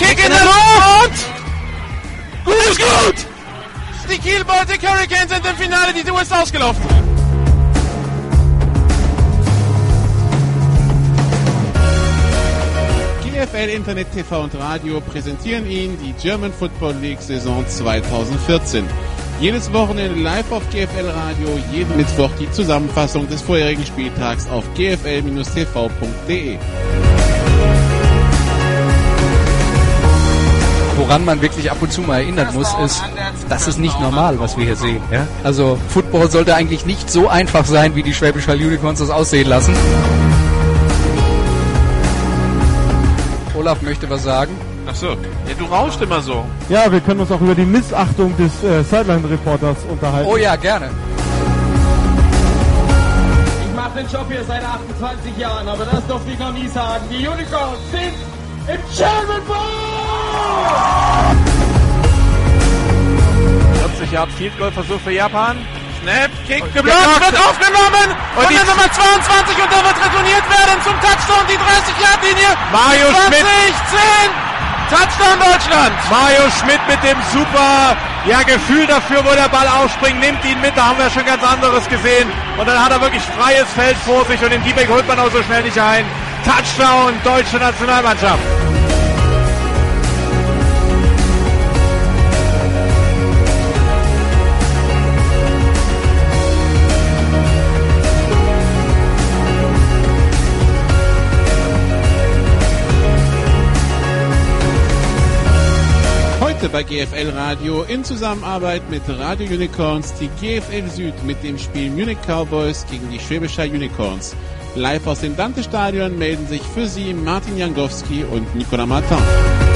Kick in der Luft! Gut, ist gut! Die Kiel Baltic Hurricanes sind im Finale, die Tour ist ausgelaufen. GFL Internet TV und Radio präsentieren Ihnen die German Football League Saison 2014. Jedes Wochenende live auf GFL Radio, jeden Mittwoch die Zusammenfassung des vorherigen Spieltags auf gfl-tv.de. Woran man wirklich ab und zu mal erinnern muss, ist, das ist nicht normal, was wir hier sehen. Ja? Also Football sollte eigentlich nicht so einfach sein, wie die Schwäbisch Hall Unicorns das aussehen lassen. Olaf möchte was sagen. Ach so. Ja, du rauschst immer so. Ja, wir können uns auch über die Missachtung des äh, Sideline-Reporters unterhalten. Oh ja, gerne. Ich mache den Job hier seit 28 Jahren, aber das durfte ich noch nie sagen. Die Unicorns sind im German Bowl! 40 Yard Field Goal Versuch für Japan. Snap, Kick, geblockt, wird aufgenommen und, die- der Nummer 22 und der wird retourniert werden zum Touchdown, die 30 Yard Linie. Mario 20, Schmidt. 10, Touchdown Deutschland. Mario Schmidt mit dem super ja, Gefühl dafür, wo der Ball aufspringt, nimmt ihn mit, da haben wir schon ganz anderes gesehen. Und dann hat er wirklich freies Feld vor sich und den D-Back holt man auch so schnell nicht ein. Touchdown, deutsche Nationalmannschaft. Heute bei GFL Radio in Zusammenarbeit mit Radio Unicorns die GFL Süd mit dem Spiel Munich Cowboys gegen die Schwäbischer Unicorns. Live aus dem Dante-Stadion melden sich für Sie Martin Jangowski und Nicolas Martin.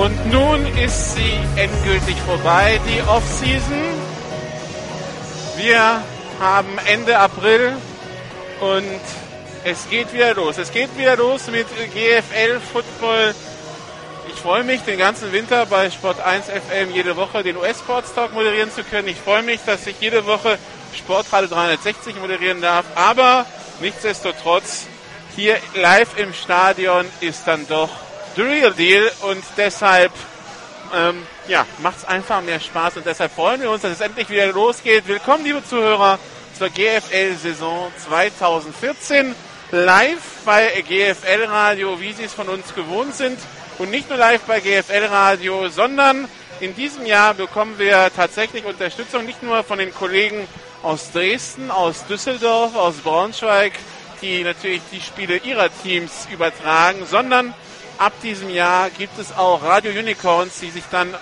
Und nun ist sie endgültig vorbei, die Offseason. Wir haben Ende April und es geht wieder los. Es geht wieder los mit GFL Football. Ich freue mich, den ganzen Winter bei Sport 1 FM jede Woche den US-Sports Talk moderieren zu können. Ich freue mich, dass ich jede Woche Sportradio 360 moderieren darf. Aber nichtsdestotrotz, hier live im Stadion ist dann doch the real deal und deshalb ähm, ja, macht es einfach mehr Spaß und deshalb freuen wir uns, dass es endlich wieder losgeht. Willkommen, liebe Zuhörer, zur GFL-Saison 2014 live bei GFL Radio, wie Sie es von uns gewohnt sind. Und nicht nur live bei GFL Radio, sondern in diesem Jahr bekommen wir tatsächlich Unterstützung nicht nur von den Kollegen aus Dresden, aus Düsseldorf, aus Braunschweig, die natürlich die Spiele ihrer Teams übertragen, sondern ab diesem Jahr gibt es auch Radio Unicorns, die sich dann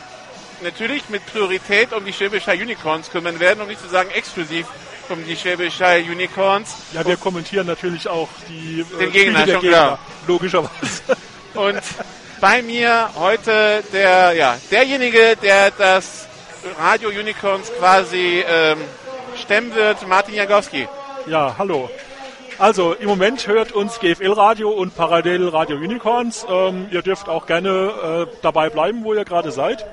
natürlich mit Priorität um die Schwäbischer Unicorns kümmern werden, um nicht zu sagen exklusiv um die Schwäbischer Unicorns. Ja, wir kommentieren natürlich auch die äh, Den Gegner, Gegner, klar. logischerweise. Und bei mir heute der, ja, derjenige, der das Radio Unicorns quasi ähm, stemmen wird, Martin Jagowski. Ja, hallo. Also im Moment hört uns GFL Radio und parallel Radio Unicorns. Ähm, ihr dürft auch gerne äh, dabei bleiben, wo ihr gerade seid.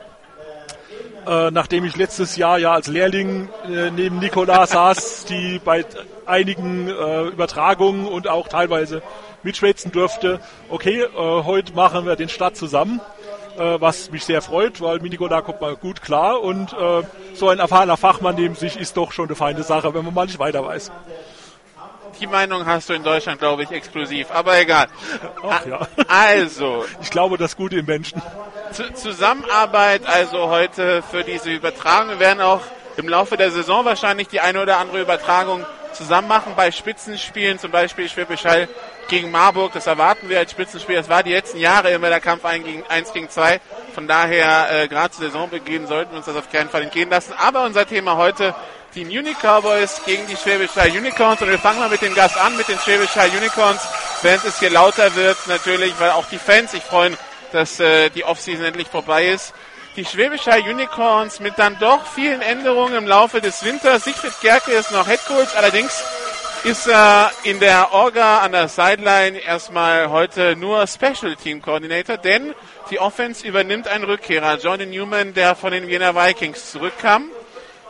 Äh, nachdem ich letztes Jahr ja als Lehrling äh, neben Nicolas saß, die bei einigen äh, Übertragungen und auch teilweise mitschwätzen durfte. Okay, äh, heute machen wir den Start zusammen, äh, was mich sehr freut, weil mit Nicolas kommt man gut klar und äh, so ein erfahrener Fachmann neben sich ist doch schon eine feine Sache, wenn man mal nicht weiter weiß. Die Meinung hast du in Deutschland, glaube ich, exklusiv, aber egal. Ach ja. Also, Ich glaube, das Gute im Menschen. Zu- Zusammenarbeit also heute für diese Übertragung. Wir werden auch im Laufe der Saison wahrscheinlich die eine oder andere Übertragung zusammen machen bei Spitzenspielen, zum Beispiel Schwäbisch Hall gegen Marburg. Das erwarten wir als Spitzenspiel. Das war die letzten Jahre immer der Kampf 1 gegen 1 gegen 2. Von daher, äh, gerade zu Saisonbeginn sollten wir uns das auf keinen Fall entgehen lassen. Aber unser Thema heute, die Munich Cowboys gegen die Schwäbisch Hall Unicorns. Und wir fangen mal mit dem Gast an, mit den Schwäbisch Hall Unicorns. Während es hier lauter wird, natürlich, weil auch die Fans sich freuen, dass äh, die Offseason endlich vorbei ist. Die Schwäbischer Unicorns mit dann doch vielen Änderungen im Laufe des Winters. Siegfried Gerke ist noch Headcoach, allerdings ist er in der Orga an der Sideline erstmal heute nur Special Team Coordinator, denn die Offense übernimmt einen Rückkehrer, Jordan Newman, der von den Wiener Vikings zurückkam.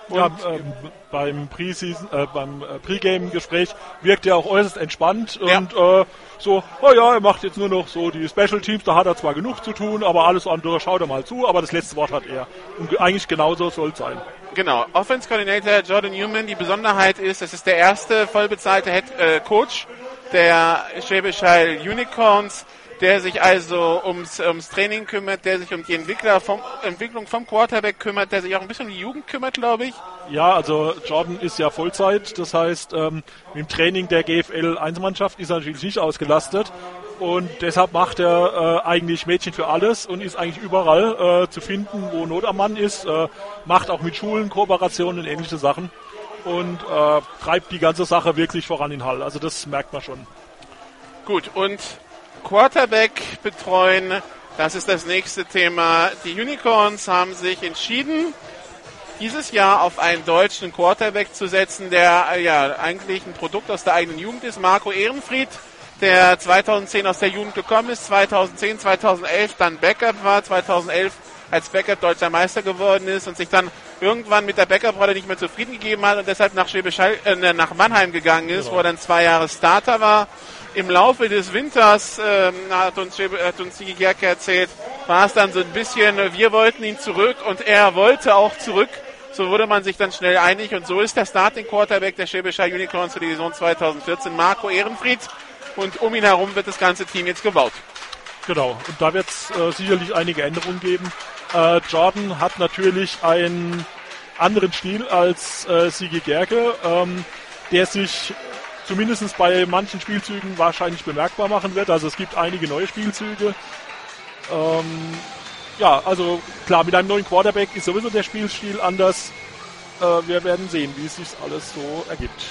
Ja, ähm, beim Pre-Season, äh, beim äh, Pre-Game-Gespräch wirkt er auch äußerst entspannt Ja. und äh, so, oh ja, er macht jetzt nur noch so die Special Teams, da hat er zwar genug zu tun, aber alles andere schaut er mal zu, aber das letzte Wort hat er. Und ge- eigentlich genauso soll es sein. Genau, Offense Coordinator Jordan Newman. Die Besonderheit ist, es ist der erste vollbezahlte Head äh, Coach der Schwäbisch Hall Unicorns, der sich also ums, ums Training kümmert, der sich um die Entwickler vom, Entwicklung vom Quarterback kümmert, der sich auch ein bisschen um die Jugend kümmert, glaube ich. Ja, also Jordan ist ja Vollzeit, das heißt, ähm, im Training der GFL 1-Mannschaft ist er natürlich nicht ausgelastet und deshalb macht er äh, eigentlich Mädchen für alles und ist eigentlich überall äh, zu finden, wo Not am Mann ist, äh, macht auch mit Schulen Kooperationen und ähnliche Sachen und äh, treibt die ganze Sache wirklich voran in Hall. Also das merkt man schon. Gut, und Quarterback betreuen, das ist das nächste Thema. Die Unicorns haben sich entschieden, dieses Jahr auf einen deutschen Quarterback zu setzen, der äh, ja eigentlich ein Produkt aus der eigenen Jugend ist. Marco Ehrenfried, der 2010 aus der Jugend gekommen ist, 2010, 2011 dann Backup war, 2011 als Backup deutscher Meister geworden ist und sich dann irgendwann mit der Backup-Rolle nicht mehr zufrieden gegeben hat und deshalb nach, Schwäbisch Hall, äh, nach Mannheim gegangen ist, wo er dann zwei Jahre Starter war. Im Laufe des Winters, ähm, hat uns, hat uns Sigi Gerke erzählt, war es dann so ein bisschen, wir wollten ihn zurück und er wollte auch zurück. So wurde man sich dann schnell einig und so ist der Starting Quarterback der Schwäbischer Unicorns für die Saison 2014 Marco Ehrenfried und um ihn herum wird das ganze Team jetzt gebaut. Genau, und da wird es äh, sicherlich einige Änderungen geben. Äh, Jordan hat natürlich einen anderen Stil als äh, Sigi Gerke, ähm, der sich zumindest bei manchen Spielzügen wahrscheinlich bemerkbar machen wird. Also es gibt einige neue Spielzüge. Ähm, ja, also klar, mit einem neuen Quarterback ist sowieso der Spielstil anders. Äh, wir werden sehen, wie es sich alles so ergibt.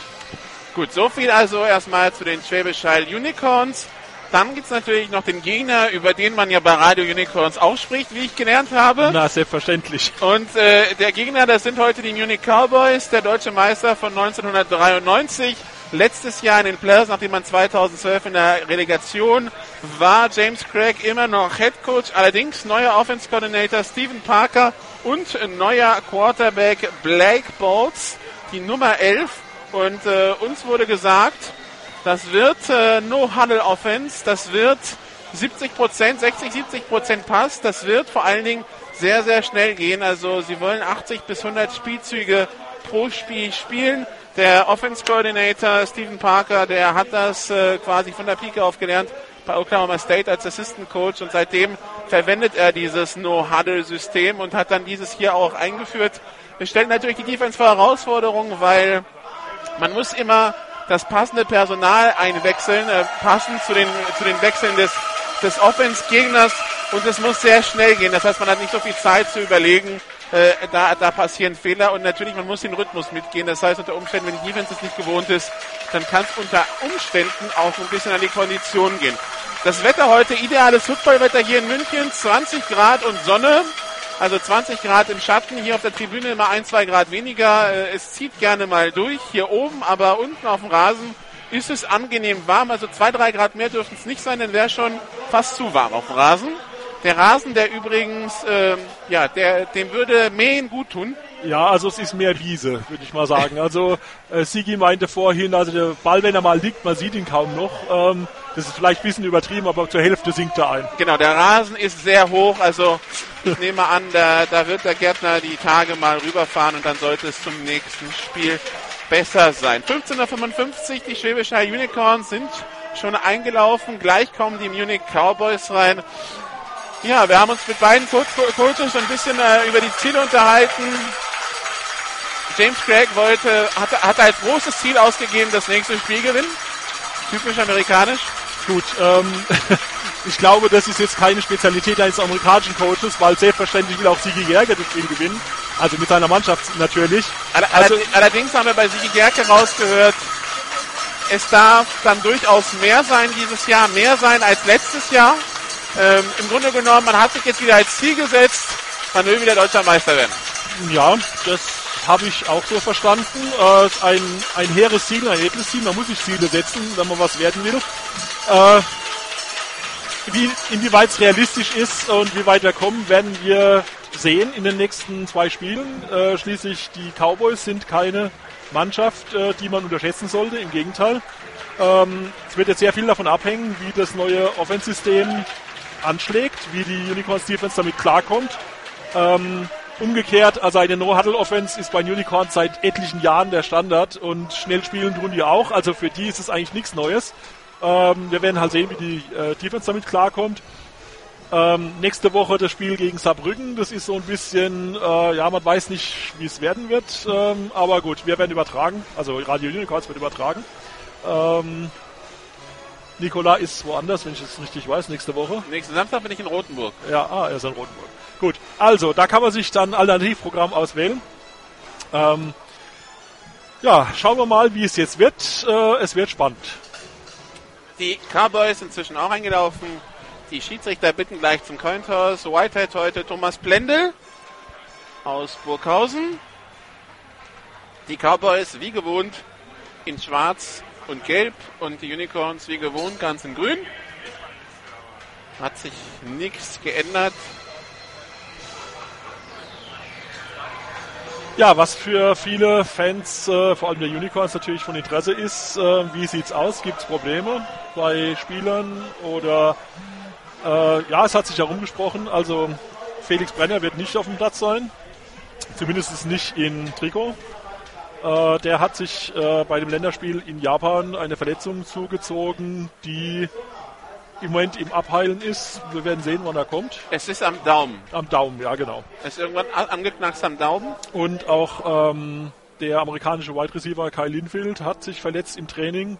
Gut, so viel also erstmal zu den Schwäbisch Hall Unicorns. Dann gibt's natürlich noch den Gegner, über den man ja bei Radio Unicorns auch spricht, wie ich gelernt habe. Na, selbstverständlich. Und äh, der Gegner, das sind heute die Munich Cowboys, der deutsche Meister von 1993. Letztes Jahr in den Playoffs, nachdem man 2012 in der Relegation war, James Craig immer noch Head Coach, allerdings neuer Offense Coordinator Stephen Parker und neuer Quarterback Blake Bolts, die Nummer 11. Und äh, uns wurde gesagt, das wird äh, No-Huddle-Offense, das wird 70 Prozent, 60, 70 Prozent Pass, das wird vor allen Dingen sehr, sehr schnell gehen. Also sie wollen 80 bis 100 Spielzüge pro Spiel spielen. Der Offense Coordinator Stephen Parker, der hat das äh, quasi von der Pike auf gelernt bei Oklahoma State als Assistant Coach und seitdem verwendet er dieses No-Huddle-System und hat dann dieses hier auch eingeführt. Es stellt natürlich die Defense vor Herausforderungen, weil man muss immer das passende Personal einwechseln, äh, passend zu den, zu den Wechseln des, des Offense-Gegners und es muss sehr schnell gehen. Das heißt, man hat nicht so viel Zeit zu überlegen, äh, da, da passieren Fehler und natürlich, man muss den Rhythmus mitgehen. Das heißt, unter Umständen, wenn die Defense es nicht gewohnt ist, dann kann es unter Umständen auch ein bisschen an die Kondition gehen. Das Wetter heute, ideales Footballwetter hier in München, 20 Grad und Sonne. Also 20 Grad im Schatten, hier auf der Tribüne immer ein, zwei Grad weniger. Äh, Es zieht gerne mal durch hier oben, aber unten auf dem Rasen ist es angenehm warm. Also zwei, drei Grad mehr dürften es nicht sein, dann wäre schon fast zu warm auf dem Rasen. Der Rasen, der übrigens, ähm, ja, der, dem würde Mähen gut tun. Ja, also es ist mehr Wiese, würde ich mal sagen. Also äh, Sigi meinte vorhin, also der Ball, wenn er mal liegt, man sieht ihn kaum noch. Ähm, das ist vielleicht ein bisschen übertrieben, aber zur Hälfte sinkt er ein. Genau, der Rasen ist sehr hoch, also ich nehme an, da, da wird der Gärtner die Tage mal rüberfahren und dann sollte es zum nächsten Spiel besser sein. 15.55 die Schwäbische Unicorns sind schon eingelaufen, gleich kommen die Munich Cowboys rein. Ja, wir haben uns mit beiden Co Co Coaches so ein bisschen äh, über die Ziele unterhalten. James Craig wollte, hat, hat als großes Ziel ausgegeben, das nächste Spiel gewinnen. Typisch amerikanisch. Gut, ähm, ich glaube, das ist jetzt keine Spezialität eines amerikanischen Coaches, weil selbstverständlich will auch Sigi Gerge das Spiel gewinnen. Also mit seiner Mannschaft natürlich. All- Also- allerdings- Allerdings haben wir bei Sigi Gerke rausgehört, es darf dann durchaus mehr sein dieses Jahr, mehr sein als letztes Jahr. Ähm, Im Grunde genommen, man hat sich jetzt wieder als Ziel gesetzt, man will wieder deutscher Meister werden. Ja, das habe ich auch so verstanden. Äh, ein, ein hehres Ziel, ein edles Ziel. Man muss sich Ziele setzen, wenn man was werden will. Äh, wie, inwieweit es realistisch ist und wie weit wir kommen, werden wir sehen in den nächsten zwei Spielen. Äh, schließlich die Cowboys sind keine Mannschaft, äh, die man unterschätzen sollte. Im Gegenteil. Ähm, es wird jetzt sehr viel davon abhängen, wie das neue Offensystem anschlägt, wie die Unicorns Defense damit klarkommt. Ähm, umgekehrt, also eine No-Huddle-Offense ist bei Unicorns seit etlichen Jahren der Standard und schnell spielen tun die auch. Also für die ist es eigentlich nichts Neues. Ähm, wir werden halt sehen, wie die äh, Defense damit klarkommt. Ähm, nächste Woche das Spiel gegen Saarbrücken. Das ist so ein bisschen, äh, ja, man weiß nicht, wie es werden wird. Ähm, aber gut, wir werden übertragen. Also Radio Unicorns wird übertragen. Ähm, Nikola ist woanders, wenn ich es richtig weiß, nächste Woche. Nächsten Samstag bin ich in Rothenburg. Ja, ah, er ist in Rothenburg. Gut, also da kann man sich dann ein Alternativprogramm auswählen. Ähm, ja, schauen wir mal, wie es jetzt wird. Äh, es wird spannend. Die Cowboys inzwischen auch eingelaufen. Die Schiedsrichter bitten gleich zum Cointoss. Whitehead heute Thomas Blendel aus Burghausen. Die Cowboys wie gewohnt in schwarz und gelb und die Unicorns wie gewohnt ganz in grün. Hat sich nichts geändert. Ja, was für viele Fans, äh, vor allem der Unicorns natürlich von Interesse ist, äh, wie sieht's aus? Gibt's Probleme bei Spielern oder äh, ja, es hat sich herumgesprochen, also Felix Brenner wird nicht auf dem Platz sein, zumindest nicht in Trikot. Äh, der hat sich äh, bei dem Länderspiel in Japan eine Verletzung zugezogen, die im Moment im Abheilen ist. Wir werden sehen, wann er kommt. Es ist am Daumen. Am Daumen, ja genau. Es ist irgendwann angeknackst am Daumen. Und auch ähm, der amerikanische Wide Receiver Kyle Linfield hat sich verletzt im Training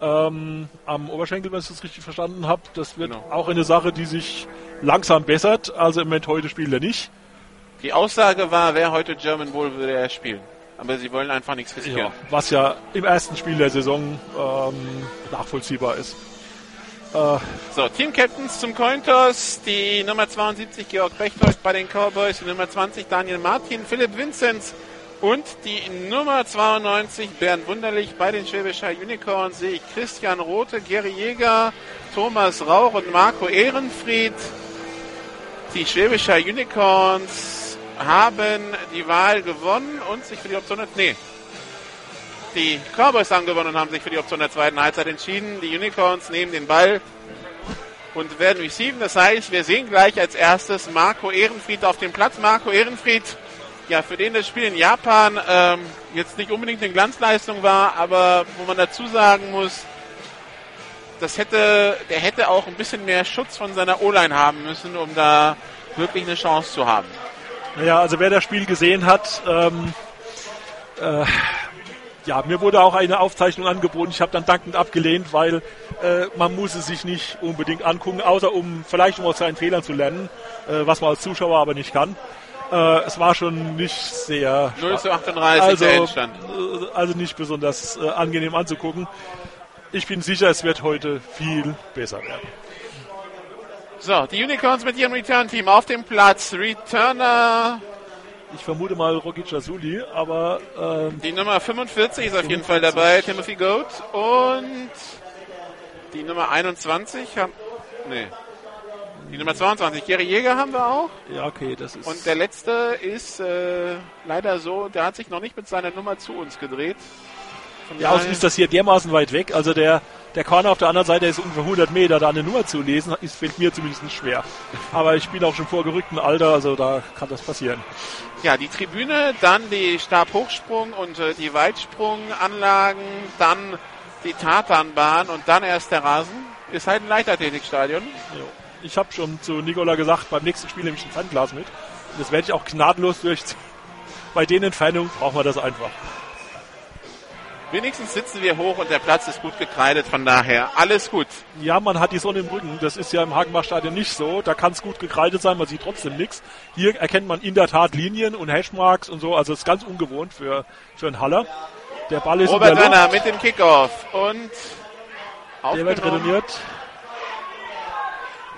ähm, am Oberschenkel, wenn ich das richtig verstanden habe. Das wird Genau. auch eine Sache, die sich langsam bessert. Also im Moment heute spielt er nicht. Die Aussage war, wer heute German Bowl würde er spielen. Aber sie wollen einfach nichts riskieren. Ja, was ja im ersten Spiel der Saison ähm, nachvollziehbar ist. Äh, So, Team Captains zum Cointoss. Die Nummer 72 Georg Bechtold bei den Cowboys, die Nummer 20 Daniel Martin, Philipp Vinzenz und die Nummer 92 Bernd Wunderlich bei den Schwäbischer Unicorns sehe ich Christian Rote, Gary Jäger, Thomas Rauch und Marco Ehrenfried. Die Schwäbischer Unicorns haben die Wahl gewonnen und sich für die Option, nee, die Cowboys haben gewonnen und haben sich für die Option der zweiten Halbzeit entschieden. Die Unicorns nehmen den Ball und werden receiven. Das heißt, wir sehen gleich als erstes Marco Ehrenfried auf dem Platz. Marco Ehrenfried, ja, für den das Spiel in Japan ähm, jetzt nicht unbedingt eine Glanzleistung war, aber wo man dazu sagen muss, das hätte, der hätte auch ein bisschen mehr Schutz von seiner O-Line haben müssen, um da wirklich eine Chance zu haben. Naja, also wer das Spiel gesehen hat, ähm, äh, ja, mir wurde auch eine Aufzeichnung angeboten. Ich habe dann dankend abgelehnt, weil äh, man muss es sich nicht unbedingt angucken, außer um vielleicht um aus seinen Fehlern zu lernen, äh, was man als Zuschauer aber nicht kann. Äh, es war schon nicht sehr 0 zu 38 also, der Endstand. äh, also nicht besonders äh, angenehm anzugucken. Ich bin sicher, es wird heute viel besser werden. So, die Unicorns mit ihrem Return-Team auf dem Platz. Returner, Ich vermute mal Rocky Jasuli, aber ähm, die Nummer 45 ist auf jeden Fall dabei, Timothy Goat. Und die Nummer 21 haben, nee, die Nummer 22, Gary Jäger haben wir auch. ja, okay, das ist. Und der letzte ist äh, leider so, der hat sich noch nicht mit seiner Nummer zu uns gedreht. Von Ja, außerdem daher- ist das hier dermaßen weit weg. Also der, der Corner auf der anderen Seite ist ungefähr 100 Meter. Da eine Nummer zu lesen, ist, fällt mir zumindest schwer. Aber ich bin auch schon vor gerücktem Alter, also da kann das passieren. Ja, die Tribüne, dann die Stabhochsprung und äh, die Weitsprunganlagen, dann die Tatanbahn und dann erst der Rasen. Ist halt ein Leichtathletikstadion. Jo. Ich habe schon zu Nicola gesagt, beim nächsten Spiel nehme ich ein Fernglas mit. Und das werde ich auch gnadenlos durchziehen. Bei den Entfernungen brauchen wir das einfach. Wenigstens sitzen wir hoch und der Platz ist gut gekreidet, von daher alles gut. Ja, man hat die Sonne im Rücken. Das ist ja im Hagenbach-Stadion nicht so. Da kann es gut gekreidet sein, man sieht trotzdem nichts. Hier erkennt man in der Tat Linien und Hashmarks und so. Also es ist ganz ungewohnt für, für einen Haller. Der Ball ist Robert in der Werner mit dem Kickoff und Der wird retourniert.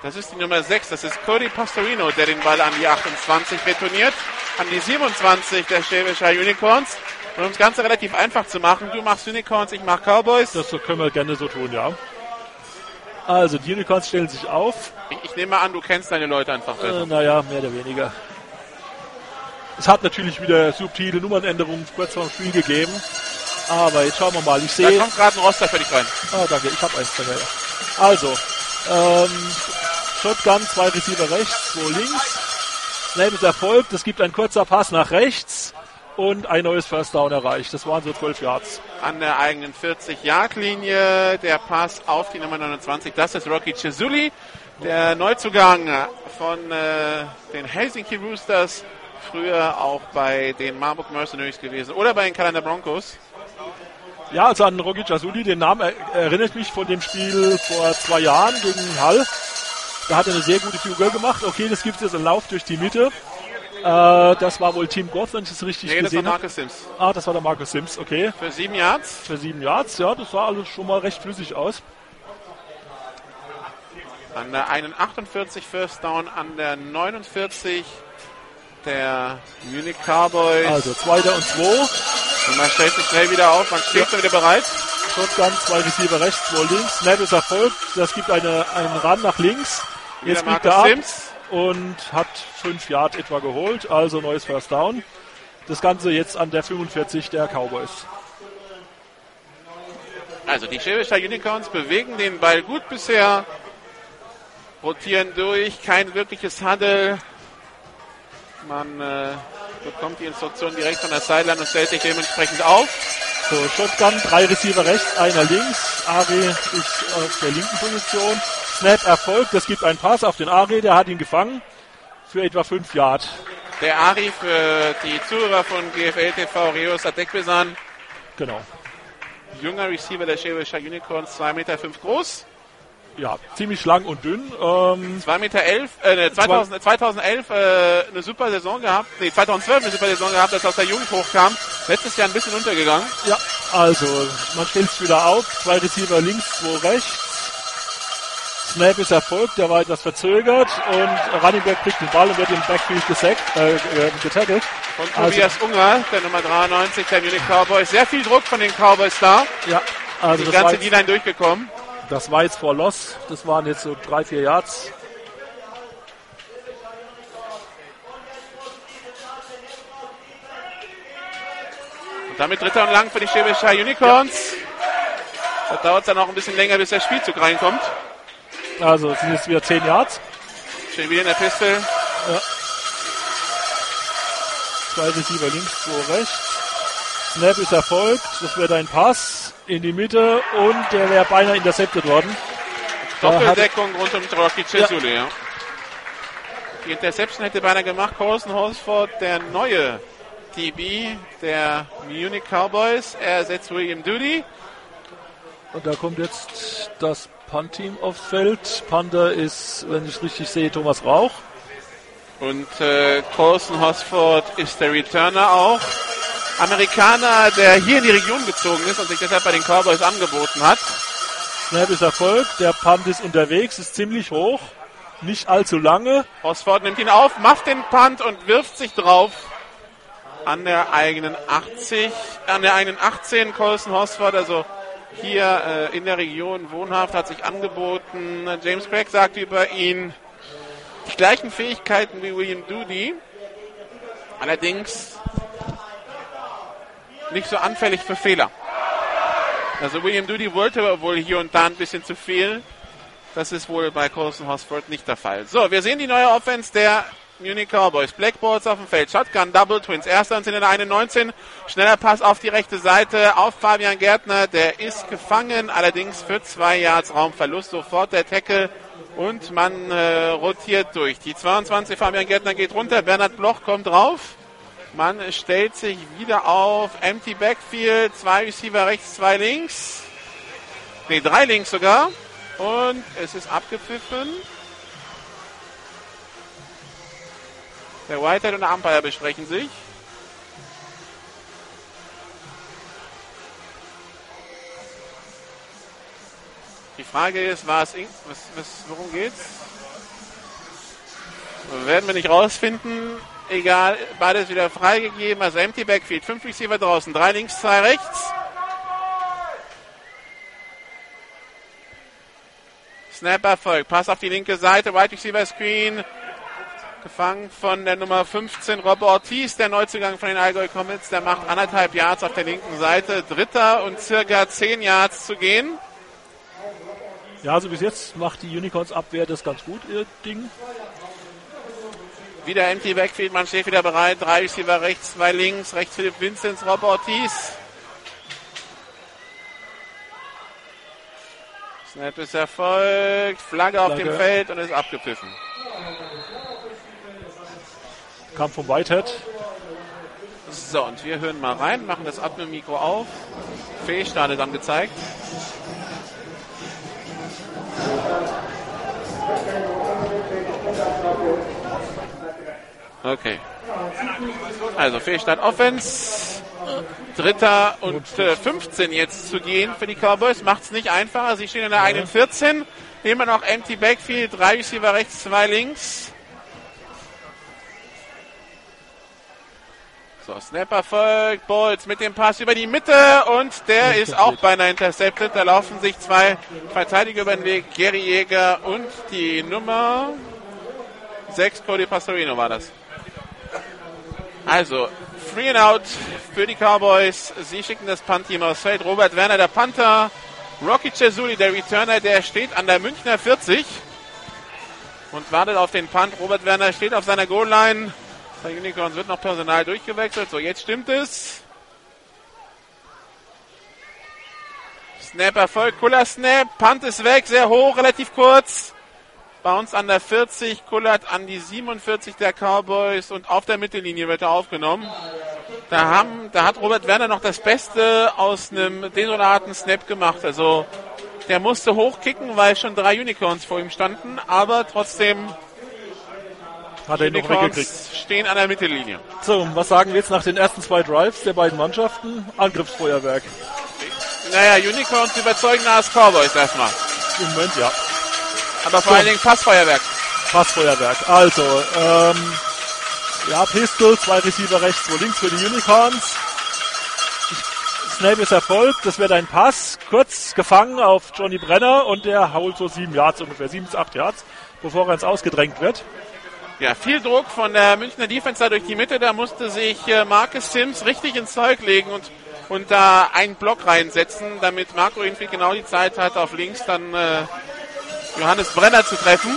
Das ist die Nummer 6. Das ist Cody Pastorino, der den Ball an die 28 retourniert. An die 27 der Schwäbischer Unicorns. Und um das Ganze relativ einfach zu machen, du machst Unicorns, ich mach Cowboys. Das können wir gerne so tun, ja. Also, die Unicorns stellen sich auf. Ich, ich nehme an, du kennst deine Leute einfach besser. Äh, naja, mehr oder weniger. Es hat natürlich wieder subtile Nummernänderungen kurz vor dem Spiel gegeben. Aber jetzt schauen wir mal. Ich Da sehe. kommt gerade ein Roster für dich rein. Ah, danke, ich habe eins dabei. Also, ähm, Shotgun, zwei Receiver rechts, zwei links. Snap ist erfolgt. Es gibt ein kurzer Pass nach rechts und ein neues First Down erreicht. Das waren so 12 Yards. An der eigenen 40-Yard-Linie. Der Pass auf die Nummer 29. Das ist Rocky Cesuli, der Neuzugang von äh, den Helsinki Roosters. Früher auch bei den Marburg Mercenaries gewesen oder bei den Kalender Broncos. Ja, also an Rogic Asuli, den Namen er erinnert mich von dem Spiel vor zwei Jahren gegen Hall. Da hat er eine sehr gute Figur gemacht. Okay, das gibt jetzt einen Lauf durch die Mitte. Äh, das war wohl Team Goth, wenn ich das richtig Nee, das war gesehen habe. Marcus Sims. Ah, das war der Marcus Sims, okay. Für sieben Yards. Für sieben Yards, ja, das sah alles schon mal recht flüssig aus. An der 41 First Down, an der 49 der Munich Cowboys. Also zweiter und zwei. Und man stellt sich schnell wieder auf, man steht schon wieder bereit. Shotgun, zwei Receiver rechts, zwei links. Snap ist erfolgt. Das gibt eine, einen Run nach links. Jetzt Wieder biegt er Marcus ab Sims. Und hat fünf Yard etwa geholt. Also neues First Down. Das Ganze jetzt an der 45 der Cowboys. Also die Schwäbischer Unicorns bewegen den Ball gut bisher, rotieren durch, kein wirkliches Huddle. Man äh, bekommt die Instruktion direkt von der Sideline und stellt sich dementsprechend auf. So, Shotgun, drei Receiver rechts, einer links. Ari ist auf der linken Position. Snap erfolgt. Das gibt einen Pass auf den Ari, der hat ihn gefangen. Für etwa fünf Yard. Der Ari für die Zuhörer von GFL TV, Reus Adekbesan, Genau. junger Receiver der Schwäbischer Unicorns, 2,5 Meter fünf groß, Ja, ziemlich lang und dünn. Ähm, 2,11 Meter, elf, äh, ne, 2000, 2011 äh, eine super Saison gehabt, nee, 2012 eine super Saison gehabt, als er aus der Jugend hochkam. Letztes Jahr ein bisschen untergegangen. ja, also, man stellt es wieder auf. Zwei Receiver links, zwei rechts. Snap ist erfolgt, der war etwas verzögert und Runningback kriegt den Ball und wird im Backfield gesackt, äh, äh, getackelt. Von Also- Tobias Unger, der Nummer 93 der Munich Cowboys. Sehr viel Druck von den Cowboys da. Ja, also Die das war, ganze jetzt, D-Line durchgekommen. das war jetzt vor Loss. Das waren jetzt so drei, vier Yards. Und damit dritter und lang für die Schwäbischer Unicorns. Da dauert es dann auch ein bisschen länger, bis der Spielzug reinkommt. Also es sind jetzt wieder 10 Yards. Stehen wieder in der Pistol. Zwei Receiver links, zwei rechts. Snap ist erfolgt. Das wird ein Pass in die Mitte und der wäre beinahe intercepted worden. Da hat- Doppeldeckung rund um Rocky Cesule, ja. Die Interception hätte beinahe gemacht. Colson Horsford, der neue DB der Munich Cowboys. Er ersetzt William Duty. Und da kommt jetzt das Punt-Team aufs Feld. Panther ist, wenn ich es richtig sehe, Thomas Rauch. Und äh, Colson Hosford ist der Returner auch. Amerikaner, der hier in die Region gezogen ist und sich deshalb bei den Cowboys angeboten hat. Snap ist erfolgt. Der Punt ist unterwegs, ist ziemlich hoch. Nicht allzu lange. Hosford nimmt ihn auf, macht den Punt und wirft sich drauf. An der eigenen 80, an der eigenen 18 Colson Hosford, also hier äh, in der Region wohnhaft, hat sich angeboten. James Craig sagt über ihn die gleichen Fähigkeiten wie William Doody. Allerdings nicht so anfällig für Fehler. Also William Doody wollte wohl hier und da ein bisschen zu viel. Das ist wohl bei Colson Hosford nicht der Fall. So, wir sehen die neue Offense der Munich Cowboys. Blackboards auf dem Feld. Shotgun, Double Twins. Erster und sind in der 19. Schneller Pass auf die rechte Seite auf Fabian Gärtner. Der ist gefangen, allerdings für zwei Yards Raumverlust. Sofort der Tackle und man äh, rotiert durch. Die 22 Fabian Gärtner geht runter. Bernhard Bloch kommt drauf. Man stellt sich wieder auf Empty Backfield. Zwei Receiver rechts, zwei links. Ne, drei links sogar. Und es ist abgepfiffen. Der Whitehead und der Umpire besprechen sich. Die Frage ist, war es, in- was, was, worum geht's? Werden wir nicht rausfinden. Egal, beides wieder freigegeben. Also Empty Backfield, fünf Receiver draußen, drei links, zwei rechts. Snap Erfolg, Pass auf die linke Seite, Wide Receiver Screen. Gefangen von der Nummer 15, Rob Ortiz, der Neuzugang von den Allgäu Comets. Der macht anderthalb Yards auf der linken Seite. Dritter und circa zehn Yards zu gehen. Ja, also bis jetzt macht die Unicorns Abwehr das ganz gut, ihr Ding. Wieder empty Backfield, man steht wieder bereit. Drei Receiver rechts, zwei links. Rechts Philipp Vinzenz, Rob Ortiz. Snap ist erfolgt. Flagge auf Flagge. dem Feld und ist abgepfiffen. Kam vom Whitehead. So, und wir hören mal rein, machen das Atmen-Mikro auf. Fehlstart ist angezeigt. Okay. Also Fehlstart Offense. Dritter und äh, 15 jetzt zu gehen für die Cowboys. Macht's nicht einfacher. Sie stehen in der eigenen 14. Immer noch empty Backfield. Drei Receiver rechts, zwei links. So, Snapper folgt, Bolz mit dem Pass über die Mitte und der ist auch beinahe intercepted. Da laufen sich zwei Verteidiger über den Weg, Gary Jäger und die Nummer 6, Cody Pastorino war das. Also, Free and Out für die Cowboys. Sie schicken das Punt-Team aufs Feld. Robert Werner, der Panther. Rocky Cesuli, der Returner, der steht an der Münchner 40 und wartet auf den Punt. Robert Werner steht auf seiner Goal-Line. Bei Unicorns wird noch Personal durchgewechselt. So, jetzt stimmt es. Snap Erfolg, cooler Snap. Punt ist weg, sehr hoch, relativ kurz. Uns an der 40, kullert an die 47 der Cowboys und auf der Mittellinie wird er aufgenommen. Da, haben, da hat Robert Werner noch das Beste aus einem desolaten Snap gemacht. Also der musste hochkicken, weil schon drei Unicorns vor ihm standen, aber trotzdem Hat er ihn noch weggekriegt. Unicorns stehen an der Mittellinie. So, was sagen wir jetzt nach den ersten zwei Drives der beiden Mannschaften? Angriffsfeuerwerk. Naja, Unicorns überzeugender als Cowboys erstmal. Im Moment, ja. Aber vor allen Dingen Passfeuerwerk. Passfeuerwerk. Also, ähm, ja, Pistol, zwei Receiver rechts, zwei links für die Unicorns. Snap ist erfolgt, das wird ein Pass, kurz gefangen auf Johnny Brenner und der haut so sieben Yards ungefähr, sieben bis acht Yards, bevor er ins Ausgedrängt wird. Ja, viel Druck von der Münchner Defense da durch die Mitte. Da musste sich äh, Marcus Sims richtig ins Zeug legen und, und da einen Block reinsetzen, damit Marco irgendwie genau die Zeit hat, auf links dann äh, Johannes Brenner zu treffen.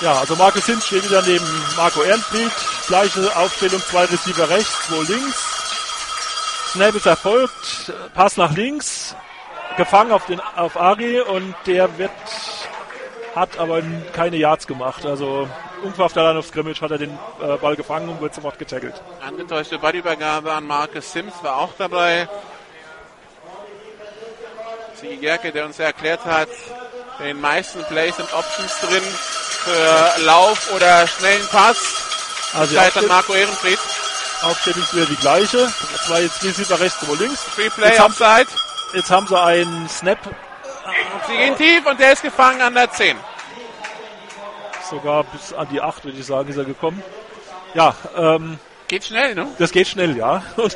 Ja, also Marcus Sims steht wieder neben Marco Ehrenfried. Gleiche Aufstellung, zwei Receiver rechts, zwei links. Snap ist erfolgt, Pass nach links, gefangen auf den auf Ari und der wird hat aber keine Yards gemacht. Also ungefähr auf der Line of Scrimmage hat er den äh, Ball gefangen und wird sofort getackelt. Angetäuschte Ballübergabe an Marcus Sims war auch dabei. Sigi Gerke, der uns erklärt hat, in den meisten Plays sind Options drin für Lauf oder schnellen Pass. Also Zeit an Marco Ehrenfried. Aufstellung ist wieder die gleiche. Zwei jetzt Receiver rechts, zwei links. Free Play, Jetzt haben- Offside. Jetzt haben sie einen Snap, Sie gehen tief und der ist gefangen an der 10. sogar bis an die 8, würde ich sagen, ist er gekommen. Ja, ähm, Geht schnell, ne? Das geht schnell, ja.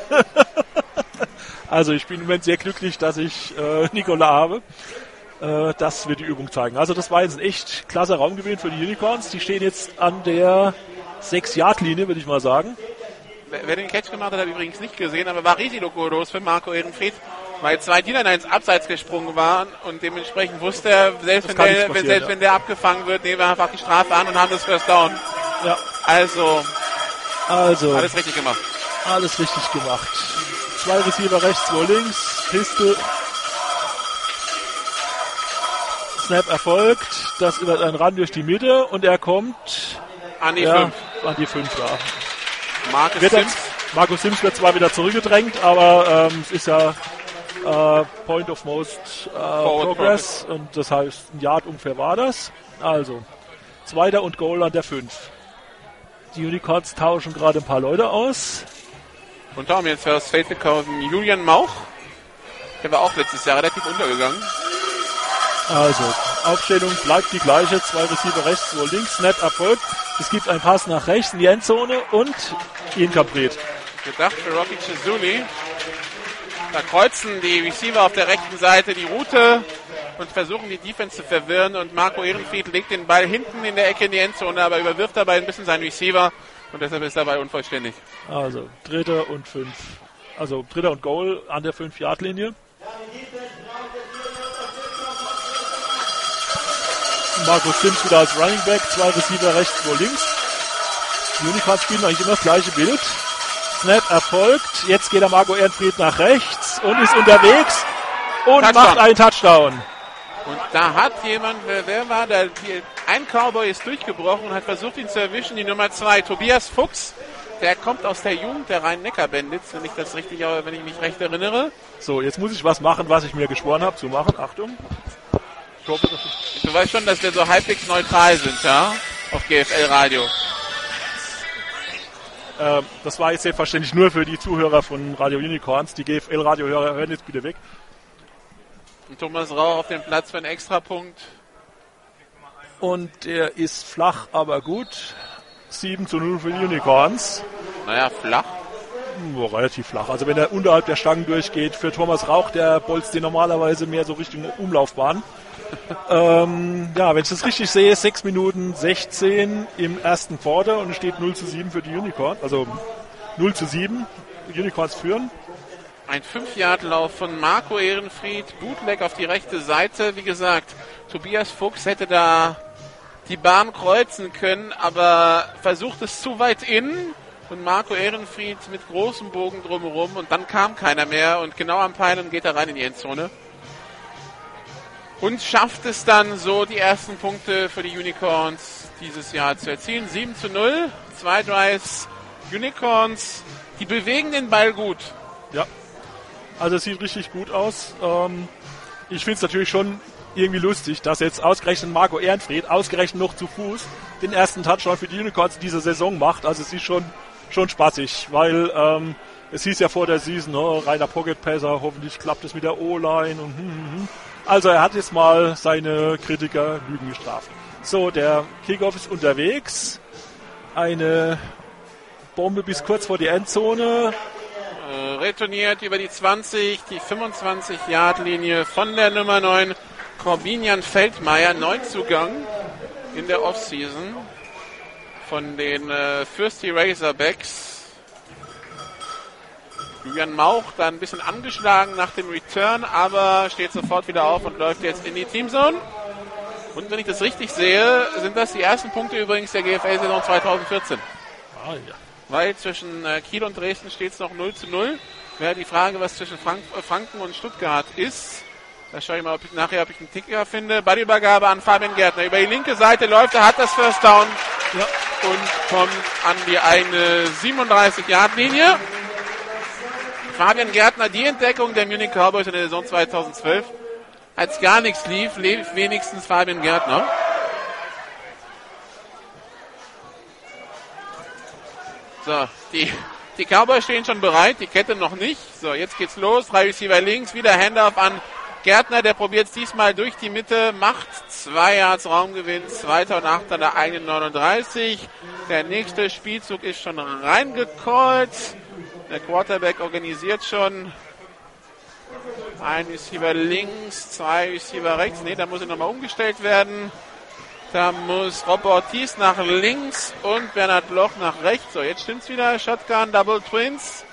Also ich bin im Moment sehr glücklich, dass ich äh, Nikola habe. Äh, das wird die Übung zeigen. Also das war jetzt ein echt klasse Raumgewinn für die Unicorns. Die stehen jetzt an der 6-Yard-Linie, würde ich mal sagen. Wer, den Catch gemacht hat, hat übrigens nicht gesehen, aber war risikolos für Marco Ehrenfried, weil zwei Diener ins Abseits gesprungen waren und dementsprechend wusste er, selbst, wenn der, wenn, selbst ja. wenn der abgefangen wird, nehmen wir einfach die Strafe an und haben das First Down. Ja, Also, also alles richtig gemacht. alles richtig gemacht. Zwei Receiver rechts, zwei links. Pistol. Snap erfolgt. Das wird ein Run durch die Mitte und er kommt An die ja, 5. an die 5 ja. Er, Sims. Markus Sims wird zwar wieder zurückgedrängt, aber ähm, es ist ja äh, Point of Most äh, Progress und das heißt, ein Yard ungefähr war das. Also, zweiter und Goal an der 5. Die Unicorns tauschen gerade ein paar Leute aus. Und da haben wir jetzt für das gekommen Julian Mauch. Der war auch letztes Jahr relativ untergegangen. Also, Aufstellung bleibt die gleiche. Zwei Receiver rechts, so links, Snap erfolgt. Es gibt einen Pass nach rechts in die Endzone und Inkabriert. Gedacht für Rocky Chizuli. Da kreuzen die Receiver auf der rechten Seite die Route und versuchen die Defense zu verwirren und Marco Ehrenfried legt den Ball hinten in der Ecke in die Endzone, aber überwirft dabei ein bisschen seinen Receiver und deshalb ist dabei unvollständig. Also, dritter und fünf. Also, dritter und Goal an der 5-Yard-Linie. Markus Sims wieder als Running Back, zwei Receiver rechts, zwei links. Die Unicorns spielen eigentlich immer das gleiche Bild. Snap erfolgt. Jetzt geht der Marco Ehrenfried nach rechts und ist unterwegs und Touchdown. macht einen Touchdown. Und da hat jemand, wer, war da? Ein Cowboy ist durchgebrochen und hat versucht, ihn zu erwischen. Die Nummer zwei, Tobias Fuchs. Der kommt aus der Jugend der Rhein-Neckar-Bandits, wenn ich das richtig, wenn ich mich recht erinnere. So, jetzt muss ich was machen, was ich mir geschworen habe zu machen. Achtung. Du weißt schon, dass wir so halbwegs neutral sind, ja? Auf GFL Radio. Ähm, das war jetzt selbstverständlich nur für die Zuhörer von Radio Unicorns. Die GFL-Radiohörer hören jetzt bitte weg. Und Thomas Rauch auf dem Platz für einen Extrapunkt. Und der ist flach, aber gut. 7 zu 0 für die Unicorns. Naja, flach. Hm, relativ flach. Also wenn er unterhalb der Stangen durchgeht, für Thomas Rauch, der bolzt den normalerweise mehr so Richtung Umlaufbahn. Ähm, ja, wenn ich das richtig sehe, 6 Minuten 16 im ersten Quarter und es steht 0 zu 7 für die Unicorns. Also 0 zu 7. Die Unicorns führen. Ein 5-Yard-Lauf von Marco Ehrenfried, Bootleg auf die rechte Seite. Wie gesagt, Tobias Fuchs hätte da die Bahn kreuzen können, aber versucht es zu weit innen. Und Marco Ehrenfried mit großem Bogen drumherum und dann kam keiner mehr und genau am Peilen geht er rein in die Endzone. Und schafft es dann so, die ersten Punkte für die Unicorns dieses Jahr zu erzielen. 7 zu 0, zwei Drives Unicorns, die bewegen den Ball gut. Ja. Also es sieht richtig gut aus. Ähm, ich finde es natürlich schon irgendwie lustig, dass jetzt ausgerechnet Marco Ehrenfried, ausgerechnet noch zu Fuß, den ersten Touchdown für die Unicorns dieser Saison macht. Also es ist schon, schon spaßig, weil ähm, es hieß ja vor der Season, ne, reiner Pocket Passer, hoffentlich klappt es mit der O-Line und hm, hm, hm. Also er hat jetzt mal seine Kritiker Lügen gestraft. So, der Kickoff ist unterwegs. Eine Bombe bis kurz vor die Endzone. Äh, retourniert über die 20, die 25-Yard-Linie von der Nummer 9, Corbinian Feldmeier, Neuzugang in der Offseason von den äh, Fürsti Razorbacks. Julian Mauch dann ein bisschen angeschlagen nach dem Return, aber steht sofort wieder auf und läuft jetzt in die Teamzone. Und wenn ich das richtig sehe, sind das die ersten Punkte übrigens der GFL-Saison 2014. Ah, ja. Weil zwischen äh, Kiel und Dresden steht es noch 0 zu 0. Wäre die Frage, was zwischen Frank äh, Franken und Stuttgart ist. Da schaue ich mal ob ich, nachher, ob ich einen Ticker finde. Ballübergabe an Fabian Gärtner. Über die linke Seite läuft er, hat das First Down Ja. und kommt an die eigene 37-Yard-Linie. Fabian Gärtner, die Entdeckung der Munich Cowboys in der Saison 2012. Als gar nichts lief, lief wenigstens Fabian Gärtner. So, die, die Cowboys stehen schon bereit, die Kette noch nicht. So, jetzt geht's los. Drei Receiver links, wieder Handoff an Gärtner, der probiert es diesmal durch die Mitte, macht zwei Yards Raumgewinn, zweiter und achter der eigenen 39. Der nächste Spielzug ist schon reingecallt. Der Quarterback organisiert schon. Ein Receiver links, zwei Receiver rechts. Ne, da muss er nochmal umgestellt werden. Da muss Rob Ortiz nach links und Bernhard Bloch nach rechts. So, jetzt stimmt's wieder. Shotgun, Double Twins.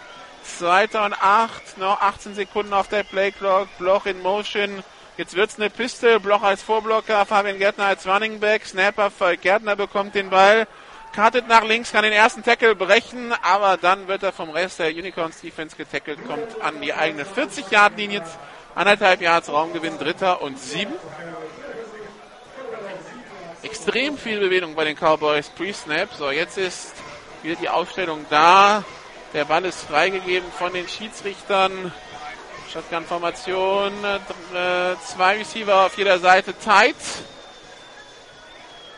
Zweiter und acht. Noch 18 Sekunden auf der Playclock. Bloch in Motion. Jetzt wird's eine Piste. Bloch als Vorblocker. Fabian Gärtner als Running Back. Snapper. Gärtner bekommt den Ball. Kartet nach links, kann den ersten Tackle brechen, aber dann wird er vom Rest der Unicorns Defense getackelt, kommt an die eigene 40-Yard-Linie. Anderthalb Yards Raumgewinn, dritter und sieben. Extrem viel Bewegung bei den Cowboys pre-Snap. So, jetzt ist wieder die Aufstellung da. Der Ball ist freigegeben von den Schiedsrichtern. Shotgun-Formation. Äh, zwei Receiver auf jeder Seite tight.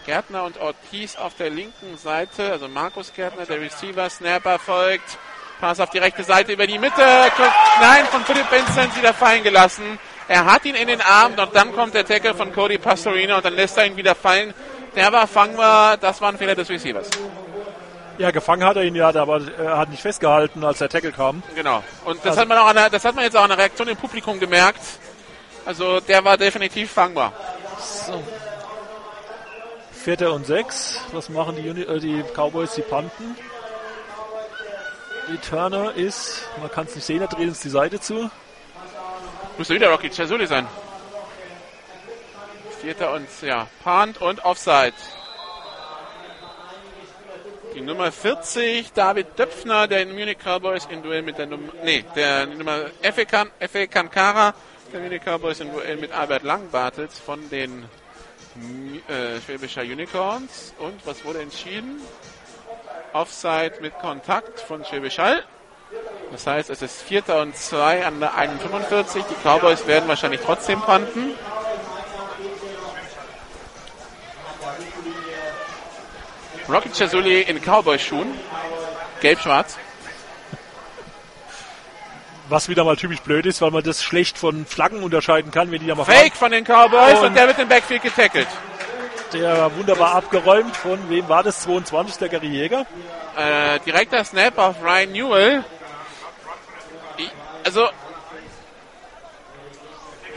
Gärtner und Ortiz auf der linken Seite. Also Markus Gärtner, der Receiver. Snapper folgt. Pass auf die rechte Seite über die Mitte. Nein, von Philipp Benson wieder fallen gelassen. Er hat ihn in den Arm und dann kommt der Tackle von Cody Pastorino und dann lässt er ihn wieder fallen. Der war fangbar, das war ein Fehler des Receivers. Ja, gefangen hat er ihn ja, aber er hat nicht festgehalten, als der Tackle kam. Genau. Und das Also- hat man auch an der, das hat man jetzt auch an der Reaktion im Publikum gemerkt. Also der war definitiv fangbar. Vierter und sechs. Was machen die, Uni äh, die Cowboys? Die Panten. Die Turner ist, man kann es nicht sehen, da drehen uns die Seite zu. Müsste wieder Rocky Chazuli sein. Vierter und ja, Punt und Offside. Die Nummer 40, David Döpfner, der in Munich Cowboys in Duell mit der Nummer, nee, der Nummer Kan- Efe Kankara, der Munich Cowboys in Duell mit Albert Langbartels von den äh, Schwäbischer Unicorns. Und was wurde entschieden? Offside mit Kontakt von Schwäbisch Hall. Das heißt, es ist Vierter und zwei an der 1,45. Die Cowboys werden wahrscheinlich trotzdem panten. Rocky Chazuli in Cowboy-Schuhen. Gelb-schwarz. Was wieder mal typisch blöd ist, weil man das schlecht von Flaggen unterscheiden kann, wenn die da mal Fake von den Cowboys und, Und- der wird im Backfield getackelt. fahren. Der war wunderbar abgeräumt. Von wem war das? 22, der Gary Jäger. Äh, direkter Snap auf Ryan Newell. Ich, also,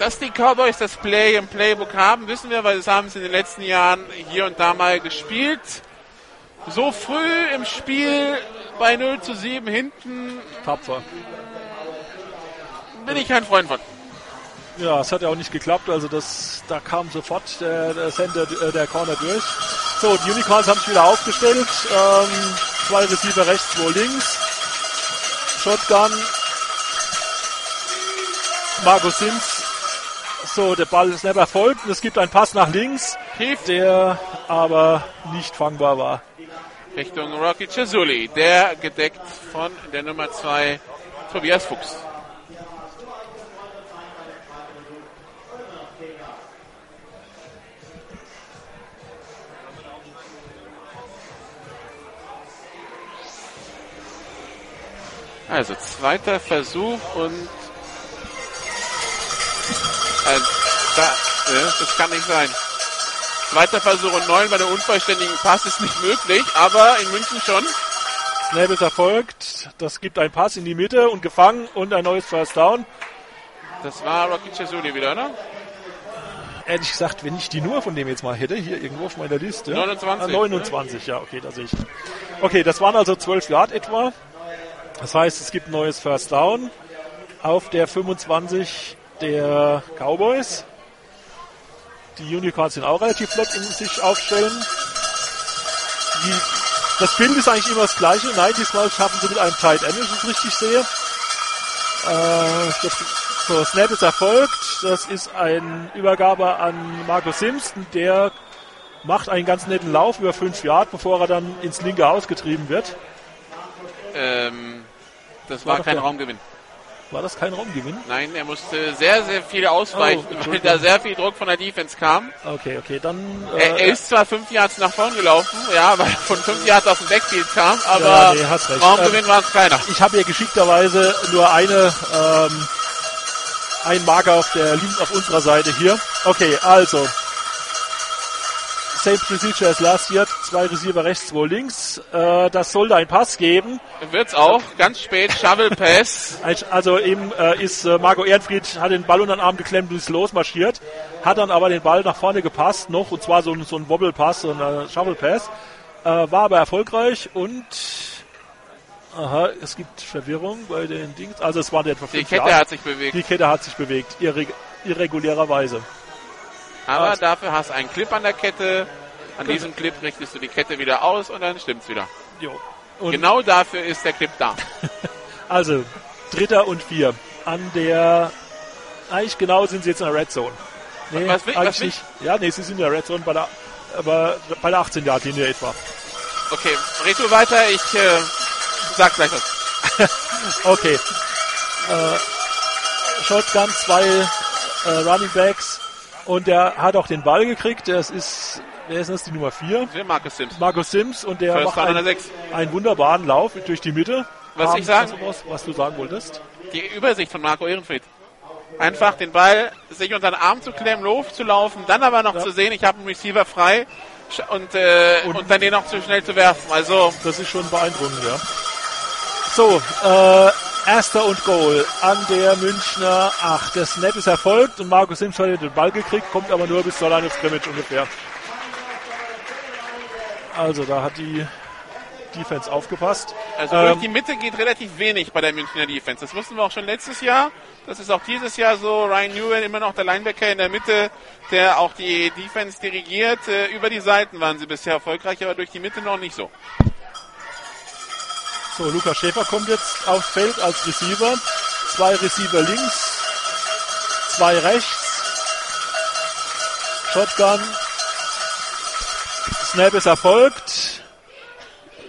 dass die Cowboys das Play im Playbook haben, wissen wir, weil das haben sie in den letzten Jahren hier und da mal gespielt. So früh im Spiel bei 0 zu 7 hinten Tapfer. Bin ich kein Freund von. Ja, es hat ja auch nicht geklappt. Also das, da kam sofort der, der Center, äh, der Corner durch. So, die Unicorns haben sich wieder aufgestellt. Ähm, zwei Receiver rechts, zwei links. Shotgun. Marco Sims. So, der Ball ist never erfolgt. Und es gibt einen Pass nach links, Tief der aber nicht fangbar war. Richtung Rocky Chazuli, der gedeckt von der Nummer 2 Tobias Fuchs. Also zweiter Versuch und äh, da, äh, das kann nicht sein. Zweiter Versuch und neun bei der unvollständigen Pass ist nicht möglich, aber in München schon. Snap ist erfolgt. Das gibt einen Pass in die Mitte und gefangen und ein neues First Down. Das war Rocky Chesuli wieder, ne? Ehrlich gesagt, wenn ich die Nummer von dem jetzt mal hätte, hier irgendwo auf meiner Liste. 29, Ah, 29, ja, okay, da sehe ich. Okay, das waren also 12 Yard etwa. Das heißt, es gibt ein neues First Down auf der 25 der Cowboys. Die Unicorns sind auch relativ flott in sich aufstellen. Die, das Bild ist eigentlich immer das gleiche. Nein, diesmal schaffen sie mit einem Tight End, wenn ich es richtig sehe. Äh, das, so, Snap ist erfolgt. Das ist ein Übergabe an Marco Simpson. Der macht einen ganz netten Lauf über 5 Yard, bevor er dann ins linke ausgetrieben wird. Ähm, das War war kein Raumgewinn. War das kein Raumgewinn? Nein, er musste sehr, sehr viel ausweichen, Oh, weil da sehr viel Druck von der Defense kam. Okay, okay, dann. Er, er ist zwar fünf Yards nach vorn gelaufen, ja, weil er von fünf Yards aus dem Backfield kam, aber Ja, nee, recht. Raumgewinn war es keiner. ich habe hier geschickterweise nur eine, ähm, ein Marker auf der Lin- auf unserer Seite hier. Okay, also. Same procedure as last year. Zwei Receiver rechts, zwei links. Äh, das sollte ein Pass geben. Wird's auch, ganz spät, Shovel Pass. Also eben äh, ist äh, Marco Ehrenfried hat den Ball unter den Arm geklemmt und ist losmarschiert, hat dann aber den Ball nach vorne gepasst noch und zwar so, ein- so ein Wobble-Pass, so ein äh, Shovel-Pass. Äh, war aber erfolgreich und aha, es gibt Verwirrung bei den Dings. Also es war der etwa Die fünf Kette Jahre. hat sich bewegt. Die Kette hat sich bewegt, irre irregulärerweise. Aber dafür hast du einen Clip an der Kette. An diesem Clip richtest du die Kette wieder aus und dann stimmt's wieder. Jo. Und Genau dafür ist der Clip da. Also, dritter und vier. An der, eigentlich genau sind sie jetzt in der Red Zone. Nee, Was will- eigentlich was nicht. Ja, nee, sie sind in der Red Zone bei der, aber bei der 18 Yard Linie etwa. Okay, red du weiter, ich äh, sag gleich was. Okay. Äh, Shotgun, zwei äh, Running Backs und der hat auch den Ball gekriegt. Das ist, wer ist das, die Nummer vier? Für Marcus Sims. Markus Sims und der First macht einen, einen wunderbaren Lauf durch die Mitte. Was ich sagen- was, was du sagen wolltest? Die Übersicht von Marco Ehrenfried. einfach den Ball sich unter den Arm zu klemmen, loszulaufen, dann aber noch Ja. zu sehen, ich habe einen Receiver frei und, äh, und, Und- dann den noch zu schnell zu werfen. Also Das ist schon beeindruckend, ja. So, äh, erster und Goal an der Münchner 8. Der Snap ist erfolgt und Markus Sims hat den Ball gekriegt, kommt aber nur bis zur Line of Scrimmage ungefähr. Also da hat die Defense aufgepasst. Also durch Ähm, die Mitte geht relativ wenig bei der Münchner Defense. Das wussten wir auch schon letztes Jahr. Das ist auch dieses Jahr so. Ryan Newell immer noch der Linebacker in der Mitte, der auch die Defense dirigiert. Äh, Über die Seiten waren sie bisher erfolgreich, aber durch die Mitte noch nicht so. So, Lukas Schäfer kommt jetzt aufs Feld als Receiver. Zwei Receiver links, zwei rechts. Shotgun. Snap ist erfolgt.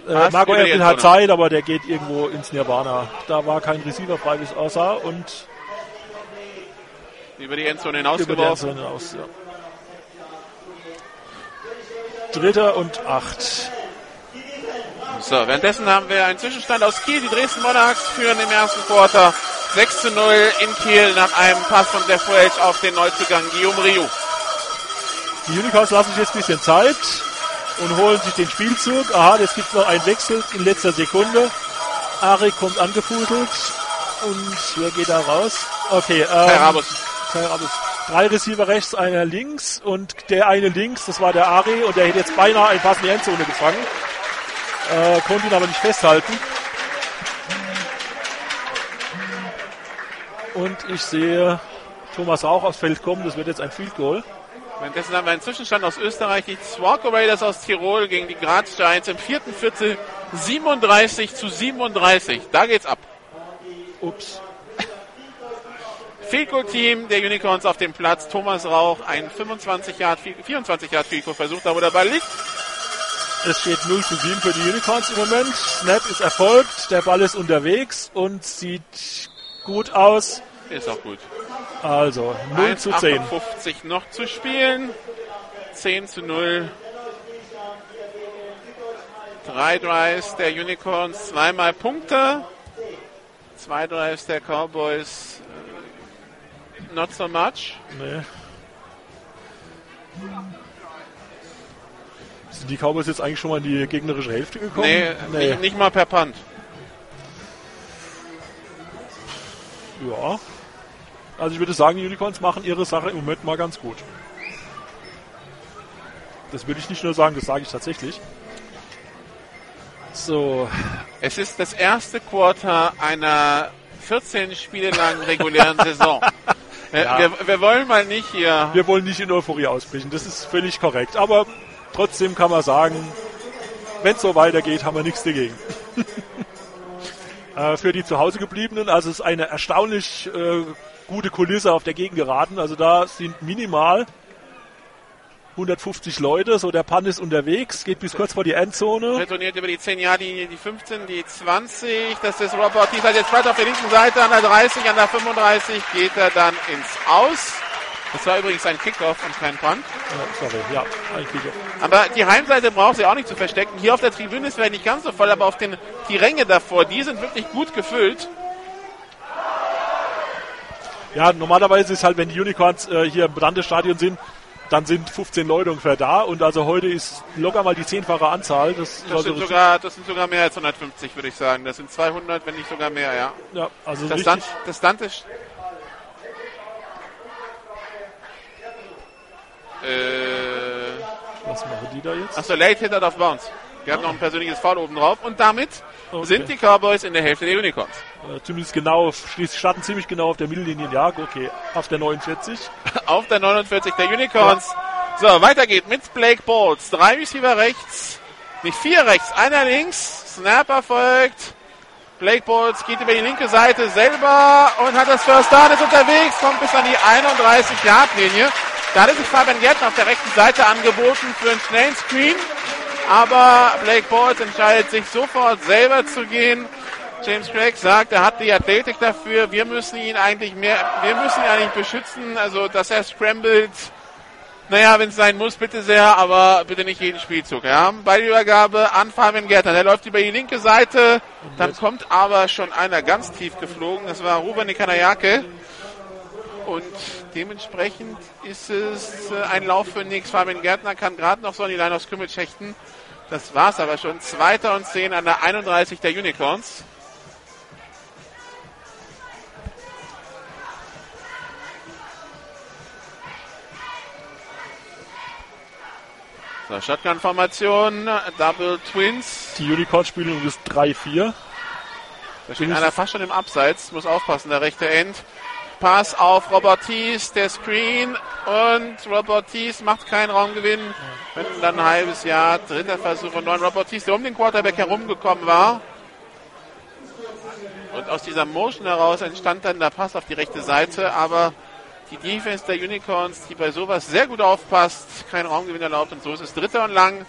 Äh, Marco Erpel hat. Zeit, aber der geht irgendwo ins Nirvana. Da war kein Receiver frei, es aussah. Und Über die Endzone über die. Endzone aus. Ja. Dritter und acht. So, währenddessen haben wir einen Zwischenstand aus Kiel. Die Dresden Monarchs führen im ersten Quarter 6 zu 0 in Kiel nach einem Pass von Jeff Welch auf den Neuzugang Guillaume Rioux. Die Unicorns lassen sich jetzt ein bisschen Zeit und holen sich den Spielzug. Aha, jetzt gibt es noch einen Wechsel in letzter Sekunde. Arik kommt angefuselt und wer geht da raus? Okay, ähm, Kai Rabus. Kai Rabus. Drei Receiver rechts, einer links und der eine links, das war der Ari und der hätte jetzt beinahe einen Pass in die Endzone gefangen. Äh, konnte ihn aber nicht festhalten. Und ich sehe Thomas Rauch aufs Feld kommen, das wird jetzt ein Field Goal. Währenddessen haben wir einen Zwischenstand aus Österreich. Die Swarco Raiders aus Tirol gegen die Graz Giants im vierten Viertel 37 zu 37. Da geht's ab. Ups. Field Goal Team der Unicorns auf dem Platz. Thomas Rauch, ein 25 Yard, 24 Yard Field Goal Versuch, da wo der Ball liegt. Es steht 0 zu 7 für die Unicorns im Moment. Snap ist erfolgt, der Ball ist unterwegs und sieht gut aus. Ist auch gut. Also 0 zu 10. 1,58 noch zu spielen. 10 zu 0. Drei Drives der Unicorns, zweimal Punkte. Zwei Drives der Cowboys, äh, not so much. Nee. Sind die Cowboys jetzt eigentlich schon mal in die gegnerische Hälfte gekommen? Nee, Nicht, nicht mal per Punt. Ja. Also ich würde sagen, die Unicorns machen ihre Sache im Moment mal ganz gut. Das würde ich nicht nur sagen, das sage ich tatsächlich. So, Es ist das erste Quarter einer 14 Spiele langen regulären Saison. Wir, Ja. wir, wir wollen mal nicht hier. wir wollen nicht in Euphorie ausbrechen, das ist völlig korrekt. Aber trotzdem kann man sagen, wenn es so weitergeht, haben wir nichts dagegen. äh, für die zu Hause gebliebenen, also es ist eine erstaunlich äh, gute Kulisse auf der Gegend geraten. Also da sind minimal 150 Leute, so der Pan ist unterwegs, geht bis kurz vor die Endzone. Retourniert über die 10 Jahr linie die 15, die 20. Das ist Robert Ortiz hat jetzt Brett auf der linken Seite an der 30, an der 35 geht er dann ins Aus. Das war übrigens ein Kickoff und kein Punt. Ja, sorry, ja, ein Kicker. Aber die Heimseite braucht sie auch nicht zu verstecken. Hier auf der Tribüne ist vielleicht nicht ganz so voll, aber auf den, die Ränge davor, die sind wirklich gut gefüllt. Ja, normalerweise ist halt, wenn die Unicorns äh, hier im Brandestadion sind, dann sind 15 Leute ungefähr da und also heute ist locker mal die zehnfache Anzahl. Das, ist Das sind sogar, das sind sogar mehr als 150, würde ich sagen. Das sind 200, wenn nicht sogar mehr, ja. ja, also Das, richtig. Dante, das Dante äh, Was machen die da jetzt? Achso, Late Hit out of Bounds. Wir hatten noch ein persönliches Foul oben drauf. Und damit Okay. sind die Cowboys in der Hälfte der Unicorns. Äh, zumindest genau, schließlich starten ziemlich genau auf der Mittellinie. Ja, okay, auf der 49. Auf der 49 der Unicorns. So, weiter geht mit Blake Bowles. Drei Receiver rechts. Nicht vier rechts, einer links. Snapper folgt. Blake Bowles geht über die linke Seite selber und hat das First Down, ist unterwegs, kommt bis an die 31-Yard-Linie. Da hatte sich Fabian Gärtner auf der rechten Seite angeboten für einen schnellen Screen. Aber Blake Bowles entscheidet sich sofort selber zu gehen. James Craig sagt, er hat die Athletik dafür. Wir müssen ihn eigentlich mehr, wir müssen ihn eigentlich beschützen. Also, dass er scrambled. Naja, wenn es sein muss, bitte sehr, aber bitte nicht jeden Spielzug. Ja. Ballübergabe an Fabian Gärtner. Der läuft über die linke Seite. Dann kommt aber schon einer ganz tief geflogen. Das war Ruben Nikanayake. Und dementsprechend ist es äh, ein Lauf für nix. Fabian Gärtner kann gerade noch so an die Line of Scrimmage hechten. Das war's aber schon. Zweiter und zehn an der 31 der Unicorns. So, Shotgun-Formation, Double Twins. Die Unicorns spielen übrigens 3-4. Da steht einer fast schon im Abseits, muss aufpassen, der rechte End. Pass auf Robert Thies, der Screen und Robert Thies macht keinen Raumgewinn. Wenn dann ein halbes Jahr, dritter Versuch und neun. Robert Thies, der um den Quarterback herumgekommen war. Und aus dieser Motion heraus entstand dann der Pass auf die rechte Seite, aber die Defense der Unicorns, die bei sowas sehr gut aufpasst, keinen Raumgewinn erlaubt und so ist es dritter und lang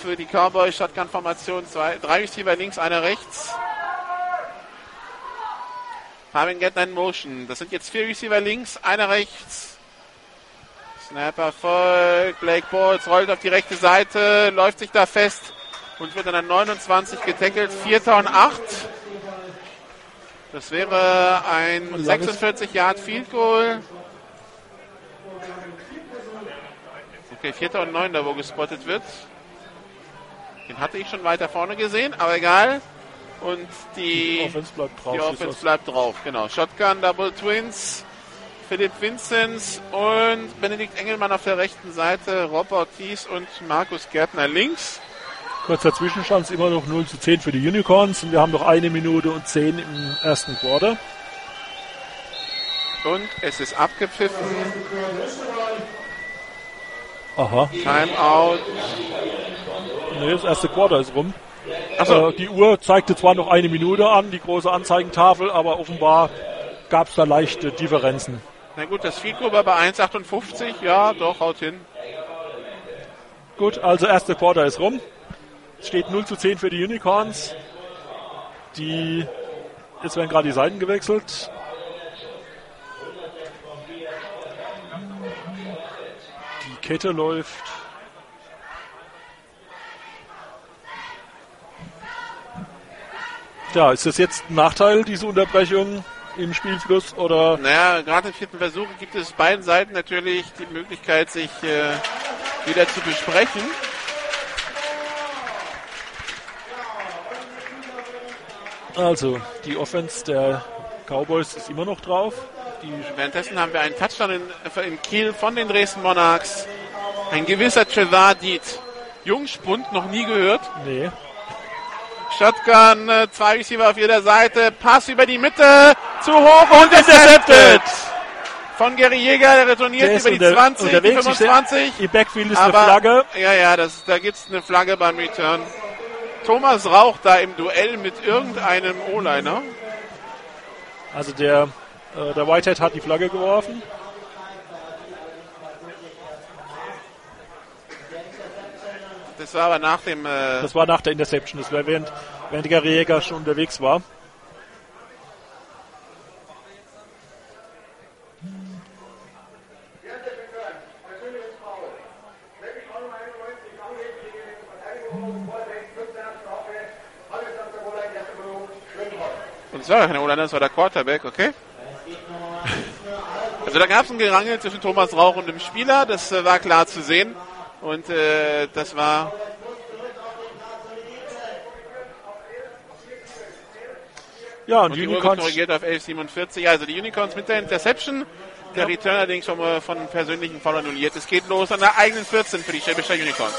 für die Cowboys Shotgun-Formation. Zwei, drei Receiver links, einer rechts. Fabian Gärtner in Motion. Das sind jetzt vier Receiver links, einer rechts. Snapper folgt. Blake Bowles rollt auf die rechte Seite, läuft sich da fest und wird an der 29 getackelt. Vierter und acht. Das wäre ein 46 Yard Field Goal. Okay, vierter und neun, da wo gespottet wird. Den hatte ich schon weiter vorne gesehen, aber egal. Und die, Die Offense bleibt drauf. die Offense bleibt drauf, genau. Shotgun, Double Twins, Philipp Vinzenz und Benedikt Engelmann auf der rechten Seite, Rob Ortiz und Markus Gärtner links. Kurzer Zwischenstand ist immer noch 0 zu 10 für die Unicorns und wir haben noch eine Minute und 10 im ersten Quarter. Und es ist abgepfiffen. Aha. Timeout. Nee, das erste Quarter ist rum. Achso, Äh, die Uhr zeigte zwar noch eine Minute an, die große Anzeigentafel, aber offenbar gab es da leichte Differenzen. na gut, das Goal war bei 1,58. Ja, doch, haut hin. Gut, also erste Quarter ist rum. Es steht 0 zu 10 für die Unicorns. Die, jetzt werden gerade die Seiten gewechselt. Die Kette läuft. Ja, ist das jetzt ein Nachteil, diese Unterbrechung im Spielfluss oder Naja, gerade im vierten Versuch gibt es beiden Seiten natürlich die Möglichkeit, sich äh, wieder zu besprechen. also die Offense der Cowboys ist immer noch drauf. Die Währenddessen haben wir einen Touchdown in, in Kiel von den Dresden Monarchs. Ein gewisser Trevor Diet. Jungspund, noch nie gehört. nee, Shotgun, äh, zwei Receiver auf jeder Seite. Pass über die Mitte. Zu hoch und intercepted. Von Gary Jäger, der retourniert Der über die unter- 20, die unterwegs. 25. Im Backfield ist Aber, eine Flagge. Ja, ja, das, da gibt's eine Flagge beim Return. Thomas Rauch da im Duell mit irgendeinem O-Liner. Also der, äh, der Whitehead hat die Flagge geworfen. Das war aber nach dem, äh, Das war nach der Interception. Das war während, während der Jäger schon unterwegs war. und es war kein O-Liner, das war der Quarterback, okay? Also da gab es ein Gerangel zwischen Thomas Rauch und dem Spieler, das äh, war klar zu sehen. Und äh, das war Ja, und, Und die Unicorns, korrigiert auf 11,47. Also die Unicorns mit der Interception. Der Return allerdings vom, äh, von persönlichen Foul annulliert. Es geht los an der eigenen 14 für die Schwäbischer Unicorns.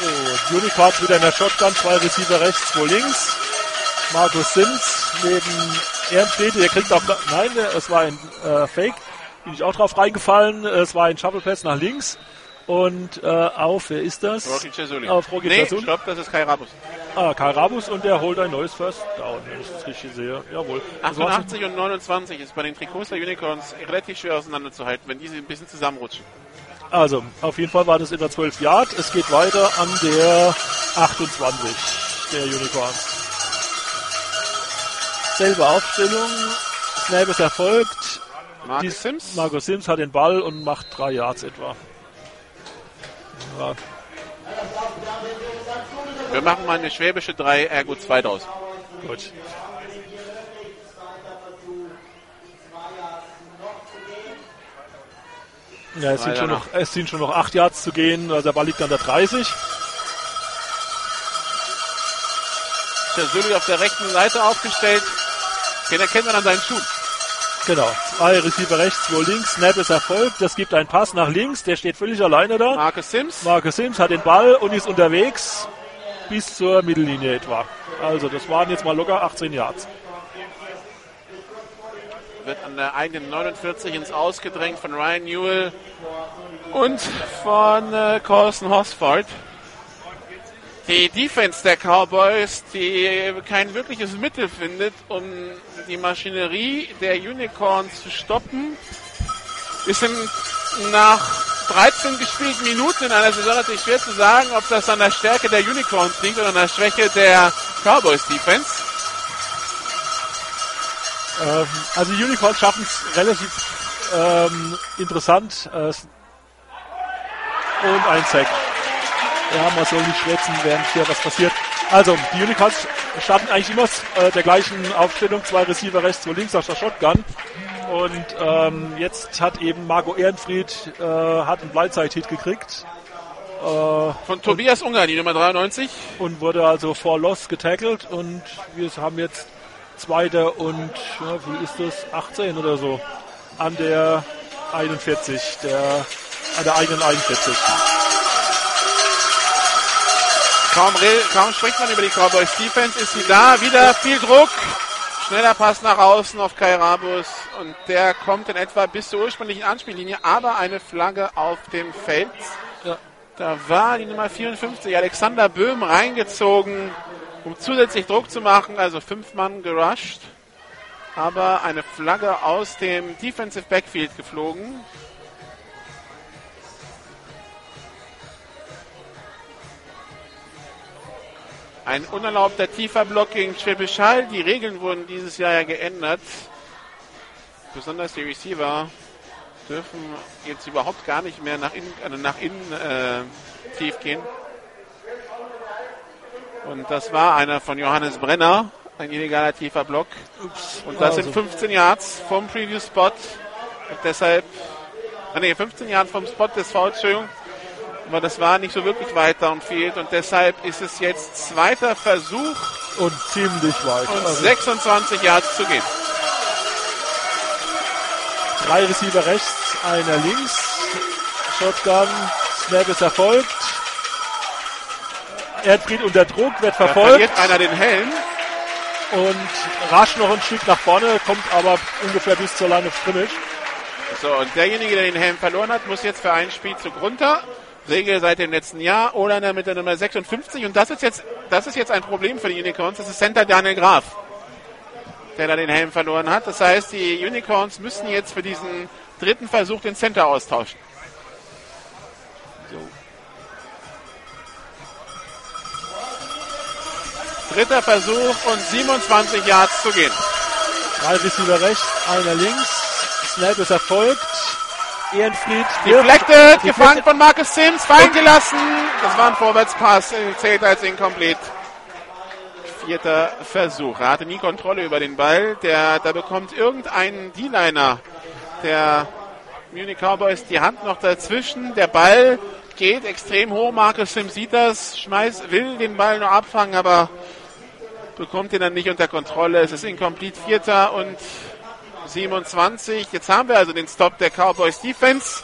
so, Unicorns wieder in der Shotgun, zwei Receiver rechts, zwei links. Markus Sims neben Ehrenstede, der kriegt auch, nein, es war ein äh, Fake, bin ich auch drauf reingefallen, es war ein Shuffle Pass nach links und äh, auf, wer ist das? Rocky Cesuli. Auf Rocky nee, Cesuli. stopp, das ist Kai Rabus. Ah, Karl Rabus und der holt ein neues First Down, wenn ich das richtig sehe. Jawohl. Das war's. 88 und 29 ist bei den Trikots der Unicorns relativ schwer auseinanderzuhalten, wenn diese ein bisschen zusammenrutschen. Also, auf jeden Fall war das in der 12 Yard. Es geht weiter an der 28 der Unicorns. Selbe Aufstellung. Snap ist erfolgt. Die- Sims. Marco Sims hat den Ball und macht drei Yards etwa. Ja, Wir machen mal eine schwäbische 3, ergo 2 draus. Gut. Ja, es sind, schon noch, es sind schon noch acht Yards zu gehen. Also der Ball liegt an der 30. Der Sülli auf der rechten Seite aufgestellt. Den erkennt man an seinen Schuhen. Genau. Zwei Receiver rechts, zwei links. Snap ist erfolgt. Das gibt einen Pass nach links. Der steht völlig alleine da. Marcus Sims. Marcus Sims hat den Ball und ist unterwegs bis zur Mittellinie etwa. Also das waren jetzt mal locker 18 Yards. Wird an der eigenen 49 ins Ausgedrängt von Ryan Newell und von äh, Carson Hosford. Die Defense der Cowboys, die kein wirkliches Mittel findet, um die Maschinerie der Unicorns zu stoppen, ist in, nach 13 gespielten Minuten in einer Saison natürlich schwer zu sagen, ob das an der Stärke der Unicorns liegt oder an der Schwäche der Cowboys Defense. Ähm, also die Unicorns schaffen es relativ ähm, interessant. Äh, und ein Sack. Ja, man soll nicht schwätzen, während hier was passiert. Also, die Unicorns starten eigentlich immer äh, der gleichen Aufstellung. Zwei Receiver rechts, zwei links aus der Shotgun. Und ähm, jetzt hat eben Marco Ehrenfried äh, hat einen Blindside-Hit gekriegt. Äh, Von Tobias Ungar, die Nummer 93. Und wurde also vor Loss getackelt. Und wir haben jetzt Zweiter und, ja, wie ist das, 18 oder so. An der 41, der, an der eigenen 41. Kaum, kaum spricht man über die Cowboys Defense, ist sie da. Wieder viel Druck. Schneller Pass nach außen auf Kai Rabus und der kommt in etwa bis zur ursprünglichen Anspiellinie, aber eine Flagge auf dem Feld. Ja. Da war die Nummer 54, Alexander Böhm, reingezogen, um zusätzlich Druck zu machen, also fünf Mann gerusht. Aber eine Flagge aus dem Defensive Backfield geflogen. Ein unerlaubter tiefer Block gegen Schwäbisch Hall. Die Regeln wurden dieses Jahr ja geändert. Besonders die Receiver dürfen jetzt überhaupt gar nicht mehr nach innen, also nach innen äh, tief gehen. Und das war einer von Johannes Brenner, ein illegaler tiefer Block. Ups, Und das also. sind 15 Yards vom Previous Spot. Und deshalb, ah nee, 15 Yards vom Spot des Fouls, Entschuldigung aber das war nicht so wirklich weit downfield und deshalb ist es jetzt zweiter Versuch. Und ziemlich weit. Und also 26 Yards zu gehen. Drei Receiver rechts, einer links. Shotgun, Snap ist erfolgt. Erdfried unter Druck, wird verfolgt. Verliert einer den Helm. Und rasch noch ein Stück nach vorne, kommt aber ungefähr bis zur Line of Scrimmage. So, und derjenige, der den Helm verloren hat, muss jetzt für ein Spielzug runter. Regel seit dem letzten Jahr. Olander mit der Nummer 56. Und das ist jetzt, das ist jetzt ein Problem für die Unicorns. Das ist Center Daniel Graf, der da den Helm verloren hat. Das heißt, die Unicorns müssen jetzt für diesen dritten Versuch den Center austauschen. So. Dritter Versuch und 27 Yards zu gehen. Drei Receiver rechts, einer links. Snap ist erfolgt. Ehrenfried. Deflected, gefangen von Marcus Sims, fallen gelassen. Das war ein Vorwärtspass, zählt als incomplete. Vierter Versuch. Er hatte nie Kontrolle über den Ball. Der, da bekommt irgendein D-Liner der Munich Cowboys die Hand noch dazwischen. Der Ball geht extrem hoch. Marcus Sims sieht das, schmeißt, will den Ball nur abfangen, aber bekommt ihn dann nicht unter Kontrolle. Es ist incomplete. Vierter und 27. Jetzt haben wir also den Stop der Cowboys Defense.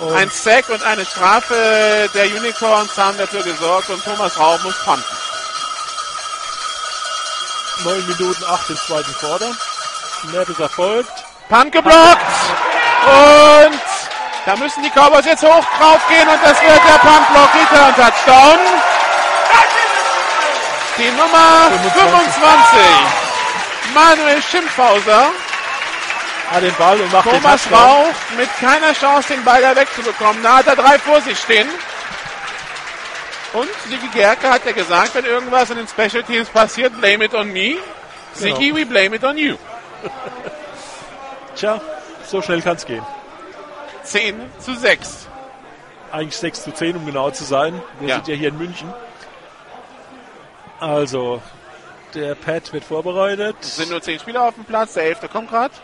Und Ein Sack und eine Strafe der Unicorns haben dafür gesorgt und Thomas Raub muss punten. 9 Minuten 8 im zweiten Quarter. Snap ist erfolgt. Punt geblockt. Und da müssen die Cowboys jetzt hoch drauf gehen und das wird der Punt-Block Return Touchdown. Die Nummer 25. Manuel Schimpfhauser hat den Ball und macht Thomas den Rauch mit keiner Chance, den Ball da wegzubekommen. Da hat er drei vor sich stehen. Und Sigi Gerke hat ja gesagt, wenn irgendwas in den Special Teams passiert, blame it on me. Sigi, genau. we blame it on you. Tja, so schnell kann es gehen. 10 zu 6. Eigentlich 6 zu 10, um genau zu sein. Wir ja. sind ja hier in München. Also, Der Pad wird vorbereitet. Es sind nur zehn Spieler auf dem Platz, der elfte kommt gerade.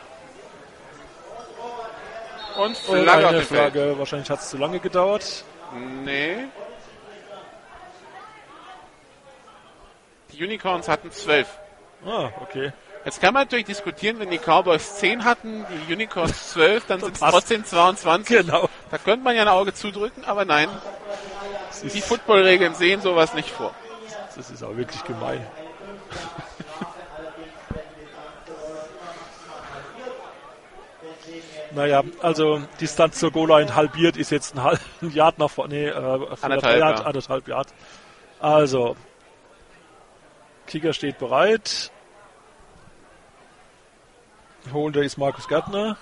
Und Flagge auf eine Feld. Flagge. Wahrscheinlich hat es zu lange gedauert. Nee. Die Unicorns hatten zwölf. Ah, okay. Jetzt kann man natürlich diskutieren, wenn die Cowboys 10 hatten, die Unicorns 12, dann sind es trotzdem 22. Genau. Da könnte man ja ein Auge zudrücken, aber nein, Das die Footballregeln sehen sowas nicht vor. das ist auch wirklich gemein. Naja, also Distanz zur Goal-Line halbiert ist jetzt ein halben Yard nach vorne. Nee, äh, Anderthalb, Yard, ja. anderthalb Yard. Also, Kicker steht bereit. Holder ist Markus Gärtner.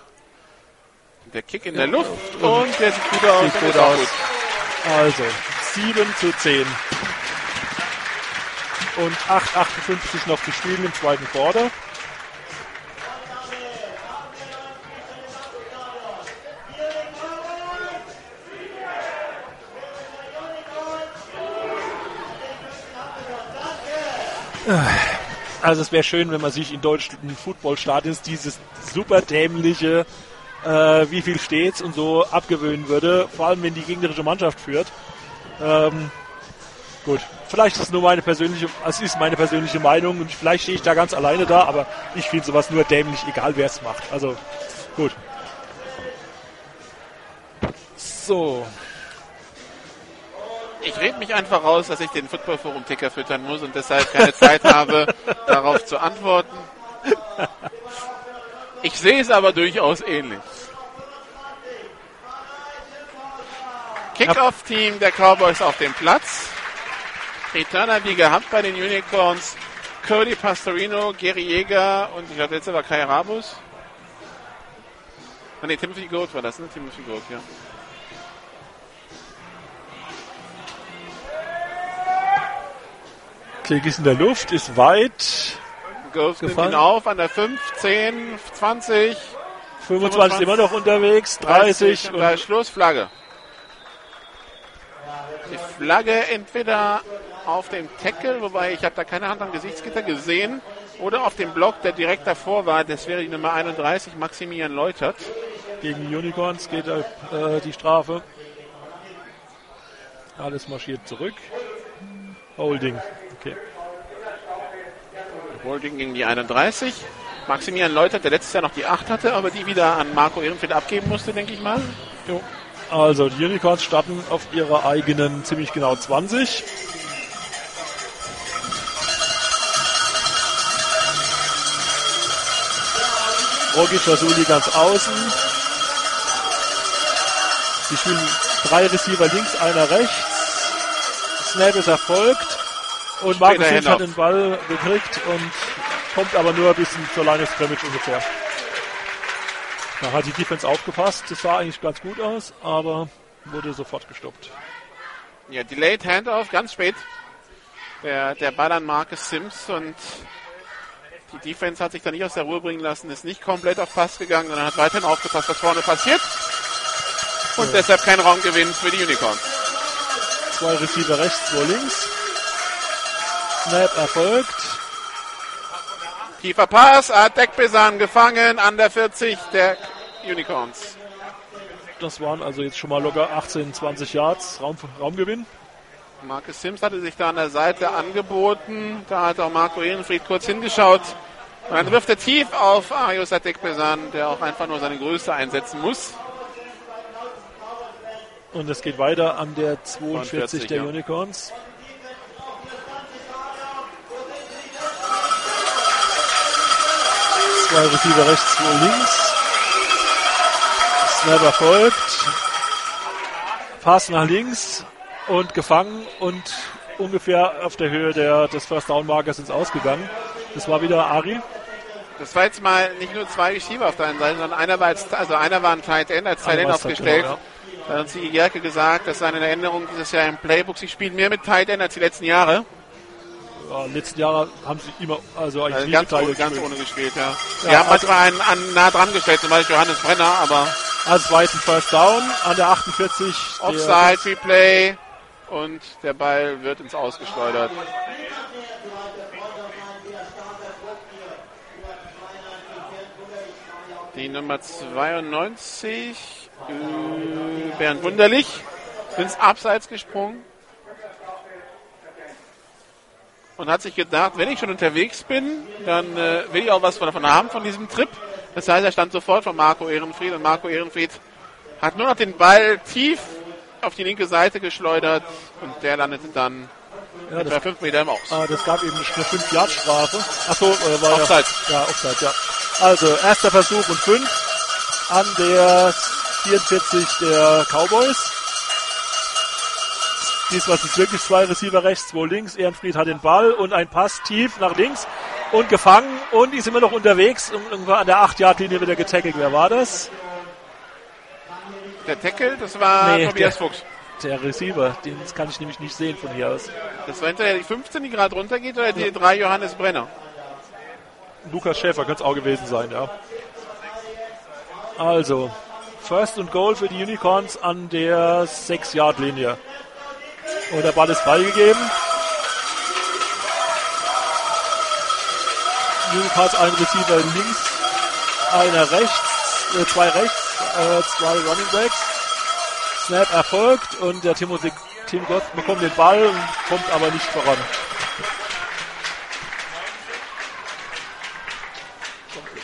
Der Kick in der Luft und der sieht gut aus. Sieht gut aus. Also, 7 zu 10. Und 8,58 noch zu spielen im zweiten Quarter. Also es wäre schön, wenn man sich in deutschen Footballstadions dieses super dämliche, äh, wie viel steht's und so abgewöhnen würde, vor allem wenn die gegnerische Mannschaft führt. Ähm, gut, vielleicht ist es nur meine persönliche, es ist meine persönliche Meinung und vielleicht stehe ich da ganz alleine da, aber ich finde sowas nur dämlich, egal wer es macht. Also gut. So, Ich rede mich einfach raus, dass ich den Footballforum-Ticker füttern muss und deshalb keine Zeit habe, darauf zu antworten. Ich sehe es aber durchaus ähnlich. Kickoff-Team der Cowboys auf dem Platz. Returner wie gehabt bei den Unicorns. Cody Pastorino, Gary Jäger und ich glaube, letzte war Kai Rabus. Ah, nee, Timothy Goat war das, ne? Timothy Goat, ja. Klick ist in der Luft, ist weit. Nimmt Gefallen? ihn auf an der 5, 10, 20, 25 immer noch unterwegs, 30 und da und ist Schluss, Flagge. Die Flagge entweder auf dem Tackle, wobei ich habe da keine Hand am Gesichtsgitter gesehen, oder auf dem Block, der direkt davor war. Das wäre die Nummer 31, Maximilian Läutert. gegen die Unicorns geht äh, die Strafe. Alles marschiert zurück. Holding. Okay. Holding gegen die 31. Maximilian Läutert, der letztes Jahr noch die 8 hatte, aber die wieder an Marco Ehrenfeld abgeben musste, denke ich mal. Also die Unicorns starten auf ihrer eigenen ziemlich genau 20. Rogic Vasuli ganz außen. Sie spielen drei Receiver links, einer rechts. Snap ist erfolgt. Und Markus Handoff. hat den Ball gekriegt und kommt aber nur bis zur Line of Scrimmage ungefähr. Da hat die Defense aufgepasst. Das sah eigentlich ganz gut aus, aber wurde sofort gestoppt. Ja, Delayed Handoff, ganz spät. Der, der Ball an Marcus Sims und die Defense hat sich da nicht aus der Ruhe bringen lassen, ist nicht komplett auf Pass gegangen, sondern hat weiterhin aufgepasst, was vorne passiert. Und deshalb kein Raumgewinn für die Unicorns. Zwei Receiver rechts, zwei links. Snap erfolgt. Tiefer Pass, hat Deckbesan gefangen an der 40 der Unicorns. Das waren also jetzt schon mal locker 18, 20 Yards Raum, Raumgewinn. Marcus Sims hatte sich da an der Seite angeboten. Da hat auch Marco Ehrenfried kurz hingeschaut. Und dann wirft er tief auf Arius Adekbesan, der auch einfach nur seine Größe einsetzen muss. Und es geht weiter an der 42 42, der ja. Unicorns. Zwei Receiver rechts, zwei links. Snap erfolgt. Pass nach links und gefangen und ungefähr auf der Höhe der, des First Down Markers ins Ausgegangen. Das war wieder Ari. Das war jetzt mal nicht nur zwei Receiver auf der einen Seite, sondern einer war als, also einer war ein Tight End als Tight End aufgestellt. End, Da hat uns die Jerke gesagt, das sei eine Änderung dieses Jahr im Playbook. Sie spielen mehr mit Tight End als die letzten Jahre äh, letzten Jahre haben sie immer, also eigentlich also ganz, Teil ohne, ganz ohne gespielt, ja. ja wir haben also manchmal einen, einen nah dran gestellt, zum Beispiel Johannes Brenner, aber. Also war First Down an der 48. Offside, Replay und der Ball wird ins Ausgeschleudert. Die Nummer 92, äh, Bernd Wunderlich, sind Abseits gesprungen. Und hat sich gedacht, wenn ich schon unterwegs bin, dann äh, will ich auch was davon haben, von diesem Trip. Das heißt, er stand sofort von Marco Ehrenfried und Marco Ehrenfried hat nur noch den Ball tief auf die linke Seite geschleudert und der landete dann Ja, etwa das, fünf Meter im Aus. ah, das gab eben eine 5-Yard-Strafe. Achso, äh, war Offside. Ja, ja, Offside, ja. Also, erster Versuch und 5 an der 44 der Cowboys. Diesmal sind es wirklich zwei Receiver rechts, zwei links. Ehrenfried hat den Ball und ein Pass tief nach links und gefangen und die sind immer noch unterwegs und irgendwo an der 8-Yard-Linie wieder getackelt. Wer war das? Der Tackle, das war Nee, Tobias der- Fuchs. Der Receiver, den kann ich nämlich nicht sehen von hier aus. Das war hinterher die 15, die gerade runtergeht, oder die drei Johannes Brenner? Lukas Schäfer könnte es auch gewesen sein, ja. Also, First und Goal für die Unicorns an der 6-Yard-Linie. Und der Ball ist freigegeben. Unicorns ein Receiver links, einer rechts, äh, zwei rechts, äh, zwei Running Backs. Snap erfolgt und der Timothy, Tim Gott bekommt den Ball und kommt aber nicht voran.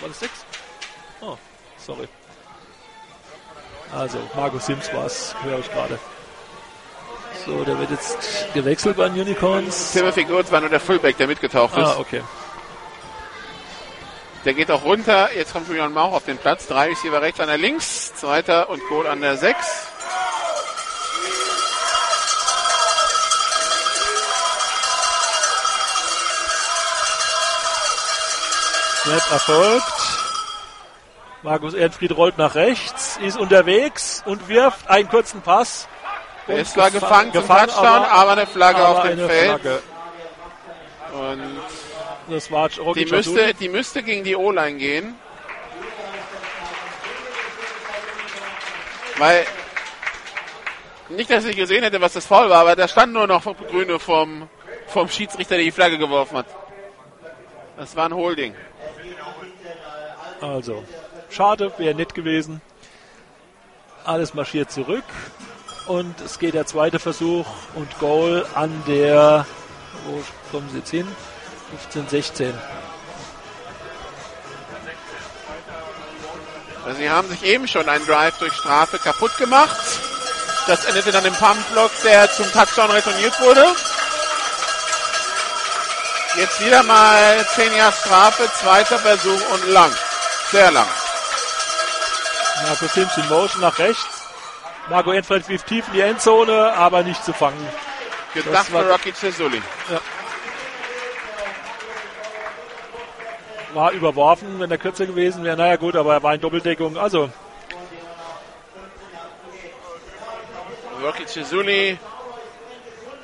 War das 6? Oh, sorry. Also, Markus Sims war es, höre ich gerade. So, der wird jetzt gewechselt bei den Unicorns. Timothy Goetz war nur der Fullback, der mitgetaucht ist. Ah, okay. Der geht auch runter. Jetzt kommt Julian Mauch auf den Platz. Drei Receiver rechts, einer links. Zweiter und Goal an der 6. Snap erfolgt. Markus Ehrenfried rollt nach rechts, ist unterwegs und wirft einen kurzen Pass. Und ist zwar gefa- gefangen zum gefangen, Touchdown, aber- aber, eine Flagge Aber auf dem Feld. Flagge. Und Das war die müsste, die müsste gegen die O-Line gehen. Weil, nicht, dass ich gesehen hätte, was das Foul war, aber da stand nur noch Grüne vom, vom Schiedsrichter, der die Flagge geworfen hat. Das war ein Holding. Also, schade, wäre nett gewesen. Alles marschiert zurück. Und es geht der zweite Versuch und Goal an der, wo kommen sie jetzt hin? 15, 16. Also sie haben sich eben schon einen Drive durch Strafe kaputt gemacht. Das endete dann im Pumpblock, der zum Touchdown retourniert wurde. Jetzt wieder mal 10 Jahre Strafe, zweiter Versuch und lang. Sehr lang. Marco Sims in Motion nach rechts. Marco Enfred wirft tief in die Endzone, aber nicht zu fangen. Gedacht für Rocky Cesuli. War überworfen, wenn er kürzer gewesen wäre. Naja gut, aber er war in Doppeldeckung. Also, Rocky Cesuli,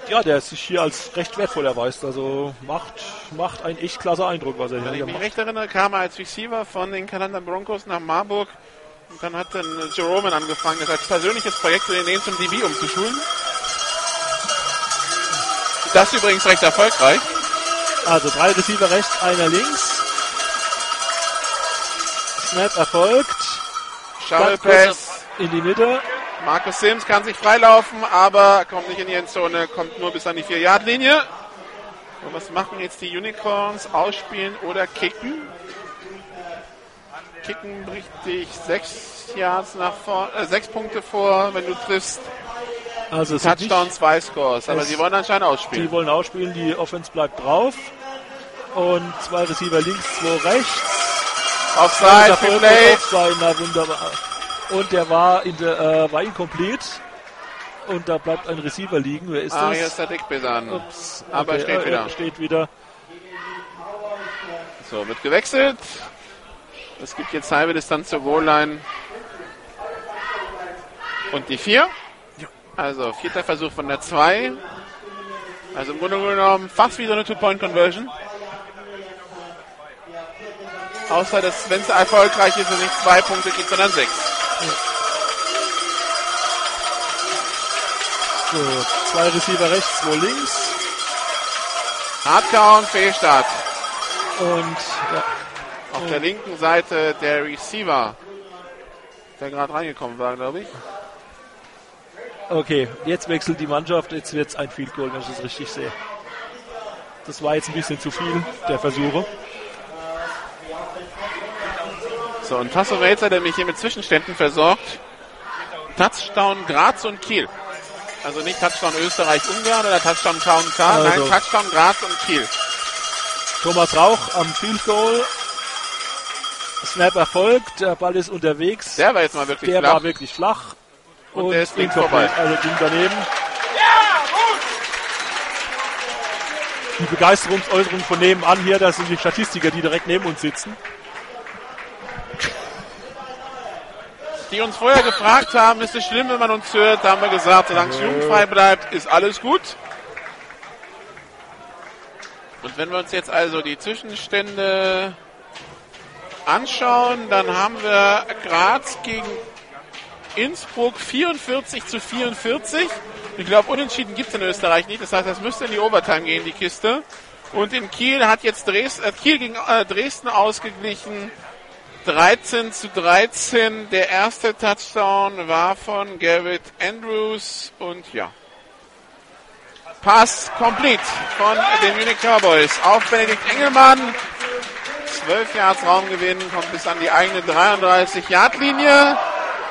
ja, der sich hier als recht wertvoll erweist. Also macht, macht einen echt klasse Eindruck, was er wenn ich hier mich macht. recht erinnere, kam er als Receiver von den Kanada Broncos nach Marburg. Und dann hat dann Jeroman angefangen, das als persönliches Projekt für den zum DB umzuschulen. Das übrigens recht erfolgreich. Also drei Receiver rechts, einer links. Snap erfolgt. Kurz Pass. In die Mitte. Markus Sims kann sich freilaufen, aber kommt nicht in die Endzone, kommt nur bis an die 4-Yard-Linie. Und was machen jetzt die Unicorns? Ausspielen oder kicken? Kicken bricht dich sechs Yards nach vor, äh, sechs Punkte vor, wenn du triffst. Also Touchdown, zwei Scores. Aber sie wollen anscheinend ausspielen. die wollen ausspielen, die Offense bleibt drauf. Und zwei Receiver links, zwei rechts. Offside, Replay. Offside, na wunderbar. Und der war, in der, äh, war incomplete. Und da bleibt ein Receiver liegen. Wer ist Ah, das? hier ist der Dickbesan. Ups, Aber steht äh, wieder. Steht wieder. So, wird gewechselt. Es gibt jetzt halbe Distanz zur Goal-Line. Und die 4. Also vierter Versuch von der 2. Also im Grunde genommen fast wie so eine Two-Point-Conversion. Außer, dass wenn es erfolgreich ist und nicht zwei Punkte gibt, sondern sechs. So, zwei Receiver rechts, zwei links. Hardcount, Fehlstart. Und ja, Auf der linken Seite der Receiver, der gerade reingekommen war, glaube ich. Okay, jetzt wechselt die Mannschaft, jetzt wird es ein Field Goal, wenn ich das richtig sehe. Das war jetzt ein bisschen zu viel, der Versuche. So, und Tasso Melzer, der mich hier mit Zwischenständen versorgt. Touchdown Graz und Kiel. Also nicht Touchdown Österreich-Ungarn oder Touchdown KK, Also. nein, Touchdown Graz und Kiel. Thomas Rauch am Field Goal. Snap erfolgt, der Ball ist unterwegs. Der war jetzt mal wirklich Der flach. war wirklich flach. Und der ist links vorbei. Also ging daneben. Die Begeisterungsäußerung von nebenan hier, das sind die Statistiker, die direkt neben uns sitzen. die uns vorher gefragt haben, ist es schlimm, wenn man uns hört, da haben wir gesagt, solange es jugendfrei bleibt, ist alles gut. Und wenn wir uns jetzt also die Zwischenstände anschauen, dann haben wir Graz gegen Innsbruck 44 zu 44. Ich glaube, unentschieden gibt es in Österreich nicht. Das heißt, das müsste in die Overtime gehen, die Kiste. Und in Kiel hat jetzt Dresden, äh, Kiel gegen äh, Dresden ausgeglichen. 13 zu 13. Der erste Touchdown war von Garrett Andrews und ja. Pass complete von den Munich Cowboys auf Benedikt Engelmann. 12 Yards Raumgewinn, kommt bis an die eigene 33-Yard-Linie.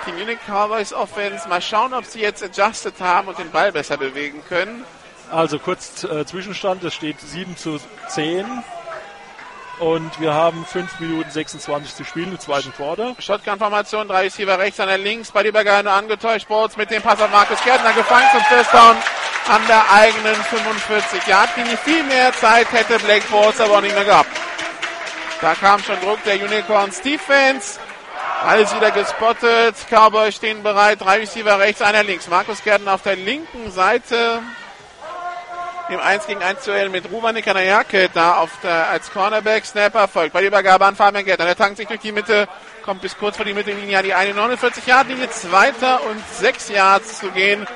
Die Munich Cowboys Offense, mal schauen, ob sie jetzt adjusted haben und den Ball besser bewegen können. Also kurz äh, Zwischenstand, es steht 7 zu 10. Und wir haben 5 Minuten 26 zu spielen im zweiten Quarter. Shotgun-Formation, drei Receiver rechts, einer links, bei die Übergabe angetäuscht, Sports mit dem Pass auf Markus Gärtner gefangen zum First Down an der eigenen 45-Yard-Linie. Viel mehr Zeit hätte Blake Sports aber auch nicht mehr gehabt. Da kam schon Druck der Unicorns Defense. Alles wieder gespottet. Cowboys stehen bereit. Drei Receiver rechts, einer links. Markus Gärtner auf der linken Seite. Im 1 gegen 1 Duell mit Ruvan Kanayake da auf der, als Cornerback. Snapper folgt. Bei der Übergabe an Fabian Gärtner. Der tankt sich durch die Mitte. Kommt bis kurz vor die Mittellinie an die eine 49-Yard-Linie. Zweiter und sechs Yards zu gehen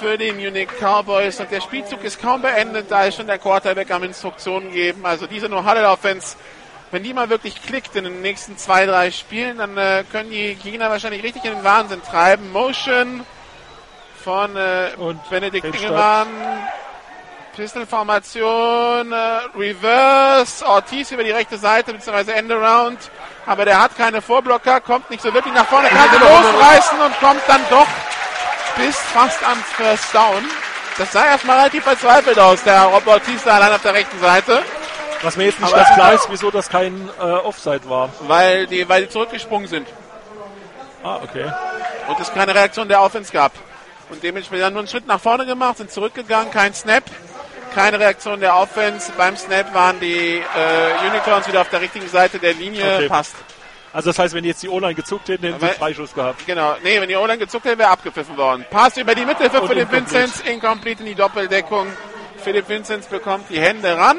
für die Munich Cowboys. Und der Spielzug ist kaum beendet. Da ist schon der Quarterback am Instruktionen geben. Also diese No-Huddle-Offense wenn die mal wirklich klickt in den nächsten zwei, drei Spielen, dann äh, können die Gegner wahrscheinlich richtig in den Wahnsinn treiben. Motion von äh, Und Benedikt. Engelmann. Pistol-Formation, äh, Reverse, Ortiz über die rechte Seite, beziehungsweise Endaround. Aber der hat keine Vorblocker, kommt nicht so wirklich nach vorne, kann sie losreißen und kommt dann doch bis fast ans First Down. Das sah erstmal relativ verzweifelt aus, der Rob Ortiz da allein auf der rechten Seite. Was mir jetzt nicht Aber- ganz klar ist, wieso das kein äh, Offside war. weil die, weil die zurückgesprungen sind Ah, okay. und es keine Reaktion der Offense gab. Und dementsprechend haben nur einen Schritt nach vorne gemacht, sind zurückgegangen, kein Snap, keine Reaktion der Offense. Beim Snap waren die äh, Unicorns wieder auf der richtigen Seite der Linie, Okay. passt. Also das heißt, wenn jetzt die O-Line gezuckt hätten, hätten sie Freischuss gehabt. Genau, nee, wenn die O-Line gezuckt hätte, wäre abgepfiffen worden. Pass über die Mitte für Philipp. Vinzenz, incomplete in die Doppeldeckung. Philipp Vinzenz bekommt die Hände ran,